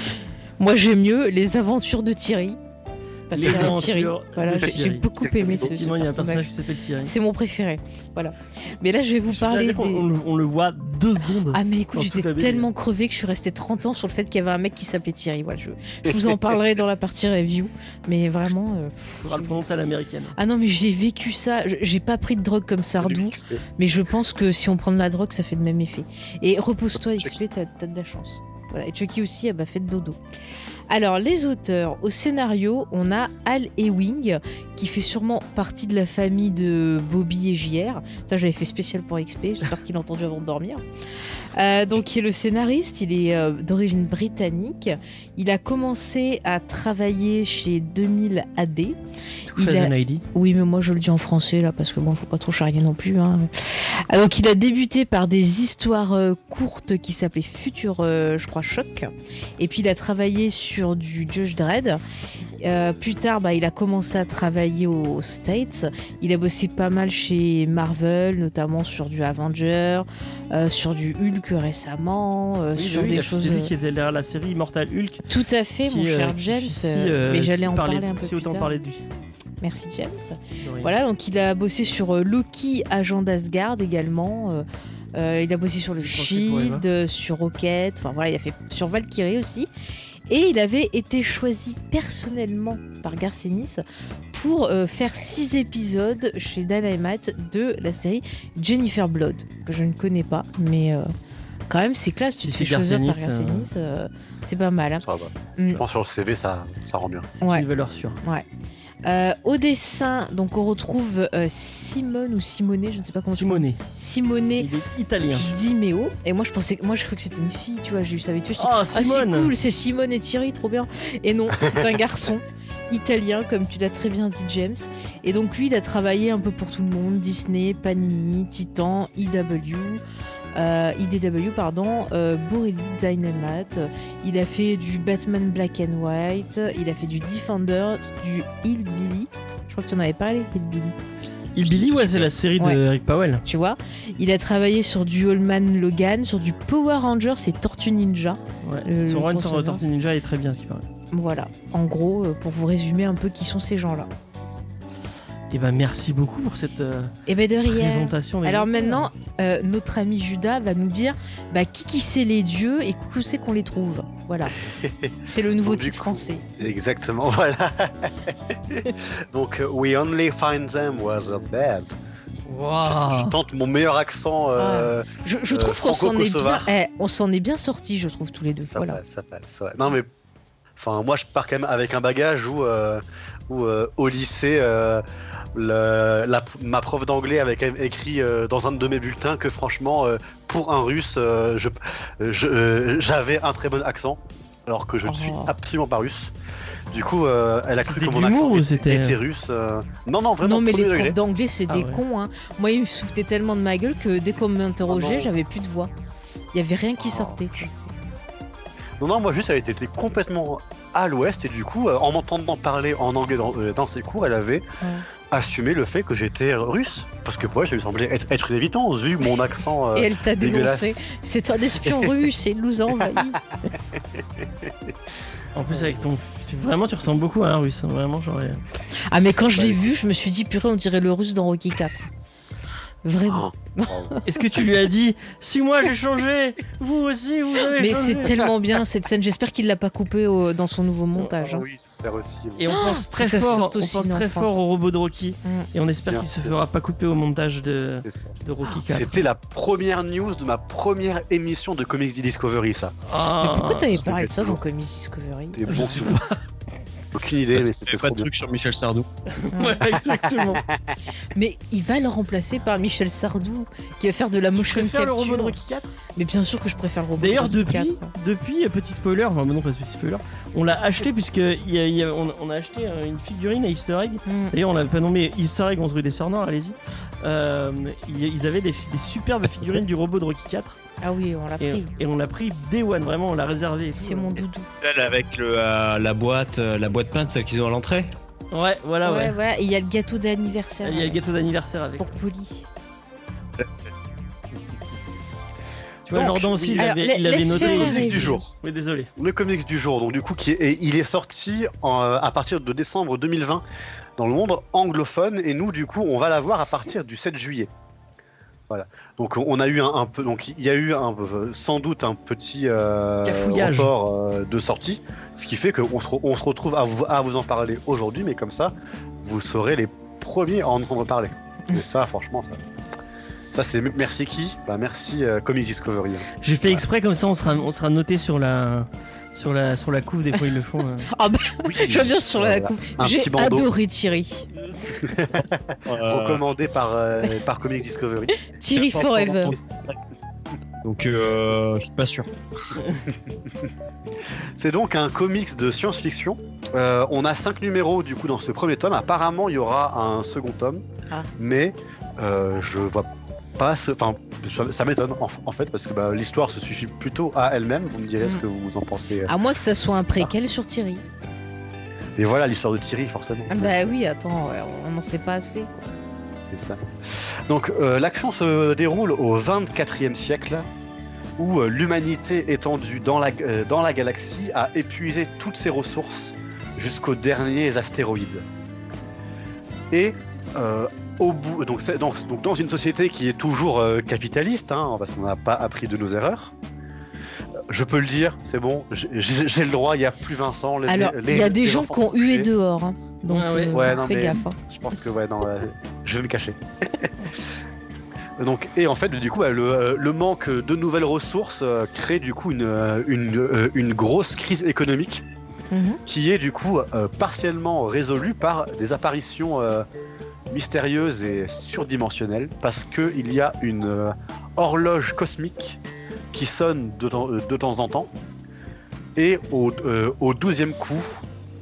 Moi j'aime mieux les aventures de Thierry. Parce aventures Thierry. Voilà, j'ai- beaucoup aimé ce, ce personnage personnage. qui s'appelle Thierry. C'est mon préféré. Voilà. Mais là je vais vous Je parler des. on, le- on le voit deux secondes. Ah mais écoute, j'étais tellement crevé que je suis restée 30 ans sur le fait qu'il y avait un mec qui s'appelait Thierry. Voilà, je, je vous en parlerai dans la partie review. Mais vraiment... euh, pff, faudra le prononcer à l'américaine. Ah non mais j'ai vécu ça. Je- J'ai pas pris de drogue comme Sardou, mais je pense que si on prend de la drogue, ça fait le même effet. Et repose-toi. XP, t'as t'as de la chance. Voilà. Et Chucky aussi, elle m'a fait de dodo. Alors, les auteurs, au scénario, on a Al Ewing, qui fait sûrement partie de la famille de Bobby et JR. Ça, j'avais fait spécial pour XP, j'espère qu'il a entendu avant de dormir. Euh, donc, il est le scénariste, il est euh, d'origine britannique. Il a commencé à travailler chez 2000 AD. Il a-. Oui, mais moi je le dis en français là parce que bon, faut pas trop charrier non plus. Hein. Ah, Donc il a débuté par des histoires euh, courtes qui s'appelaient Futur, euh, je crois, Choc. Et puis il a travaillé sur sur du Judge Dredd. Euh, plus tard, bah, il a commencé à travailler aux States. Il a bossé pas mal chez Marvel, notamment sur du Avenger, euh, sur du Hulk récemment, euh, Oui, sur bah oui, des choses. C'est lui qui était derrière la série Immortal Hulk. Tout à fait, mon qui, cher James. si, mais j'allais si en parler- parler un peu si plus autant tard. parler de lui. Merci James. Voilà, donc il a bossé sur Loki, agent d'Asgard également. euh, il a bossé sur le. Shield, sur Rocket, enfin voilà, il a fait sur Valkyrie aussi. Et il avait été choisi personnellement par Garcenis pour euh, faire six épisodes chez Dynamite de la série Jennifer Blood, que je ne connais pas, mais euh, quand même c'est classe, tu te fais choisir par Garcenis, euh, c'est pas mal. hein. Ça va. Mm. Je pense sur le CV, ça, ça rend bien. C'est Ouais. une valeur sûre. Euh, au dessin, donc on retrouve euh, Simone ou Simone, je ne sais pas comment tu Simonet. Simone Il est italien. Di Meo. Et moi je pensais, moi je croyais que c'était une fille, tu vois, je dis, Oh, Ah c'est Simone cool, c'est Simone et Thierry, trop bien. Et non, c'est un garçon italien, comme tu l'as très bien dit James. Et donc lui, il a travaillé un peu pour tout le monde, Disney, Panini, Titan, IW. Euh, IDW, pardon, euh, Borelli, Dynamite. Il a fait du Batman Black and White. Il a fait du Defender, du Hillbilly. Je crois que tu en avais parlé, Hillbilly. Hillbilly, ouais, c'est la série de Ouais. Eric Powell. tu vois. Il a travaillé sur du Allman Logan, sur du Power Rangers et Tortue Ninja. Ouais. Le- Son le run sur. Tortue Ninja est très bien, ce qui paraît. Voilà, en gros, euh, pour vous résumer un peu qui sont ces gens-là. Et ben merci beaucoup pour cette euh, Et ben de rien. présentation. Alors maintenant, euh, notre ami Judas va nous dire bah, qui qui c'est les dieux et où c'est qu'on les trouve? Voilà. C'est le nouveau titre coup, français. Exactement, voilà. Donc, euh, We Only Find Them Was a Bad. Je, tente mon meilleur accent. euh, Je, je euh, trouve qu'on s'en est bien, eh, on s'en est bien sorti, je trouve tous les deux. Ça voilà. passe, ça passe. ouais. Non, mais. Enfin, moi, je pars quand même avec un bagage où, euh, où euh, au lycée, euh, le- la- ma prof d'anglais avait quand même écrit euh, dans un de mes bulletins que franchement, euh, pour un russe, euh, je- je- euh, j'avais un très bon accent, alors que je ne suis Oh. absolument pas russe. Du coup, euh, elle a cru que mon accent ou était, russe. euh. Non, non, vraiment, non mais les profs d'anglais c'est Ah des ouais. cons. Hein. Moi ils me foutaient tellement de ma gueule que dès qu'on m'interrogeait Ah non. j'avais plus de voix. Il y avait rien qui Oh. sortait. Non, non, moi juste, elle était complètement à l'ouest et du coup, euh, en m'entendant parler en anglais dans, euh, dans ses cours, elle avait assumé le fait que j'étais russe. Parce que pour elle, ça lui semblait être, être une évidence, vu mon accent euh, Et elle t'a dénoncé. C'est un espion russe et il nous a envahis. En plus, avec ton. Vraiment, tu ressembles beaucoup à un russe. hein. Vraiment, j'aurais. Ah mais quand je l'ai vu, je me suis dit purée, on dirait le russe dans Rocky 4. Vraiment. Oh, Est-ce que tu lui as dit Si moi j'ai changé, vous aussi vous avez Mais changé c'est tellement bien cette scène. J'espère qu'il l'a pas coupé au- dans son nouveau montage. ah hein. oui, j'espère aussi. Et on pense très fort, on aussi pense en très France. fort au robot de Rocky. Mm. Et on espère Bien qu'il se fera pas couper au montage de, Rocky 4. C'était la première news de ma première émission de Comics Discovery, ça. Ah, Mais pourquoi t'avais parlé de ça dans Comics Discovery? Je sais. Aucune idée, mais c'était pas de truc sur Michel Sardou. Ouais, exactement. Mais il va le remplacer par Michel Sardou qui va faire de la Je motion préfère le capture. robot de Rocky 4. Mais bien sûr que je préfère le robot D'ailleurs, de Rocky depuis, 4. depuis, euh, petit spoiler, enfin, non, pas petit spoiler, on l'a acheté puisque y a- il y a- on, on a acheté euh, une figurine à Easter Egg. Mm. D'ailleurs, on l'avait pas nommé Easter Egg 11 rue des Sœurs Nord, allez-y. Euh, ils avaient des, des superbes figurines du robot de Rocky 4 Ah oui, on l'a pris. et on l'a pris Day One, vraiment, on l'a réservé. C'est mon doudou. Elle avec le, euh, la boîte, euh, la boîte peinte, celle qu'ils ont à l'entrée. Ouais, voilà, ouais. ouais, ouais. Et il y a le gâteau d'anniversaire. Il y a le gâteau d'anniversaire avec. Pour Polly. Tu vois, Donc, Jordan aussi, il avait, Alors, il avait noté. Le comics du jour. Mais désolé. Le comics du jour, donc du coup, qui est, il est sorti en, euh, à partir de décembre 2020 dans le monde anglophone, et nous, du coup, on va l'avoir à partir du 7 juillet. Voilà. Donc on a eu un, un peu, donc il y a eu un, sans doute un petit euh, report euh, de sortie, ce qui fait qu'on se, on se retrouve à vous, à vous en parler aujourd'hui, mais comme ça, vous serez les premiers à en entendre parler. Et ça, franchement, ça, ça c'est merci qui? Bah merci euh, Comics Discovery. hein. J'ai fait exprès comme ça, on sera, on sera noté sur la, sur la, sur la couve. Des fois, ils le font. euh. Oui, Je viens sur la voilà. coupe. Un J'ai petit bandeau. adoré Thierry. recommandé par, euh, par Comics Discovery. Thierry Forever. Donc euh, je suis pas sûr. C'est donc un comics de science-fiction. Euh, on a cinq numéros du coup dans ce premier tome. Apparemment, il y aura un second tome, Ah. mais euh, je vois pas ce. Enfin, ça, ça m'étonne en, en fait, parce que bah, l'histoire se suffit plutôt à elle-même. Vous me direz ce Mm. que vous en pensez. À moins que ça soit un préquel sur Thierry. Et voilà l'histoire de Thierry, forcément. Ah bah oui, attends, on n'en sait pas assez. Quoi. C'est ça. Donc euh, l'action se déroule au 24e siècle, où euh, l'humanité étendue dans la, euh, dans la galaxie a épuisé toutes ses ressources jusqu'aux derniers astéroïdes. Et euh, au bout, donc, dans, donc dans une société qui est toujours euh, capitaliste, hein, parce qu'on n'a pas appris de nos erreurs. Je peux le dire, c'est bon, j'ai- le droit, il n'y a plus Vincent. les- Alors, il y a des gens qui ont hué dehors. hein. Donc, Ouais, ouais. euh, Ouais, non, fais mais- gaffe. hein. Je pense que ouais, non, euh, je vais me cacher. Donc, et en fait, du coup, bah, le, le manque de nouvelles ressources euh, crée du coup une, une, une grosse crise économique Mhm. qui est du coup euh, partiellement résolue par des apparitions mystérieuses et surdimensionnelles parce que il y a une euh, horloge cosmique qui sonne de, temps- euh, en temps et au, euh, au 12e coup,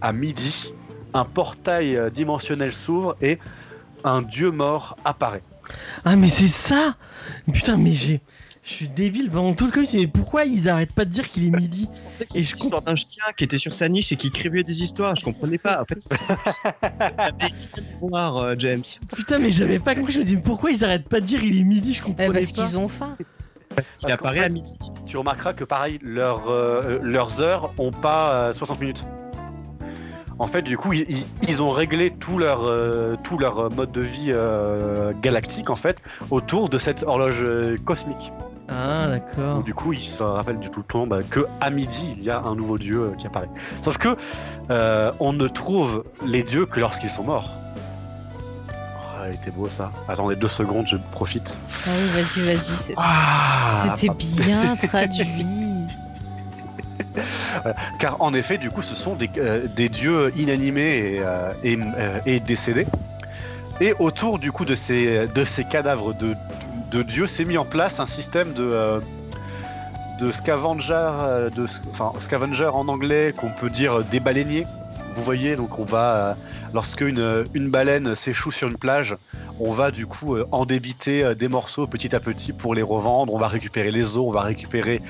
à midi, un portail dimensionnel s'ouvre et un dieu mort apparaît. Ah mais c'est ça Putain mais j'ai... Je suis débile pendant tout le comics, mais pourquoi ils arrêtent pas de dire qu'il est midi Et je d'un chien qui était sur sa niche et qui écrivait des histoires. Je comprenais pas. En fait, voir euh, James. Putain mais j'avais pas compris, je me dis mais pourquoi ils arrêtent pas de dire il est midi, je Eh, comprenais parce pas. qu'ils ont faim. Il apparaît fait, à midi. Tu remarqueras que pareil, leurs, euh, leurs heures ont pas euh, 60 minutes. En fait, du coup, ils, ont réglé tout leur, euh, tout leur mode de vie euh, galactique, en fait, autour de cette horloge euh, cosmique. Ah d'accord. Du coup, ils se rappellent du tout le temps bah, que à midi, il y a un nouveau dieu euh, qui apparaît. Sauf que euh, on ne trouve les dieux que lorsqu'ils sont morts. Oh, il était beau ça. Attendez deux secondes, je profite. Ah oui, vas-y, vas-y. c'est- Ah, C'était bien traduit. Car en effet, du coup, ce sont des, euh, dieux inanimés et, euh, et, euh, décédés. Et autour du coup de ces, cadavres de, dieux, s'est mis en place un système de, euh, scavenger, euh, en anglais, qu'on peut dire des baleiniers. Vous voyez, donc on va, euh, lorsque une, une baleine s'échoue sur une plage, on va du coup euh, en débiter euh, des morceaux petit à petit pour les revendre. On va récupérer les os, on va récupérer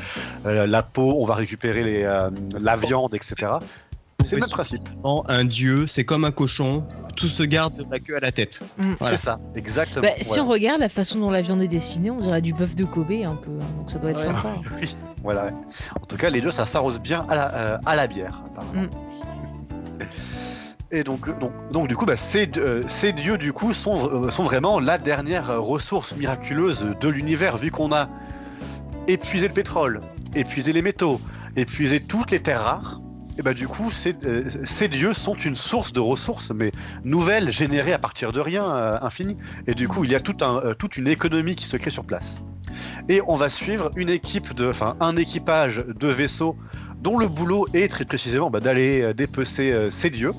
euh, la peau, on va récupérer les, euh, la viande, etc. C'est le même principe. Un dieu, c'est comme un cochon. Tout se garde de la queue à la tête. Voilà. C'est ça, exactement. Bah, Si on regarde la façon dont la viande est dessinée, on dirait du bœuf de Kobe un peu. hein, donc ça doit être Ouais. sympa. Oui, voilà. ouais. En tout cas, les deux, ça s'arrose bien à la, euh, à la bière. apparemment. Mm. Et donc, du coup, bah, ces, euh, ces dieux, du coup, sont, euh, sont vraiment la dernière ressource miraculeuse de l'univers, vu qu'on a épuisé le pétrole, épuisé les métaux, épuisé toutes les terres rares. Et bah, du coup, ces, euh, dieux sont une source de ressources, mais nouvelles, générées à partir de rien, infinies. Et du coup, il y a toute une économie qui se crée sur place. Et on va suivre une équipe de, enfin, un équipage de vaisseaux dont le boulot est très précisément bah, d'aller dépecer ces dieux.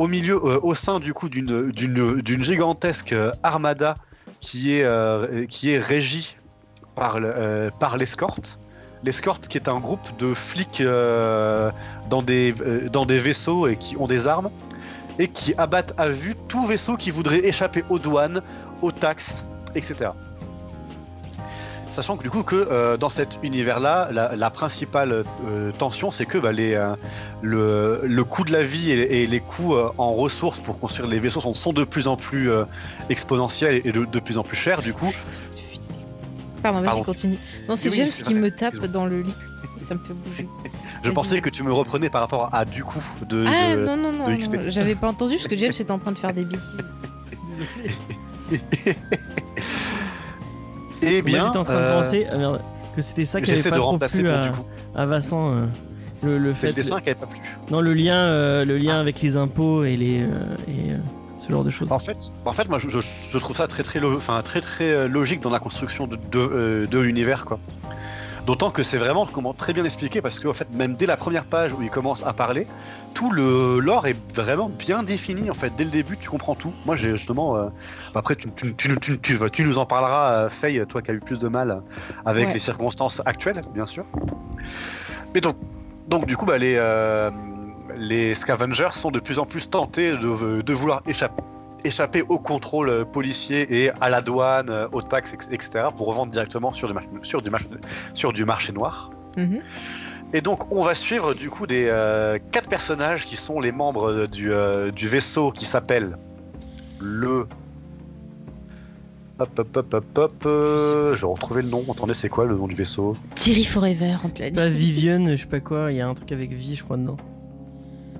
Au milieu, euh, au sein du coup d'une gigantesque euh, armada qui est euh, qui est régie par le- par l'escorte. L'escorte qui est un groupe de flics dans des dans des vaisseaux et qui ont des armes et qui abattent à vue tout vaisseau qui voudrait échapper aux douanes, aux taxes, etc. Sachant que du coup que euh, dans cet univers-là, la, la principale euh, tension, c'est que bah, les, euh, le, le coût de la vie et, et les coûts en ressources pour construire les vaisseaux sont, sont de plus en plus exponentiels et de, de plus en plus chers. Du coup, Pardon, vas-y, continue. Non, c'est Oui, James qui me tape dans le lit. Ça me fait bouger. je pensais que tu me reprenais par rapport à du coup de. Ah de- non, non, non, non, j'avais pas entendu parce que James était en train de faire des bêtises. Eh bien, j'étais en train euh, de penser ah, merde, que c'était ça qui avait pas de trop remplacer plu à, du coup. à Vincent. euh, le, fait le dessin qui n'avait pas plu. Non, le lien, euh, le lien avec les impôts et les euh, et euh, ce genre de choses. En fait, en fait, moi, je, trouve ça très très, lo- enfin, très très euh, logique dans la construction de, de, euh, de l'univers, quoi. D'autant que c'est vraiment comment très bien expliqué parce qu'en fait, même dès la première page où il commence à parler, tout le lore est vraiment bien défini. En fait, dès le début, tu comprends tout. Moi, j'ai justement. euh, après, tu, tu, tu, tu, tu- tu nous en parleras, euh, Faye, toi qui as eu plus de mal avec Ouais. les circonstances actuelles, bien sûr. Mais donc, donc du coup, bah, les, euh, les scavengers sont de plus en plus tentés de, de vouloir échapper, échapper au contrôle euh, policier et à la douane, euh, aux taxes, etc. pour revendre directement sur du, marché, sur du, marché, sur du marché noir. Mhm. Et donc on va suivre du coup des euh, quatre personnages qui sont les membres euh, du, euh, du vaisseau qui s'appelle le... Hop hop hop hop hop... euh, je vais retrouver le nom. Attendez, c'est quoi le nom du vaisseau? Thierry Forever, on te l'a Pas dit. Vivian, je sais pas quoi, il y a un truc avec vie, je crois, dedans.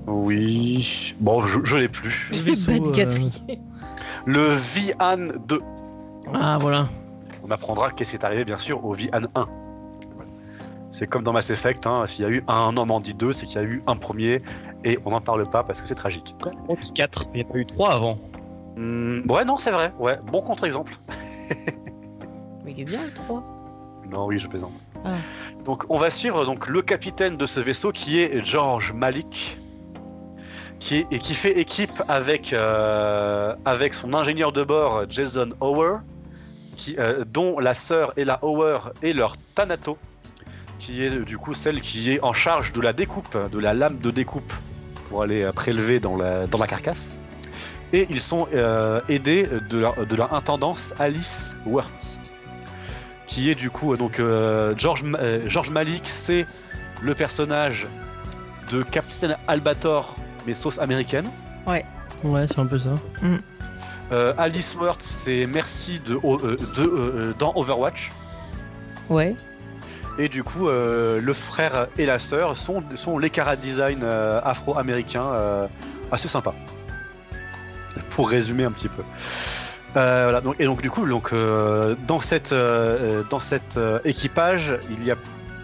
Oui... Bon, je, je l'ai plus. Le vaisseau, Bad euh. Le Vian 2. Ah, voilà. On apprendra qu'est-ce qui est arrivé bien sûr au Vian 1. Voilà. C'est comme dans Mass Effect, hein, s'il y a eu un Normandie 2, c'est qu'il y a eu un premier, et on n'en parle pas parce que c'est tragique. 4, il n'y a pas eu 3 avant. Hmm, ouais, non, c'est vrai, ouais, bon contre-exemple. Mais il est bien le 3. Non, oui, je plaisante. Ah. Donc, on va suivre donc le capitaine de ce vaisseau qui est George Malik, qui et qui fait équipe avec euh, avec son ingénieur de bord Jason Hower, euh, dont la sœur Ella Hower est leur Thanato, qui est du coup celle qui est en charge de la découpe, de la lame de découpe pour aller euh, prélever dans la dans la carcasse. Et ils sont aidés de leur, de leur intendance Alice Worth qui est du coup donc George, George Malik, c'est le personnage de Captain Albator, mais sauce américaine. Ouais, c'est un peu ça. Euh, Alice Worth, c'est Merci de, euh, de, euh, dans Overwatch. Ouais. Et du coup, euh, le frère et la sœur sont, sont les cara design euh, afro-américains euh, assez sympas. Pour résumer un petit peu. Euh, voilà, donc, et donc du coup, donc, euh, dans cette, euh, dans cet euh, équipage, il y a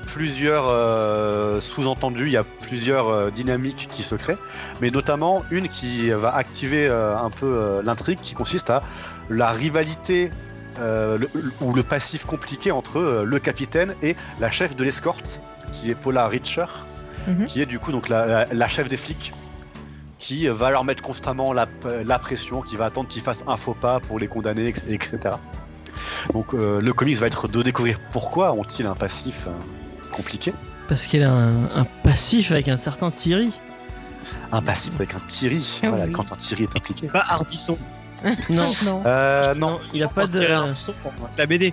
plusieurs euh, sous-entendus, il y a plusieurs euh, dynamiques qui se créent, mais notamment une qui va activer euh, un peu l'intrigue, qui consiste à la rivalité le- ou le passif compliqué entre le capitaine et la chef de l'escorte, qui est Paula Richer, Mhm. qui est du coup donc la, la- la chef des flics, qui va leur mettre constamment la, la pression, qui va attendre qu'ils fassent un faux pas pour les condamner, etc. Donc le comics va être de découvrir pourquoi ont-ils un passif euh, compliqué, Parce qu'elle a un, un passif avec un certain Thierry. un passif avec un Thierry, voilà, oui. quand un Thierry est impliqué. Pas Ardisson. Non, non. Euh, non, non, il a pas de. Thierry Ardisson pour la BD.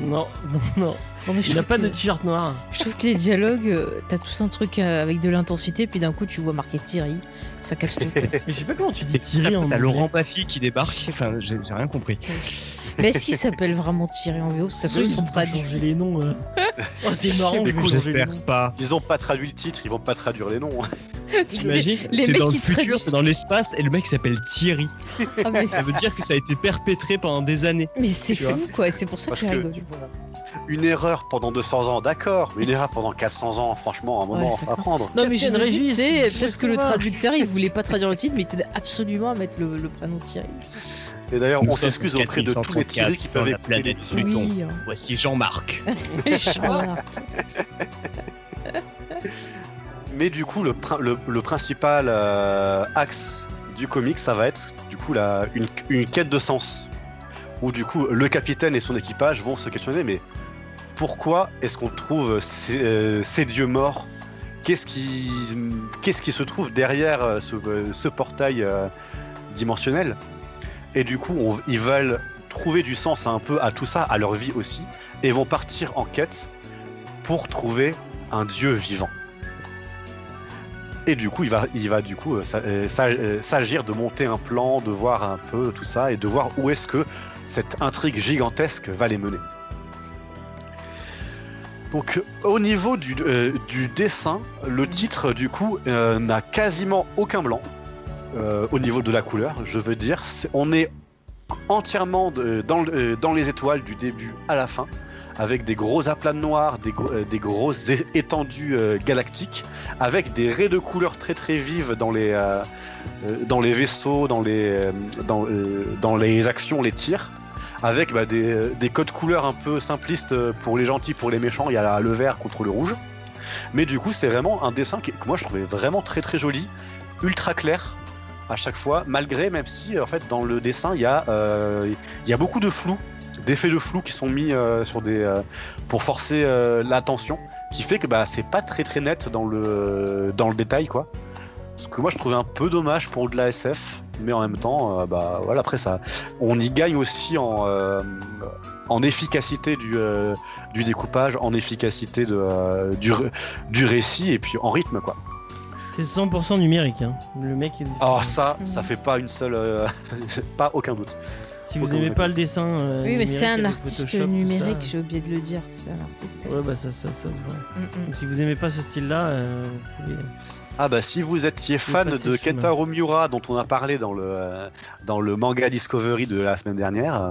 Non, non, non. Non, mais je Il a trouve pas de t-shirt noir. Je trouve que les dialogues, euh, t'as tout un truc euh, avec de l'intensité, puis d'un coup tu vois marqué Thierry, ça casse tout. Mais je sais pas comment tu dis Thierry en T'as. Laurent Baffy qui débarque. Enfin, j'ai j'ai rien compris. Mais est-ce qu'il s'appelle vraiment Thierry en VO Ça se trouve, ils sont traduits. changer les noms. euh. Oh, c'est marrant. Écoute, J'espère pas. ils ont pas traduit le titre, ils vont pas traduire les noms. T'imagines les mecs dans le qui futur, traduisent. c'est dans l'espace et le mec s'appelle Thierry. Ah, mais Ça veut dire que ça a été perpétré pendant des années. mais c'est Tu fou quoi, c'est pour ça que Parce j'ai que- rigolé. Une erreur pendant 200 ans, d'accord, mais une erreur pendant 400 ans, franchement, à un moment, Ouais, on c'est va prendre. Non mais tu Régis, sais, c'est peut-être que le traducteur il voulait pas traduire le titre, mais il tenait absolument à mettre le, le prénom Thierry. Et d'ailleurs, on s'excuse au auprès de tous les 4134 Thierry qui peuvent écouter planète l'émission. Pluton. Oui. hein. Voici Jean-Marc. Mais du coup, le, prin- le, le principal euh, axe du comic, ça va être du coup la, une, une quête de sens. Où du coup, le capitaine et son équipage vont se questionner, mais pourquoi est-ce qu'on trouve ces, euh, ces dieux morts? Qu'est-ce qui, se trouve derrière euh, ce, ce portail euh, dimensionnel? Et du coup, ils veulent trouver du sens un peu à tout ça, à leur vie aussi, et vont partir en quête pour trouver un dieu vivant. Et du coup, il va, du coup euh, euh, euh, s'agir de monter un plan, de voir un peu tout ça et de voir où est-ce que cette intrigue gigantesque va les mener. Donc, au niveau du, dessin, le titre du coup n'a quasiment aucun blanc euh, au niveau de la couleur. Je veux dire, on est entièrement euh, dans les étoiles du début à la fin, avec des gros aplats de noir, des, gros- euh, des grosses é- étendues euh, galactiques avec des raies de couleurs très très vives dans les, euh, euh, vaisseaux, dans les, euh, euh, actions, les tirs, avec bah, des, euh, des codes couleurs un peu simplistes euh, pour les gentils, pour les méchants, il y a le vert contre le rouge. Mais du coup, c'est vraiment un dessin que moi je trouvais vraiment très très joli, ultra clair à chaque fois, malgré, même si en fait dans le dessin il y, a, euh, y a beaucoup de flou, d'effets de flou qui sont mis euh, sur des, euh, pour forcer l'attention qui fait que bah, c'est pas très très net dans le, dans le détail quoi. Ce que moi je trouvais un peu dommage pour de la SF, mais en même temps, bah voilà, après ça, on y gagne aussi en, en efficacité du, du découpage, en efficacité de, du, du récit et puis en rythme quoi. C'est 100% numérique. Hein. Le mec, est... Alors ça, Mhm. ça fait pas une seule, euh, pas aucun doute. si vous aucun aimez doute. pas le dessin. euh, Oui, mais c'est un avec artiste Photoshop, tout numérique, j'ai oublié de le dire. C'est un artiste. Ouais, bah ça, ça, ça se voit. Mm, mm. Donc si vous aimez pas ce style-là, euh, vous pouvez. Ah bah si vous étiez fan passer de le film. Kentaro Miura dont on a parlé dans le euh, dans le manga Discovery de la semaine dernière, euh,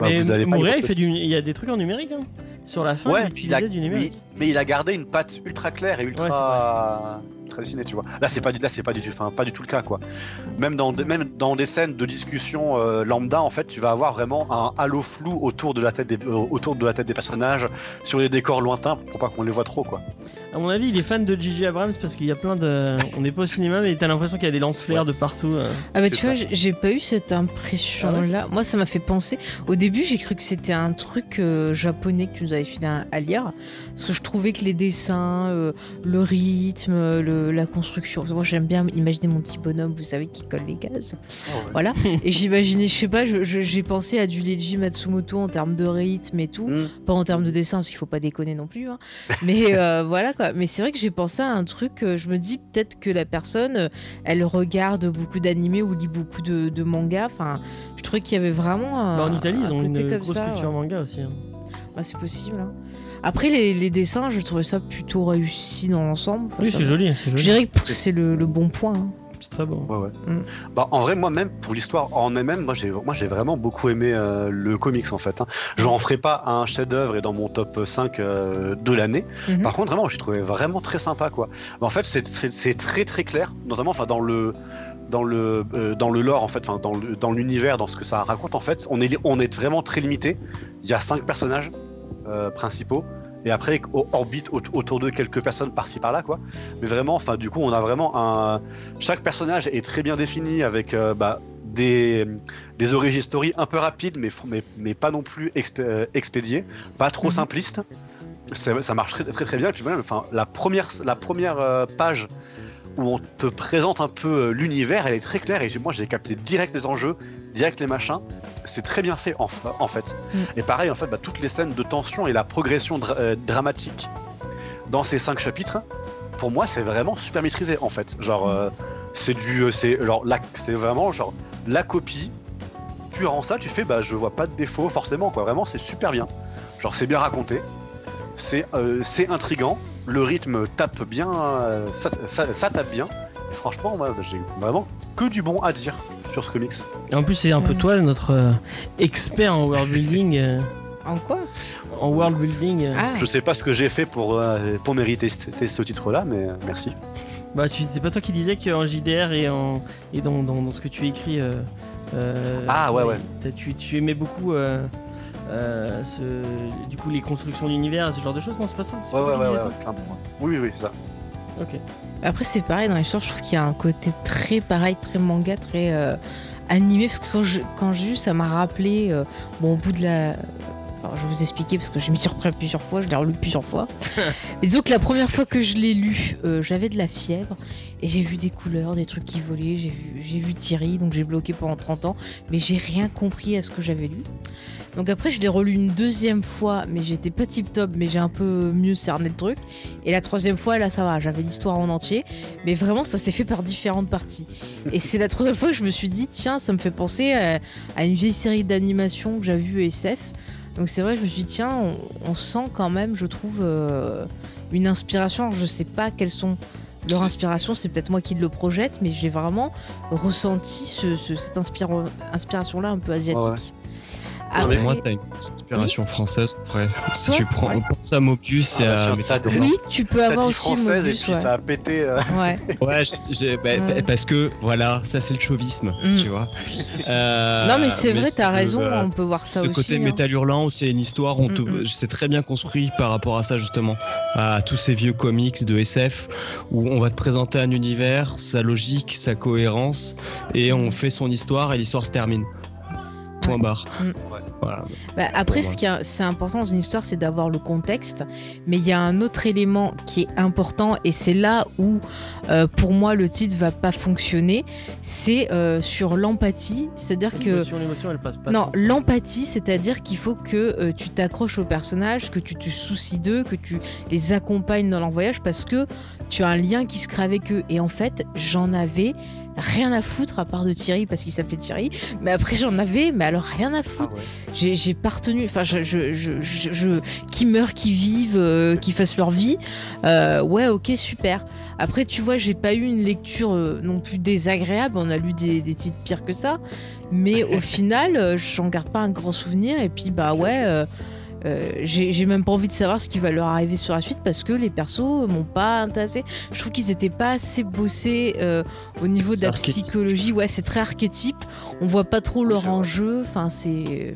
bah, mais vous allez pas y il fait du, il y a des trucs en numérique. Hein. Sur la fin, Ouais, il a, du numérique. mais, mais il a gardé une patte ultra claire et ultra, ultra dessinée, tu vois. Là, c'est pas du, là, c'est pas du, enfin, pas du tout le cas, quoi. Même dans, des- même dans des scènes de discussion euh, lambda, en fait, tu vas avoir vraiment un halo flou autour de la tête des, euh, autour de la tête des personnages, sur les décors lointains, pour pas qu'on les voit trop, quoi. À mon avis, il est fan de Gigi Abrams parce qu'il y a plein de. On n'est pas au cinéma, mais t'as l'impression qu'il y a des lance-flares de partout. euh. Ah bah tu vois, ça. j'ai- j'ai pas eu cette impression-là. Moi, ça m'a fait penser. Au début, j'ai cru que c'était un truc euh, japonais que tu nous avais filé à, lire, parce que je trouvais que les dessins, euh, le rythme, euh, la construction. Moi, j'aime bien imaginer mon petit bonhomme, vous savez, qui colle les gaz. Voilà. Et j'imaginais, je sais pas, j'ai pensé à du Leiji Matsumoto en termes de rythme et tout. Mm. Pas en termes de dessin, parce qu'il faut pas déconner non plus. hein. Mais euh, voilà quoi. Mais c'est vrai que j'ai pensé à un truc. euh, je me dis peut-être que la personne, euh, elle regarde beaucoup d'animés ou lit beaucoup de, de mangas. Enfin, je trouvais qu'il y avait vraiment. un- Bah, en Italie, ils ont une comme grosse ça, culture ouais. manga aussi. hein. Ouais, c'est possible. hein. Après, les, les dessins, je trouvais ça plutôt réussi dans l'ensemble. Enfin, Oui, c'est joli, Je dirais que c'est le, le bon point. hein. C'est très. Ouais, ouais. Mm. Bah, en vrai, moi-même, pour l'histoire en elle-même, moi, j'ai, moi, j'ai vraiment beaucoup aimé euh, le comics, en fait. Hein. Je n'en ferai pas un chef-d'œuvre et dans mon top 5 euh, de l'année. Mhm. Par contre, vraiment, j'ai trouvé vraiment très sympa, quoi. En fait, c'est, très, très clair, notamment, enfin, dans le, dans le, euh, dans le lore, en fait, enfin, dans, le, dans l'univers, dans ce que ça raconte, en fait, on est, on est vraiment très limité. Il y a cinq personnages euh, principaux. Et après, au- autour de quelques personnes par-ci par-là, quoi. Mais vraiment, enfin, du coup, on a vraiment un. Chaque personnage est très bien défini avec euh, bah, des, des origin story un peu rapides, mais, mais, mais pas non plus expé- euh, expédiées, pas trop Mhm. simplistes. Ça marche très, très très bien. Et puis même, enfin, la première, la première page où on te présente un peu euh, l'univers, elle est très claire et moi j'ai capté direct les enjeux, direct les machins. C'est très bien fait en, fa- en fait. Mm. Et pareil, en fait, bah, toutes les scènes de tension et la progression dra- euh, dramatique dans ces cinq chapitres, pour moi, c'est vraiment super maîtrisé en fait. Genre, euh, c'est du, c'est genre, c'est vraiment genre la copie. Tu rends ça, tu fais, bah, je vois pas de défaut forcément quoi. Vraiment, c'est super bien. Genre, c'est bien raconté, c'est, euh, c'est intrigant, le rythme tape bien, euh, ça, ça- ça tape bien. Et franchement, moi, j'ai vraiment que du bon à dire sur ce comics. Et en plus, c'est un peu Ouais. toi, notre euh, expert en world building. euh, En quoi? En world building. euh. Ah, Je sais pas ce que j'ai fait pour, euh, pour mériter ce, ce titre-là, mais euh, merci. Bah, tu c'est pas toi qui disais qu'en JDR et, en, et dans, dans, dans ce que tu écris. euh, euh, Ah, ouais, ouais. t'as- Tu, tu aimais beaucoup. Euh, ce, du coup, les constructions d'univers, ce genre de choses, non, c'est pas ça c'est Ouais, pas ouais, ouais, clairement. Oui, oui, c'est ça. ça Ok. Après, c'est pareil, dans l'histoire, je trouve qu'il y a un côté très pareil, très manga, très euh, animé. Parce que quand je- quand j'ai lu, ça m'a rappelé, euh, bon, au bout de la. Alors, je vais vous expliquer parce que je m'y suis repris plusieurs fois, je l'ai relu plusieurs fois. Mais disons que la première fois que je l'ai lu, euh, j'avais de la fièvre et j'ai vu des couleurs, des trucs qui volaient. J'ai vu, vu Thierry, donc j'ai bloqué pendant 30 ans, mais j'ai rien compris à ce que j'avais lu. Donc après, je l'ai relu une deuxième fois, mais j'étais pas tip top, mais j'ai un peu mieux cerné le truc. Et la troisième fois, là, ça va, j'avais l'histoire en entier. Mais vraiment, ça s'est fait par différentes parties. Et c'est la troisième fois que je me suis dit, tiens, ça me fait penser à, une vieille série d'animation que j'avais vue SF. Donc c'est vrai, je me suis dit, tiens, on, on sent quand même, je trouve, euh, une inspiration. Alors, je sais pas quelles sont leurs inspirations, c'est peut-être moi qui le projette, mais j'ai vraiment ressenti ce- ce- cette inspira- inspiration-là un peu asiatique. Pour moi, Après- t'as une inspiration française, frère. Si tu prends, Ouais. pense à Mobius et Ah, bah, à. t'as des- oui, tu peux avoir dit aussi française et Mobius, puis ouais. ça a pété. euh, Ouais. Bah, Ouais. parce que voilà, ça c'est le chauvisme, Mm. tu vois. Euh, non mais c'est vrai, ce- t'as raison, euh, on peut voir ça ce aussi. côté hein. métal hurlant où c'est une histoire, on te, Mm, mm. c'est très bien construit par rapport à ça justement, à tous ces vieux comics de SF où on va te présenter un univers, sa logique, sa cohérence, et on fait son histoire et l'histoire se termine. Point barre. Mm. Ouais. Voilà. Bah, après, ce qui est, c'est important dans une histoire, c'est d'avoir le contexte. Mais il y a un autre élément qui est important, et c'est là où, euh, pour moi, le titre va pas fonctionner. C'est euh, sur l'empathie, c'est-à-dire que L'émotion, l'émotion, elle passe pas. non, l'empathie, c'est-à-dire qu'il faut que euh, tu t'accroches aux personnages, que tu te soucies d'eux, que tu les accompagnes dans leur voyage parce que tu as un lien qui se crée avec eux. Et en fait, j'en avais rien à foutre à part de Thierry parce qu'il s'appelait Thierry. Mais après, j'en avais, mais alors rien à Ah foutre. ouais. J'ai pas retenu, enfin, je, je, je, je- je- qui meurent, qui vivent, euh, qui fassent leur vie. Euh, ouais, ok, super. Après, tu vois, j'ai pas eu une lecture euh, non plus désagréable. On a lu des, des titres pires que ça. Mais au final, j'en garde pas un grand souvenir. Et puis, bah ouais, euh, euh, j'ai même pas envie de savoir ce qui va leur arriver sur la suite parce que les persos m'ont pas intéressé. Je trouve qu'ils étaient pas assez bossés euh, au niveau de la psychologie. Ouais, c'est très archétype. On voit pas trop leur enjeu. Enfin, c'est.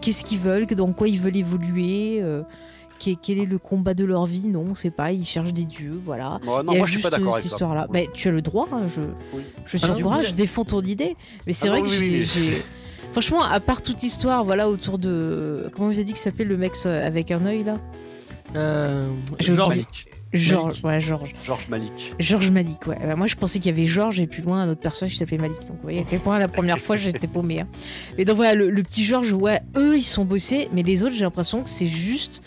Qu'est-ce qu'ils veulent Dans quoi ils veulent évoluer euh, quel, est le combat de leur vie? Non, c'est pas. Ils cherchent des dieux, voilà. Non, moi je suis pas d'accord euh, avec cette histoire-là. Bah, tu as le droit, hein, je, Oui. je suis Ah droit, je défends ton idée. Mais c'est Ah vrai non, que oui, Franchement, à part toute histoire, voilà, autour de. Comment vous avez dit que s'appelait le mec euh, avec un œil là? Euh, Je Georges. Malik. Georges, ouais, Georges. Georges Malik. Georges Malik, ouais. Euh, moi, je pensais qu'il y avait Georges et plus loin un autre personnage qui s'appelait Malik. Donc, vous voyez à quel point la première fois j'étais paumée. hein. Et donc, voilà, le, le petit Georges, ouais, eux, ils sont bossés, mais les autres, j'ai l'impression que c'est juste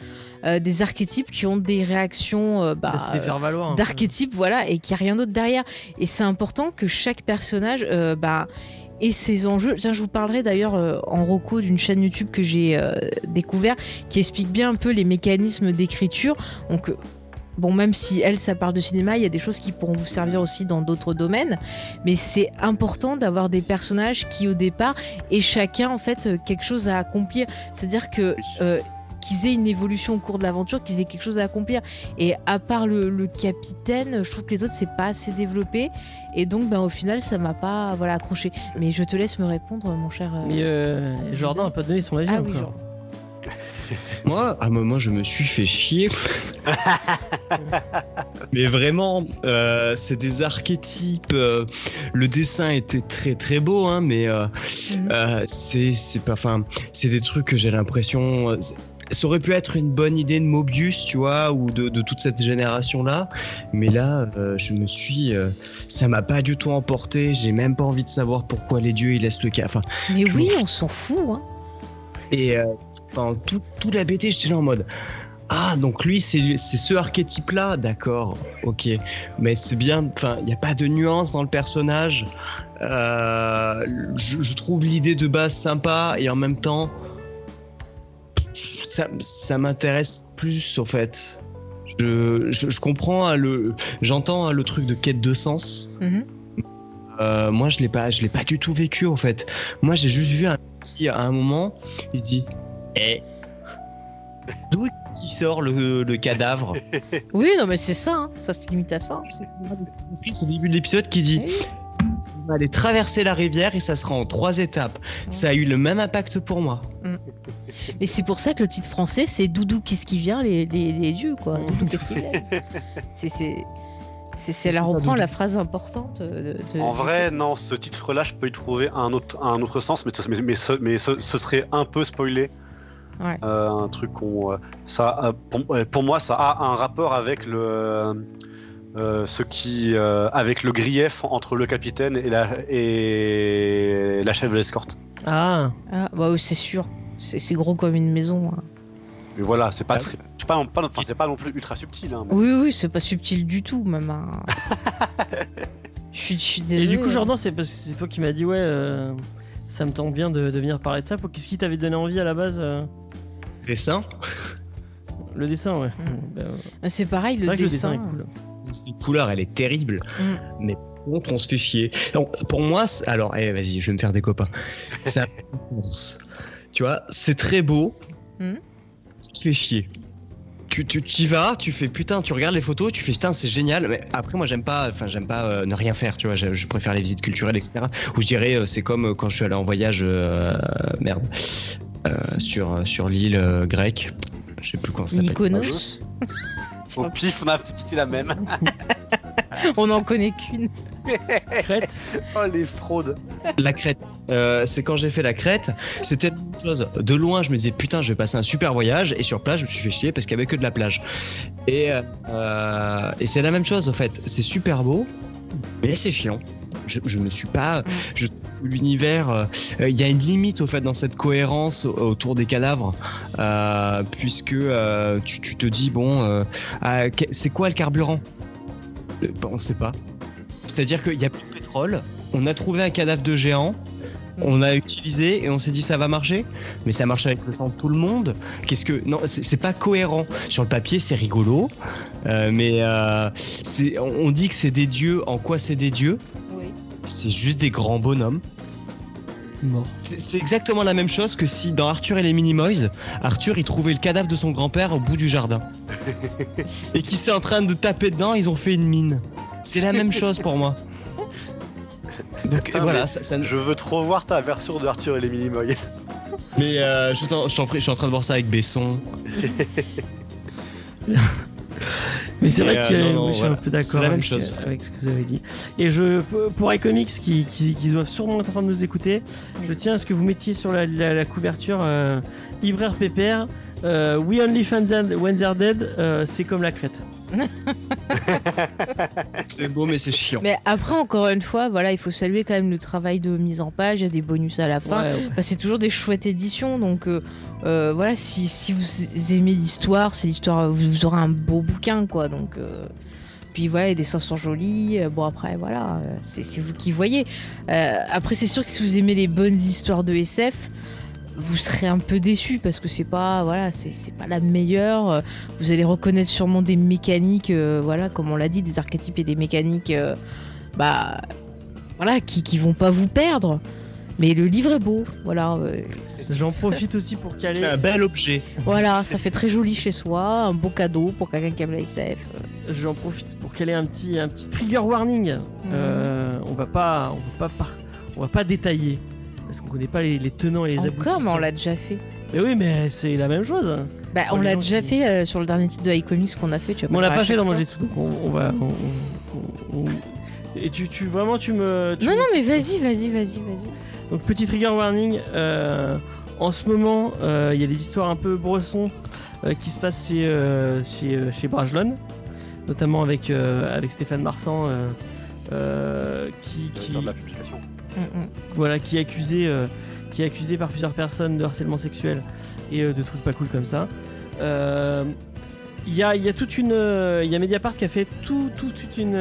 euh, des archétypes qui ont des réactions euh, bah, Bah, C'était faire valoir. un peu. d'archétypes, voilà, et qu'il n'y a rien d'autre derrière. Et c'est important que chaque personnage euh, bah, ait ses enjeux. Tiens, je vous parlerai d'ailleurs euh, en reco d'une chaîne YouTube que j'ai euh, découvert qui explique bien un peu les mécanismes d'écriture. Donc, euh, Bon, même si elle, ça parle de cinéma, il y a des choses qui pourront vous servir aussi dans d'autres domaines. Mais c'est important d'avoir des personnages qui, au départ, aient chacun, en fait, euh, quelque chose à accomplir. C'est-à-dire que qu'ils aient une évolution au cours de l'aventure, qu'ils aient quelque chose à accomplir. Et à part le, le capitaine, je trouve que les autres, c'est pas assez développé. Et donc, ben, au final, ça m'a pas voilà, accroché. Mais je te laisse me répondre, mon cher. euh, Mais euh, Jordan a pas donné son avis Ah oui, encore. genre. Moi, à un moment, je me suis fait chier. Mais vraiment, euh, c'est des archétypes. euh, le dessin était très très beau, hein, mais euh, Mhm. euh, c'est c'est pas. Enfin, c'est des trucs que j'ai l'impression. Ça aurait pu être une bonne idée de Mobius, tu vois, ou de, de toute cette génération-là. Mais là, euh, je me suis. euh, ça m'a pas du tout emporté. J'ai même pas envie de savoir pourquoi les dieux ils laissent le cas. Enfin, Mais oui, on s'en fout. Hein. et euh, pendant tout, tout la BT, j'étais là en mode Ah, donc lui, c'est ce archétype-là D'accord, ok. Mais c'est bien, enfin, il n'y a pas de nuance dans le personnage. Euh, je, je trouve l'idée de base sympa et en même temps, ça, ça m'intéresse plus, au fait. Je, je, je comprends, hein, le, j'entends hein, le truc de quête de sens. Mhm. Euh, moi, je l'ai pas, je l'ai pas du tout vécu en fait. Moi, j'ai juste vu un qui à un moment, il dit, eh, d'où qui sort le, le cadavre? Oui, non, mais c'est ça. hein. Ça se limite à ça. C'est au début de l'épisode qui dit, Oui. On va aller traverser la rivière et ça sera en trois étapes. Ça a eu le même impact pour moi. Mais c'est pour ça que le titre français, c'est Doudou, qu'est-ce qui vient, les, les, les dieux, quoi. Doudou, qu'est-ce qui vient C'est. c'est... Elle reprend la phrase importante de, de- En vrai, non, ce titre-là, je peux y trouver un autre, un autre sens, mais, ce- mais, mais ce, mais ce- ce serait un peu spoilé. Ouais. Euh, un truc qu'on. euh, ça, pour, euh, pour moi, ça a un rapport avec le. Euh, ce qui. euh, avec le grief entre le capitaine et la, et la chef de l'escorte. Ah, Ah, bah oui, c'est sûr. C'est, c'est gros comme une maison. hein. Mais voilà, c'est pas, Ah. très- c'est pas, pas- enfin, c'est pas non plus ultra subtil. Hein, mais- Oui, oui, c'est pas subtil du tout, même. hein. Je suis, je suis et désolée. du coup. Jordan, c'est parce que c'est toi qui m'as dit, ouais, euh, ça me tente bien de, de venir parler de ça. Pour- Qu'est-ce qui t'avait donné envie à la base euh, ça. Le dessin, ouais. Mm. Bah. Ah, C'est pareil, C'est le vrai que dessin. le dessin est cool. Cette couleur, elle est terrible. Mm. Mais par contre, on se fait chier. Donc, pour moi, alors, eh, vas-y, je vais me faire des copains. C'est un course. Tu vois, c'est très beau. Mm. Tu te fais chier. Tu, tu y vas, tu fais putain, tu regardes les photos, tu fais putain, c'est génial. Mais après, moi, j'aime pas, enfin, j'aime pas euh, ne rien faire, tu vois. Je, je préfère les visites culturelles, etc. Ou je dirais, euh, c'est comme euh, quand je suis allé en voyage, euh, merde, euh, sur, sur l'île euh, grecque. Je sais plus comment ça s'appelle. Mykonos. Au pif, on a cité la même. On n'en connaît qu'une. Crête. Oh les fraudes. La crête. Euh, c'est quand j'ai fait la crête, c'était la même chose. De loin, je me disais putain, je vais passer un super voyage, et sur place, je me suis fait chier parce qu'il y avait que de la plage. Et, euh, et c'est la même chose en fait. C'est super beau, mais c'est chiant. Je, je me suis pas. Je trouve que l'univers. euh, Il y a une limite au fait dans cette cohérence au- autour des cadavres, euh, puisque euh, tu, tu te dis bon, ah, c'est quoi le carburant? Bon, On sait pas. C'est-à-dire qu'il y a plus de pétrole. On a trouvé un cadavre de géant. On a utilisé et on s'est dit ça va marcher, mais ça marche avec le sang de tout le monde. Qu'est-ce que non, c'est pas cohérent. Sur le papier, c'est rigolo, euh, mais euh, on dit que c'est des dieux. En quoi c'est des dieux? C'est juste des grands bonhommes. Mort. C'est c'est exactement la même chose que si dans Arthur et les Minimoys, Arthur il trouvait le cadavre de son grand-père au bout du jardin. et qui s'est en train de taper dedans, ils ont fait une mine. C'est la même chose pour moi. Donc Putain, voilà, mais ça, ça ne- Je veux trop voir ta version de Arthur et les Minimoys. mais euh, je t'en je t'en prie, je suis en train de voir ça avec Besson. Mais c'est vrai euh, que non, moi, non, je suis voilà. un peu d'accord avec, euh, avec ce que vous avez dit. Et je, pour iComics qui, qui, qui doivent sûrement être en train de nous écouter, je tiens à ce que vous mettiez sur la, la- la couverture euh, libraire Pépère. euh, We only them when they're dead, euh, c'est comme la crête. C'est beau mais c'est chiant. Mais après, encore une fois, voilà, il faut saluer quand même le travail de mise en page. Il y a des bonus à la fin. Ouais, ouais. Enfin, c'est toujours des chouettes éditions. Donc euh, euh, voilà, si, si vous aimez l'histoire, c'est l'histoire, vous, vous aurez un beau bouquin, quoi. Donc. euh, puis voilà, les dessins sont jolis. Bon, après, voilà, c'est c'est vous qui voyez. Euh, après, c'est sûr que si vous aimez les bonnes histoires de SF, vous serez un peu déçu parce que c'est pas, voilà, c'est c'est pas la meilleure. Vous allez reconnaître sûrement des mécaniques, euh, voilà, comme on l'a dit, des archétypes et des mécaniques, euh, bah, voilà, qui, qui vont pas vous perdre. Mais le livre est beau, voilà. euh, J'en profite aussi pour C'est caler. un bel objet. voilà, ça fait très joli chez soi, un beau cadeau pour quelqu'un qui aime la SF. J'en profite pour caler un petit, un petit trigger warning. Euh, on va pas, on va pas, on va pas détailler parce qu'on connaît pas les, les tenants et les Encore, aboutissants. mais on l'a déjà fait. Mais oui, mais c'est la même chose. Bah, Pour on les l'a gens déjà qui- fait euh, sur le dernier titre de iComics qu'on a fait. Tu vas Mais on l'a pas fait dans tout, donc on, on va. on- on- on- Et tu, tu vraiment tu me. tu Non, me- non, mais vas-y, vas-y, vas-y, vas-y. Donc petit trigger warning. euh, en ce moment, euh, il y a des histoires un peu bresson euh, qui se passent chez euh, chez, euh, chez Brajlon, notamment avec euh, avec Stéphane Marsan. euh, euh, qui, qui, Directeur de la publication. Voilà, qui est accusé, euh, qui est accusé par plusieurs personnes de harcèlement sexuel et euh, de trucs pas cool comme ça. Euh, Il y, a, y toute une, il y a Mediapart qui a fait tout, tout- toute une,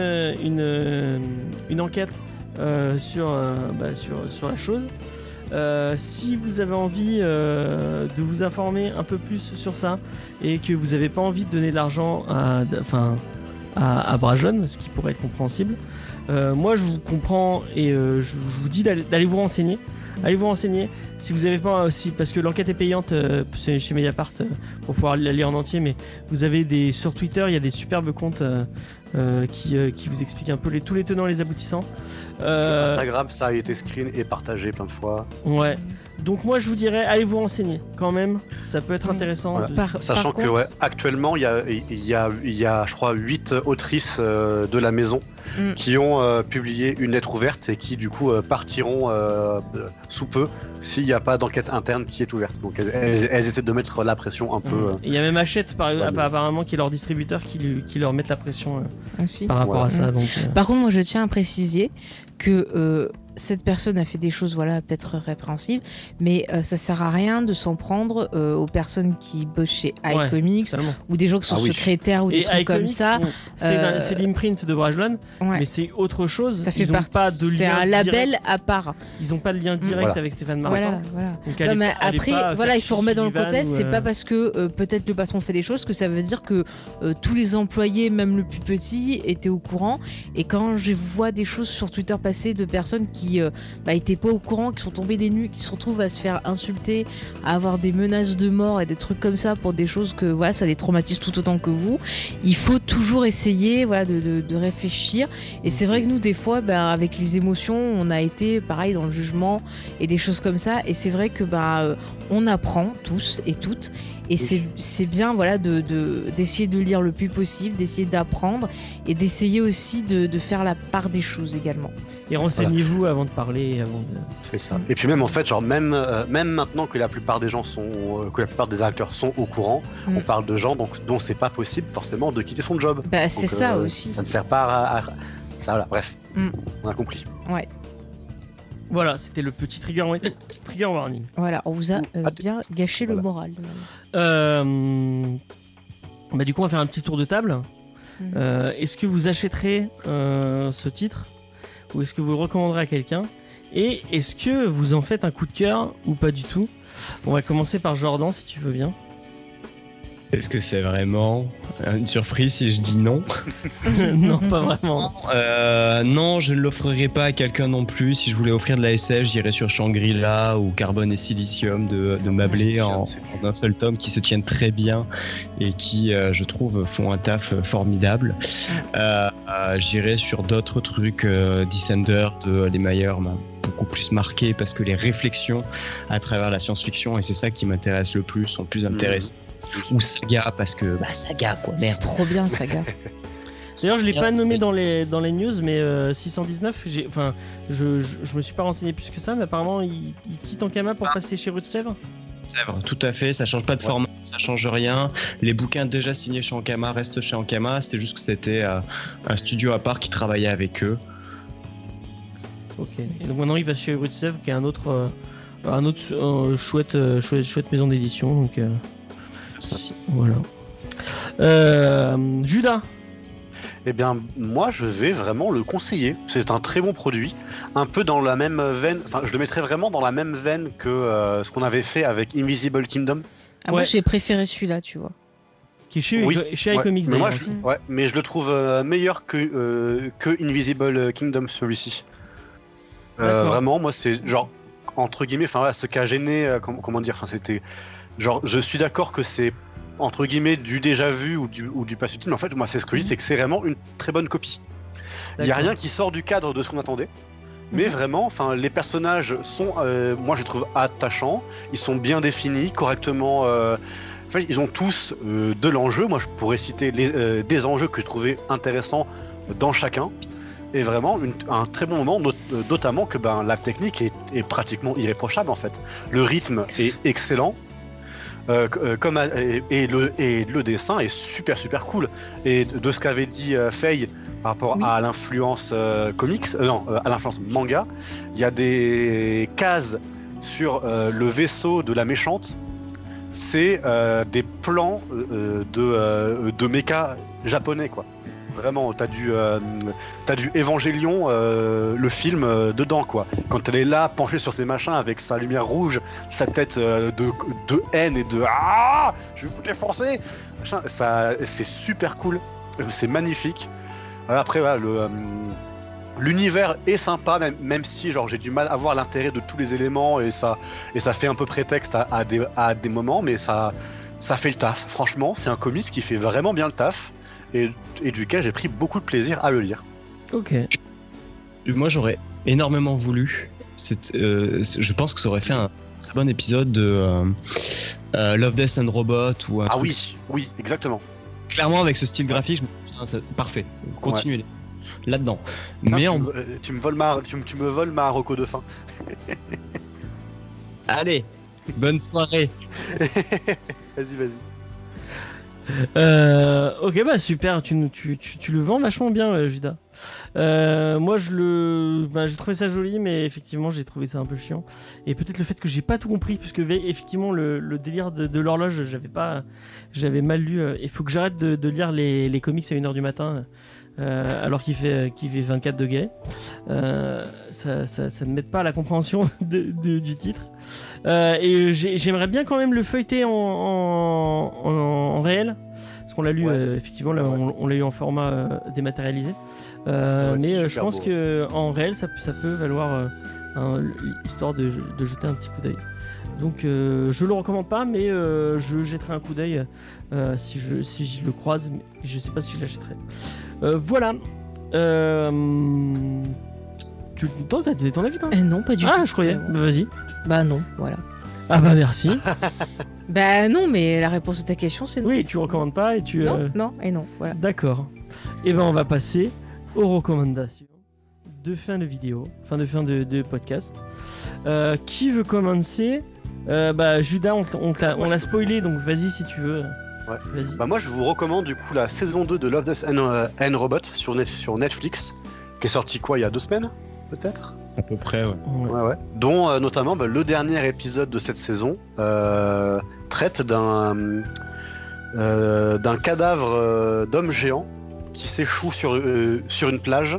enquête sur, bah, sur, la chose. Si vous avez envie de vous informer un peu plus sur ça et que vous n'avez pas envie de donner de l'argent à, enfin, à, ce qui pourrait être compréhensible, euh, moi je vous comprends et euh, je, je vous dis d'aller vous renseigner. Allez vous renseigner si vous avez pas aussi parce que l'enquête est payante euh, chez Mediapart pour pouvoir la lire en entier mais vous avez des sur Twitter il y a des superbes comptes qui, qui vous expliquent un peu les, tous les tenants et les aboutissants. Instagram, ça a été screen et partagé plein de fois. ouais. Donc moi je vous dirais allez vous renseigner quand même, ça peut être Mm. intéressant. Voilà. de- Par- Sachant par que ouais, actuellement, il y a, il y, a, il y a, je crois, 8 autrices euh, de la maison Mm. qui ont euh, publié une lettre ouverte et qui, du coup, euh, partiront sous peu s'il n'y a pas d'enquête interne qui est ouverte. Donc, elles, elles- elles essaient de mettre la pression un peu. Mm. euh, Il y a même Hachette par, apparemment qui est leur distributeur qui, lui- qui leur mettent la pression euh, Aussi. par rapport à ça. Donc, euh, Par contre, moi, je tiens à préciser que euh, cette personne a fait des choses, voilà, peut-être répréhensibles, mais euh, ça sert à rien de s'en prendre euh, aux personnes qui bossent chez Ouais. iComics totalement. ou des gens qui sont Ah oui. secrétaires ou des Et trucs comme ça. euh, c'est l'imprint de Brajlon, Ouais. mais c'est autre chose. ça fait ils ont partie. pas de C'est un label direct. à part. Ils ont pas de lien direct Voilà. avec Stéphane Marsan. Voilà, voilà. Donc Non, allez mais pas- allez après, voilà, il faut remettre dans le contexte. C'est pas parce que euh, peut-être le patron fait des choses que ça veut dire que euh, tous les employés, même le plus petit, étaient au courant. Et quand je vois des choses sur Twitter passer de personnes qui euh, bah, étaient pas au courant, qui sont tombées des nues, qui se retrouvent à se faire insulter, à avoir des menaces de mort et des trucs comme ça pour des choses que voilà, ça les traumatise tout autant que vous. Il faut toujours essayer, de, réfléchir. Et c'est vrai que nous, des fois, ben, avec les émotions, on a été pareil dans le jugement et des choses comme ça. Et c'est vrai que bah, euh, on apprend tous et toutes. Et c'est bien voilà de de- d'essayer de, lire le plus possible, d'essayer d'apprendre et d'essayer aussi de, de faire la part des choses également. Et renseignez-vous avant de parler, avant de. C'est ça. Et puis même en fait, genre même euh, même maintenant que la plupart des gens sont, euh, que la plupart des acteurs sont au courant, Mm. on parle de gens donc dont c'est pas possible forcément de quitter son job. Bah, c'est ça euh, aussi. Ça ne sert pas à, à- ça. Voilà, bref, Mm. on a compris. Voilà, c'était le petit trigger, wa- trigger warning. Voilà, on vous a euh, Ah, bien gâché le moral. Euh, Bah, du coup, on va faire un petit tour de table. Mhm. Euh, est-ce que vous achèterez euh, ce titre? Ou est-ce que vous le recommanderez à quelqu'un? Et est-ce que vous en faites un coup de cœur ou pas du tout? On va commencer par Jordan si tu veux bien. Est-ce que c'est vraiment une surprise si je dis non? Non, pas vraiment. Euh, Non, je ne l'offrirai pas à quelqu'un non plus. Si je voulais offrir de la SF, j'irais sur Shangri-La ou Carbone et Silicium de, de Mablé en, un seul tome qui se tiennent très bien et qui, euh, je trouve, font un taf formidable. Euh, euh, j'irais sur d'autres trucs. Euh, Descender de Les Mayer m'a beaucoup plus marqué parce que les réflexions à travers la science-fiction, et c'est ça qui m'intéresse le plus, sont plus intéressantes. Ou Saga parce que, bah, Saga quoi, C'est merde. trop bien, Saga. D'ailleurs, je l'ai pas nommé dans les, dans les news, mais euh, 619, j'ai- enfin, je, je, je me suis pas renseigné plus que ça, mais apparemment, il, il quitte Ankama pour passer chez Rue de Sèvres. Sèvres, tout à fait, ça change pas de Ouais. format, ça change rien. Les bouquins déjà signés chez Ankama restent chez Ankama, c'était juste que c'était euh, un studio à part qui travaillait avec eux. Ok. Et donc maintenant, il passe chez Rue de Sèvres, qui est un autre, euh, un autre euh, chouette, euh, chouette, chouette maison d'édition. Donc euh, voilà. Euh, Judas. Eh bien, moi, je vais vraiment le conseiller. C'est un très bon produit, un peu dans la même veine. Enfin, je le mettrais vraiment dans la même veine que euh, ce qu'on avait fait avec Invisible Kingdom. Ah, Moi, j'ai préféré celui-là, tu vois. Qui est chez, Oui, chez Ouais, iComics mais moi, je, aussi. ouais, mais je le trouve euh, meilleur que, euh, que Invisible Kingdom celui-ci. Euh, vraiment, moi, c'est genre entre guillemets, enfin, voilà, ce qui a gêné, euh, com- comment dire, enfin, c'était genre, je suis d'accord que c'est entre guillemets du déjà vu ou du, ou du passé utile, mais en fait, moi, c'est ce que je dis, c'est que c'est vraiment une très bonne copie. Il y a rien qui sort du cadre de ce qu'on attendait. Mais vraiment, enfin, les personnages sont, euh, moi, je les trouve attachants. Ils sont bien définis, correctement. euh, en fait, ils ont tous euh, de l'enjeu. Moi, je pourrais citer les- euh, des enjeux que je trouvais intéressants dans chacun. Et vraiment, une- un très bon moment, not- notamment que ben, la technique est, est pratiquement irréprochable en fait. Le rythme est excellent. Euh, euh, comme, et, et le, et le dessin est super super cool. Et de, de ce qu'avait dit euh, Faye par rapport Oui. à l'influence euh, comics, euh, non, à l'influence manga, il y a des cases sur le vaisseau de la méchante. C'est des plans de, de méca japonais quoi. Vraiment, t'as du, euh, Évangélion, euh, le film euh, dedans quoi. Quand elle est là, penchée sur ses machins avec sa lumière rouge, sa tête euh, de, de haine et de ah, je vais vous défoncer. Machin, ça, c'est super cool, c'est magnifique. Après, euh, l'univers est sympa, même, si genre j'ai du mal à voir l'intérêt de tous les éléments et ça, fait un peu prétexte à, à des, à des moments, mais ça, ça fait le taf. Franchement, c'est un comics qui fait vraiment bien le taf et, et duquel j'ai pris beaucoup de plaisir à le lire. Ok. Moi, j'aurais énormément voulu. euh, je pense que ça aurait fait un très bon épisode de euh, euh, Love, Death and Robot ou un Ah truc. oui, oui, exactement. Clairement, avec ce style graphique, je c'est parfait. Continuez là-dedans. Mais tu, en... me, tu me voles ma, tu, me- tu me voles ma Rocco de fin. allez, bonne soirée. Vas-y, vas-y. Euh, ok, bah super, tu, tu, tu, le vends vachement bien, euh, Judas. Euh, moi, je le, bah, j'ai trouvé ça joli, mais effectivement, j'ai trouvé ça un peu chiant. Et peut-être le fait que j'ai pas tout compris, puisque ve- effectivement, le, délire de, l'horloge, j'avais pas, j'avais mal lu. Il faut que j'arrête de, lire les, les comics à 1h du matin, alors qu'il fait, qu'il fait 24 degrés. Ça, ça, ne m'aide pas à la compréhension du titre. Euh, et j'ai- j'aimerais bien quand même le feuilleter en, en, en- en réel. Parce qu'on l'a lu, Ouais. euh, effectivement, là, on, on l'a eu en format euh, dématérialisé. Euh, mais euh, je pense beau. que en réel, ça, peut- ça peut valoir euh, un- histoire de, de jeter un petit coup d'œil. Donc euh, je le recommande pas, mais euh, je jetterai un coup d'œil euh, si, je, si je le croise. Mais je sais pas si je l'achèterai. Euh, voilà. Euh, tu t'as donné ton avis, toi? Euh, non, pas du Ah, tout. je croyais. Euh, Bah, Vas-y. Bah non, voilà. Ah bah merci. Bah non, mais la réponse à ta question, c'est non. Oui, tu recommandes pas et tu. Non, euh, non et non. Voilà. D'accord. Et ben on va passer aux recommandations de fin de vidéo, fin de fin de, de podcast. Euh, qui veut commencer? Euh, Bah Judas, on, l'a- on l'a spoilé, donc vas-y si tu veux. Ouais. Vas-y. Bah moi je vous recommande du coup la saison 2 de Love, Death and, and Robot sur, Net- sur Netflix, qui est sorti quoi il y a deux semaines peut-être? À peu près, ouais. Ouais. Ouais ouais. Dont euh, notamment bah, le dernier épisode de cette saison euh, traite d'un euh, d'un cadavre euh, d'homme géant qui s'échoue sur, euh, sur une plage,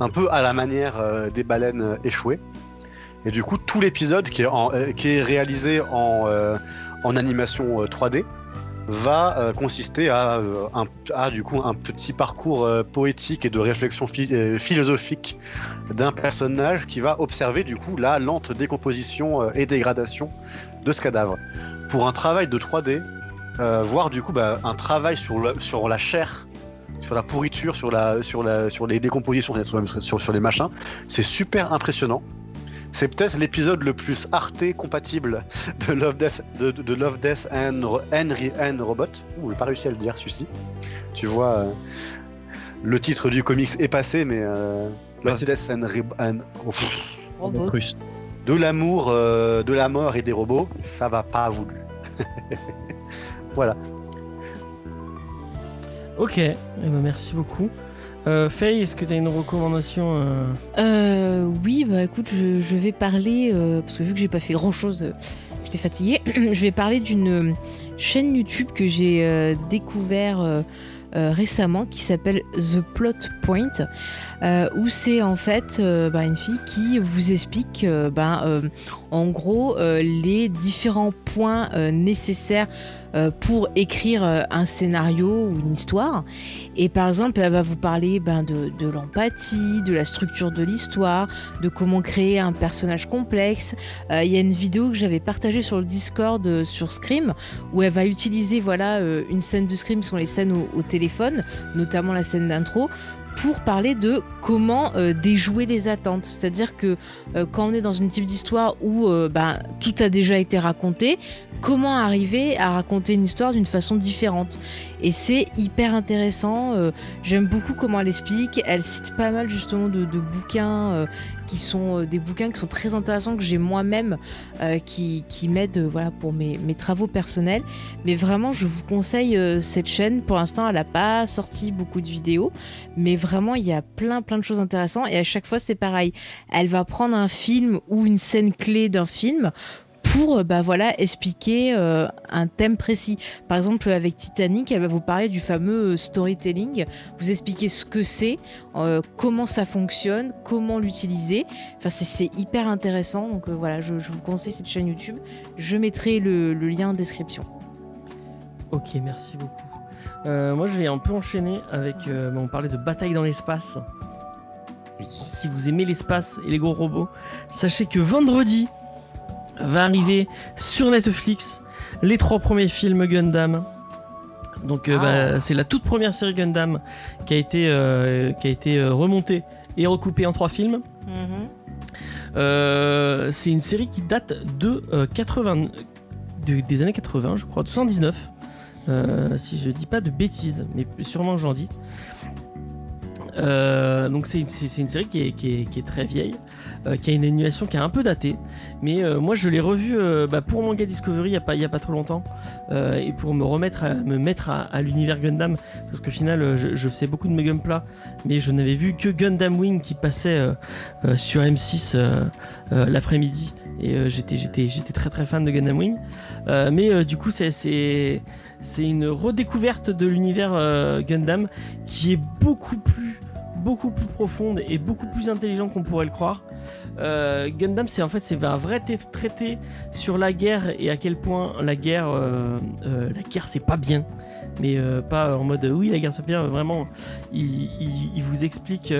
un peu à la manière euh, des baleines échouées. Et du coup tout l'épisode qui, est en- euh, qui est réalisé en, euh, en animation euh, 3D va euh, consister à, euh, un, du coup un petit parcours euh, poétique et de réflexion phi- philosophique d'un personnage qui va observer du coup la lente décomposition et dégradation de ce cadavre. Pour un travail de 3D, euh, voir du coup bah, un travail sur, sur la chair, sur la pourriture, sur, la, sur, la, sur les décompositions, sur, sur les machins, c'est super impressionnant. C'est peut-être l'épisode le plus arté compatible de Love Death, de, Love, Death and, Ro- and, Robot. Ouh, j'ai pas réussi à le dire, celui-ci. Tu vois, euh, le titre du comics est passé, mais euh, Love, c'est- Death and, Re- and- oh, pff, Robot. De l'amour, euh, de la mort et des robots, ça va pas voulu. voilà. Ok, eh ben, merci beaucoup. Euh, Faye, est-ce que tu as une recommandation euh, Euh, oui, bah écoute, je, vais parler, euh, parce que vu que j'ai pas fait grand chose, j'étais fatiguée, je vais parler d'une euh, chaîne YouTube que j'ai euh, découvert euh, euh, récemment qui s'appelle The Plot Point, euh, où c'est en fait euh, bah, une fille qui vous explique euh, bah, euh, en gros euh, les différents points euh, nécessaires euh, pour écrire euh, un scénario ou une histoire. Et par exemple, elle va vous parler ben, de, de l'empathie, de la structure de l'histoire, de comment créer un personnage complexe. Euh, Il y a une vidéo que j'avais partagée sur le Discord euh, sur Scream, où elle va utiliser voilà, euh, une scène de Scream, sont les scènes au téléphone, notamment la scène d'intro, pour parler de comment euh, déjouer les attentes. C'est-à-dire que euh, quand on est dans une type d'histoire où euh, ben, tout a déjà été raconté, comment arriver à raconter une histoire d'une façon différente? Et c'est hyper intéressant. J'aime beaucoup comment elle explique. Elle cite pas mal justement de, bouquins qui sont euh, des bouquins qui sont très intéressants que j'ai moi-même euh, qui, qui m'aident euh, voilà, pour mes, travaux personnels. Mais vraiment, je vous conseille cette chaîne. Pour l'instant, elle n'a pas sorti beaucoup de vidéos, mais vraiment, il y a plein plein de choses intéressantes. Et à chaque fois, c'est pareil. Elle va prendre un film ou une scène clé d'un film pour euh, bah voilà expliquer euh, un thème précis. Par exemple avec Titanic, elle va vous parler du fameux euh, storytelling, vous expliquer ce que c'est, euh, comment ça fonctionne, comment l'utiliser. Enfin c'est- c'est hyper intéressant. Donc euh, voilà, je, je vous conseille cette chaîne YouTube. Je mettrai le, le lien en description. Ok, merci beaucoup. Euh, moi, je vais un peu enchaîner avec. euh, bah, on parlait de bataille dans l'espace. Si vous aimez l'espace et les gros robots, sachez que vendredi va arriver sur Netflix les trois premiers films Gundam. Donc, euh, bah, c'est la toute première série Gundam qui a été, euh, qui a été euh, remontée et recoupée en trois films. Euh, c'est une série qui date de, euh, 80, de- des années 80, je crois, de 79. Euh, si je dis pas de bêtises, mais sûrement que j'en dis. Euh, donc c'est une, série qui est, est- est très vieille, euh, qui a une animation qui a un peu daté, mais euh, moi je l'ai revue bah, pour Manga Discovery il y a pas, trop longtemps, et pour me remettre, à, me mettre à, l'univers Gundam, parce qu'au final je, je faisais beaucoup de mes Gunpla, mais je n'avais vu que Gundam Wing qui passait sur M6 euh, euh, l'après-midi, et j'étais, très très fan de Gundam Wing, mais du coup c'est, une redécouverte de l'univers Gundam qui est beaucoup plus beaucoup plus profonde et beaucoup plus intelligente qu'on pourrait le croire. Euh, Gundam, c'est en fait c'est un vrai traité sur la guerre et à quel point la guerre, euh, euh, la guerre c'est pas bien, mais pas en mode oui la guerre c'est bien. Vraiment, il, vous explique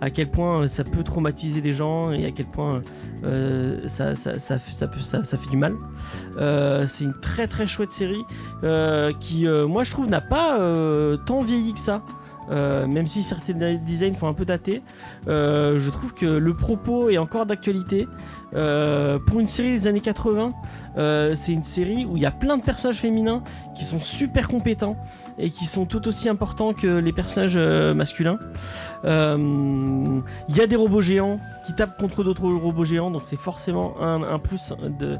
à quel point ça peut traumatiser des gens et à quel point ça, ça, fait- ça peut- ça- ça fait du mal. C'est une très très chouette série qui, moi je trouve, n'a pas tant vieilli que ça. Euh, même si certains designs font un peu dater, euh, je trouve que le propos est encore d'actualité. Euh, pour une série des années 80, euh, c'est une série où il y a plein de personnages féminins qui sont super compétents et qui sont tout aussi importants que les personnages masculins. Il y a des robots géants qui tapent contre d'autres robots géants, donc c'est forcément un plus de,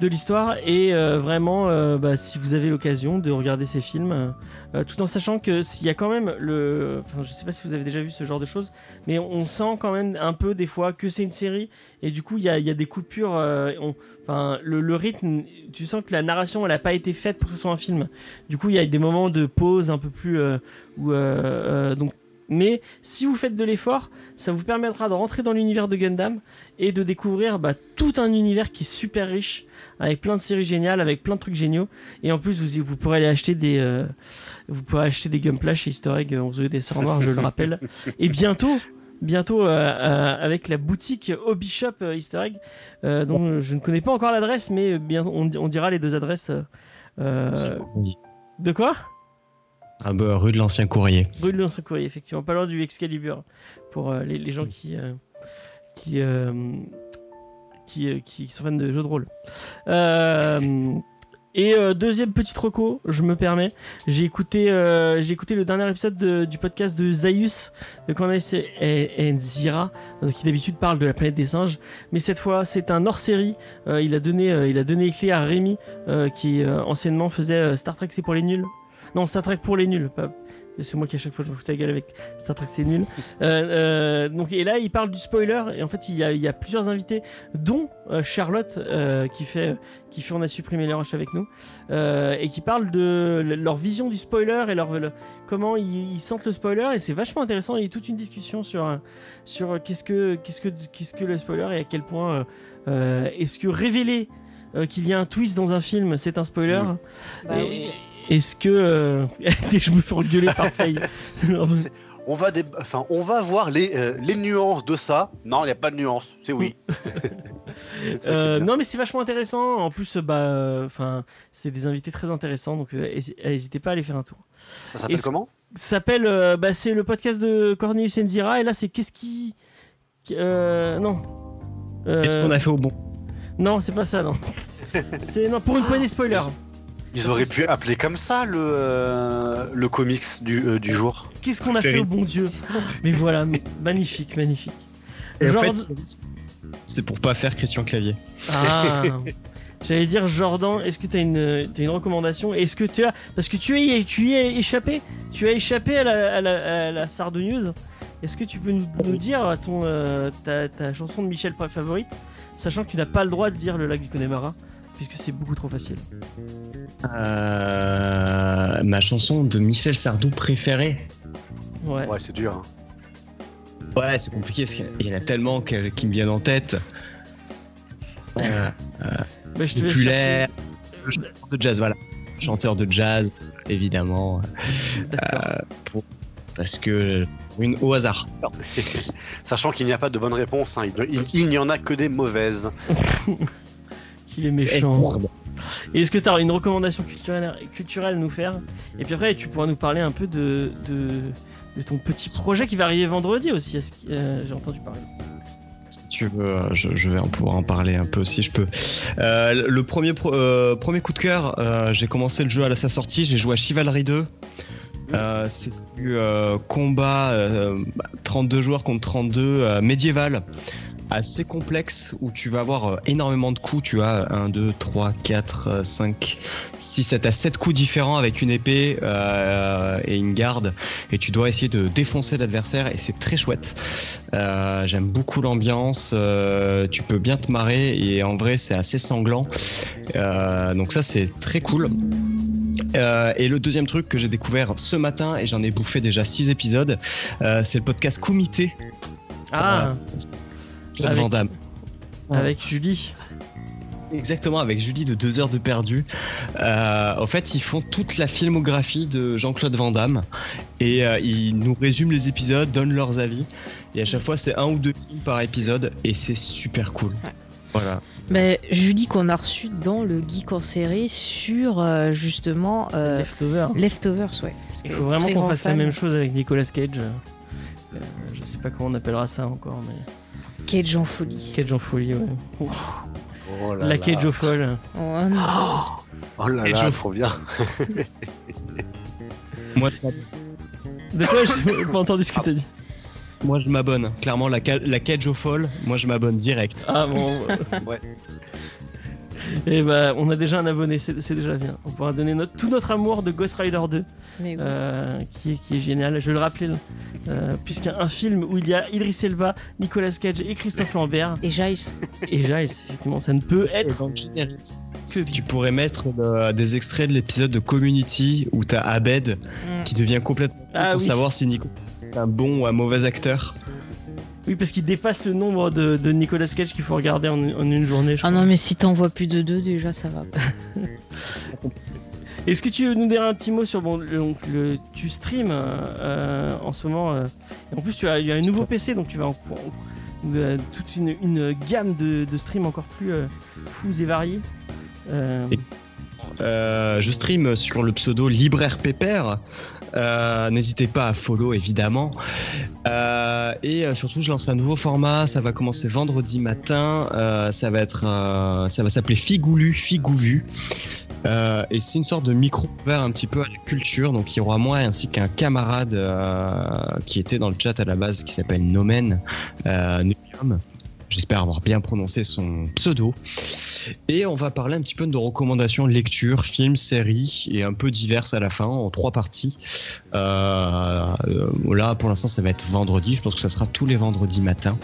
de l'histoire. Et euh, vraiment, euh, bah, si vous avez l'occasion de regarder ces films, euh, tout en sachant que s'il y a quand même le. Enfin, je sais pas si vous avez déjà vu ce genre de choses, mais on sent quand même un peu des fois que c'est une série, et du coup, il y a, a des coupures. Enfin, le, rythme, tu sens que la narration, elle n'a pas été faite pour que ce soit un film. Du coup, il y a des moments de pause un peu plus. donc, mais si vous faites de l'effort, ça vous permettra de rentrer dans l'univers de Gundam et de découvrir bah, tout un univers qui est super riche, avec plein de séries géniales, avec plein de trucs géniaux. Et en plus, vous, vous pourrez aller acheter des, euh, vous pourrez acheter des Gunpla chez Easter Egg euh, 11 des Sorts Noirs, je le rappelle. Et bientôt, bientôt euh, euh, avec la boutique Hobby Shop Easter Egg, dont je ne connais pas encore l'adresse, mais bien, on, on dira les deux adresses. de quoi? Ah bah, rue de l'ancien courrier. Rue de l'ancien courrier, effectivement, pas loin du Excalibur pour les, les gens qui qui, euh, euh, qui sont fans de jeux de rôle. Euh, et deuxième petite reco, je me permets, j'ai écouté le dernier épisode de- du podcast de Zaius de Cornelis et, euh, qui d'habitude parle de la planète des singes, mais cette fois c'est un hors série. il a donné il les clés à Rémi qui anciennement faisait Star Trek c'est pour les nuls. Non, Star Trek pour les nuls, c'est moi qui à chaque fois je me fous de la gueule avec Star Trek c'est nul. Euh, euh, donc et là il parle du spoiler et en fait il y a, il y a plusieurs invités dont euh, Charlotte qui fait qui fait on a supprimé les roches avec nous et qui parle de le- leur vision du spoiler et leur le- comment ils, ils sentent le spoiler et c'est vachement intéressant il y a toute une discussion sur sur qu'est-ce que qu'est-ce que qu'est-ce que le spoiler et à quel point est-ce que révéler euh, qu'il y a un twist dans un film c'est un spoiler. Bah Et- oui. Est-ce que euh, je me fais engueuler par Faye On va, dé- enfin, on va voir les, euh, les nuances de ça. Non, il n'y a pas de nuances. C'est oui. Euh, non mais c'est vachement intéressant. En plus, bah, enfin, c'est des invités très intéressants, donc euh, hési- n'hésitez pas à aller faire un tour. Ça s'appelle comment Ça s'appelle, euh, bah, c'est le podcast de Cornelius Enzira, et là c'est qu'est-ce qui, euh, non. Euh, Qu'est-ce qu'on a fait au bon Non, c'est pas ça, non. c'est non pour une poignée spoiler. Ils auraient pu appeler comme ça le, euh, le comics du, euh, du jour. Qu'est-ce qu'on a fait au bon Dieu Mais voilà, magnifique, magnifique. Et en Jordan- fait, c'est pour pas faire Christian Clavier. Ah. J'allais dire Jordan, est-ce que tu as une, t'as une recommandation Est-ce que tu as parce que tu y, es- tu y es échappé, tu as échappé à la, à la, à la. Est-ce que tu peux nous, nous dire ton euh, ta, ta chanson de Michel favorite, sachant que tu n'as pas le droit de dire le lac du Connemara puisque c'est beaucoup trop facile. Euh, ma chanson de Michel Sardou préférée. Ouais. Ouais, c'est dur. hein. Ouais, c'est compliqué parce qu'il y en a tellement qui me viennent en tête. Euh, Mais je te laisse chercher. populaire, le chanteur de jazz, voilà. Chanteur de jazz, évidemment, pour- parce que une au hasard. Sachant qu'il n'y a pas de bonne réponse, hein. il, il- il n'y en a que des mauvaises. Qu'il est méchant. Et est-ce que tu as une recommandation culturelle, culturelle à nous faire? Et puis après, tu pourras nous parler un peu de, de, de ton petit projet qui va arriver vendredi aussi. euh, J'ai entendu parler. Si tu veux, euh, je, je vais en pouvoir en parler un peu si je peux. Euh, le premier, pro- euh, premier coup de cœur, euh, j'ai commencé le jeu à sa sortie, j'ai joué à Chivalry 2. Euh, c'est du combat euh, bah, 32 joueurs contre 32 euh, médiéval assez complexe où tu vas avoir euh, énormément de coups. Tu as 1, 2, 3, 4, 5, 6, 7 à 7 coups différents avec une épée euh, et une garde et tu dois essayer de défoncer l'adversaire et c'est très chouette. Euh, J'aime beaucoup l'ambiance, euh, tu peux bien te marrer et en vrai c'est assez sanglant. Donc ça c'est très cool. Euh, et le deuxième truc que j'ai découvert ce matin et j'en ai bouffé déjà 6 épisodes, euh, c'est le podcast Comité Ah, Claude Avec- Van Damme. avec Julie. Exactement, avec Julie de 2 heures de perdu. Euh, en fait, ils font toute la filmographie de Jean-Claude Van Damme et euh, ils nous résument les épisodes, donnent leurs avis. Et à chaque fois, c'est un ou deux films par épisode et c'est super cool. Voilà. Mais Julie qu'on a reçue dans le Geek en série sur euh, justement euh, Leftover. Leftovers, ouais. Il faut vraiment qu'on fasse la même chose avec Nicolas Cage. Euh, je sais pas comment on appellera ça encore, mais Cage en folie. Cage en folie, ouais. Oh là La là. Cage au folle. Oh, non. Oh là Et là, je- trop bien. Moi, je m'abonne. De quoi J'ai pas entendu ce que t'as dit. Moi, je m'abonne. Clairement, la, ca- la cage au folle, moi, je m'abonne direct. Ah bon. Ouais. Et bah, on a déjà un abonné, c'est déjà bien. On pourra donner notre, tout notre amour de Ghost Rider 2, Mais oui. euh, qui, est, qui est génial. Je le rappelais, euh, puisqu'un un film où il y a Idris Elba, Nicolas Cage et Christophe Lambert Et Giles. et Giles, effectivement, ça ne peut être que Tu pourrais mettre euh, des extraits de l'épisode de Community où t'as Abed Mm. qui devient complètement fou Ah pour oui. savoir si Nico est un bon ou un mauvais acteur. Oui, parce qu'il dépasse le nombre de, de Nicolas Cage qu'il faut regarder en, en une journée. je Ah crois. non, mais si t'en vois plus de deux, déjà, ça va. Est-ce que tu veux nous dire un petit mot sur bon, le, donc, le- tu stream euh, en ce moment euh, et en plus tu as, il y a un nouveau PC donc tu vas en, en- euh, toute une, une gamme de, de streams encore plus euh, fous et variés. Euh, Et- Euh, je stream sur le pseudo Libraire Pépère. Euh, N'hésitez pas à follow évidemment. Euh, et surtout, je lance un nouveau format. Ça va commencer vendredi matin. Ça va être, ça va s'appeler Figoulu, Figouvu. Et c'est une sorte de micro ouvert un petit peu à la culture. Donc, il y aura moi ainsi qu'un camarade qui était dans le chat à la base qui s'appelle Nomen. J'espère avoir bien prononcé son pseudo. Et on va parler un petit peu de nos recommandations de lecture, films, séries et un peu diverses à la fin en trois parties. Euh, là, pour l'instant, ça va être vendredi. Je pense que ça sera tous les vendredis matins.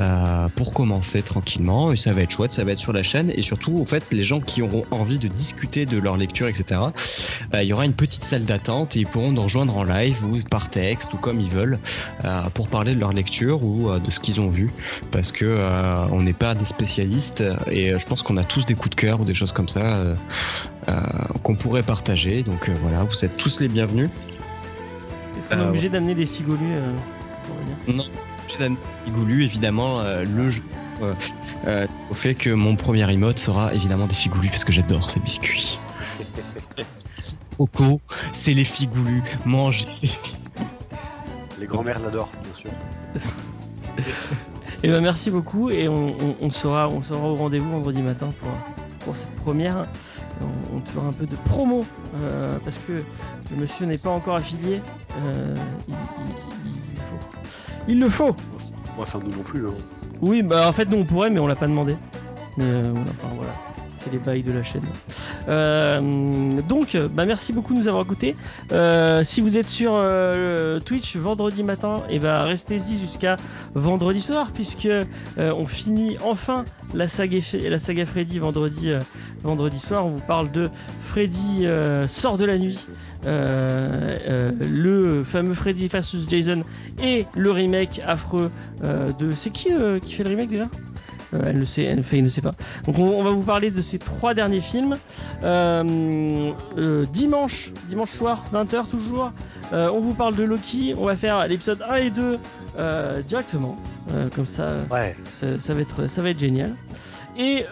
euh, pour commencer tranquillement et ça va être chouette, ça va être sur la chaîne et surtout en fait les gens qui auront envie de discuter de leur lecture etc. euh, il y aura une petite salle d'attente et ils pourront nous rejoindre en live ou par texte ou comme ils veulent pour parler de leur lecture ou de ce qu'ils ont vu parce que on n'est pas des spécialistes et je pense qu'on a tous des coups de cœur ou des choses comme ça qu'on pourrait partager donc voilà vous êtes tous les bienvenus Est-ce qu'on est euh, obligé d'amener des figolus euh, pour venir J'ai Figoulu, évidemment, euh, le jeu euh, euh, au fait que mon premier emote sera évidemment des figoulus parce que j'adore ces biscuits. Coco, c'est les figoulus, mangez. Les grands-mères l'adorent, bien sûr. Et ben merci beaucoup et on, on- on sera, on sera au rendez-vous vendredi matin pour, pour cette première. On, on te fera un peu de promo euh, parce que le monsieur n'est pas encore affilié. Euh, il, il- il faut. Il le faut. Enfin, nous non plus. hein. Oui, bah en fait nous on pourrait mais on l'a pas demandé. Mais euh, voilà, enfin, voilà. C'est les bails de la chaîne. Euh, donc, bah merci beaucoup de nous avoir écoutés. Euh, si vous êtes sur euh, Twitch vendredi matin, et bah restez-y jusqu'à vendredi soir, puisque on finit enfin la saga, la Freddy vendredi, vendredi soir. On vous parle de Freddy sort de la nuit. Le fameux Freddy vs Jason et le remake affreux de c'est qui qui fait le remake déjà? Euh, elle ne sait, elle, fait, elle ne sait pas. Donc on, on va vous parler de ces trois derniers films. Euh, euh, dimanche, dimanche soir, 20h toujours. on vous parle de Loki. On va faire l'épisode 1 et 2 euh, directement. Comme ça, Ouais. ça, ça va être, ça va être génial. Et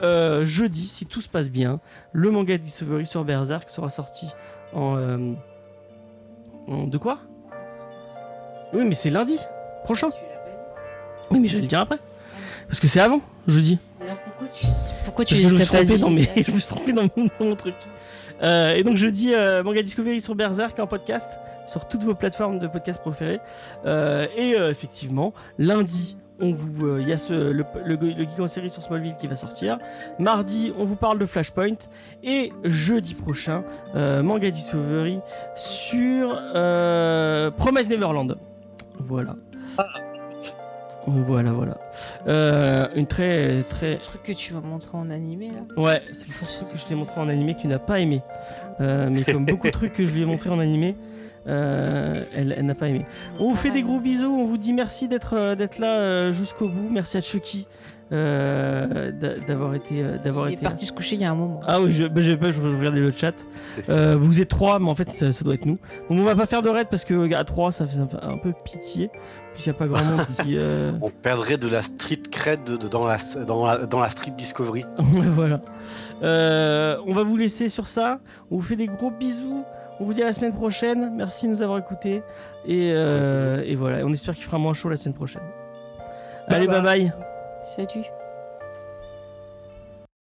jeudi, si tout se passe bien, le manga Discovery sur Berserk sera sorti en. en- de quoi? Oui, mais c'est lundi prochain. Oui, mais j'allais le dire après. Parce que c'est avant, jeudi. Alors pourquoi tu, pourquoi tu Parce que je me suis pas trompé dans, mes... je me suis trompé dans mon, dans mon truc. Euh, et donc jeudi, euh, Manga Discovery sur Berserk en podcast, sur toutes vos plateformes de podcast préférées. Euh, et euh, effectivement, lundi, on vous, euh, il y a ce, le, le, le Geek en série sur Smallville qui va sortir. Mardi, on vous parle de Flashpoint. Et jeudi prochain, euh, Manga Discovery sur euh, Promise Neverland. Voilà. Voilà, voilà. Euh, une très, très, Le truc que tu m'as montré en animé là. Ouais, c'est quelque chose que je t'ai montré en animé que tu n'as pas aimé. Euh, mais comme beaucoup de trucs que je lui ai montré en animé, euh, elle, elle n'a pas aimé. On vous fait des gros bisous, on vous dit merci d'être d'être là jusqu'au bout. Merci à Chucky euh, d'a- d'avoir été d'avoir Il est été. parti se coucher il y a un moment. Ah oui, je, bah, j'ai pas, je, je regardais le chat. Euh, vous êtes trois, mais en fait ça, ça doit être nous. Donc on va pas faire de raid parce que à trois ça fait un peu pitié. Puisqu'il n'y a pas grand monde qui. euh, On perdrait de la street cred dans, la, dans, la, dans la street discovery. Voilà. Euh, on va vous laisser sur ça. On vous fait des gros bisous. On vous dit à la semaine prochaine. Merci de nous avoir écoutés. Et, euh, et voilà, on espère qu'il fera moins chaud la semaine prochaine. Bye Allez, bye. bye bye. Salut.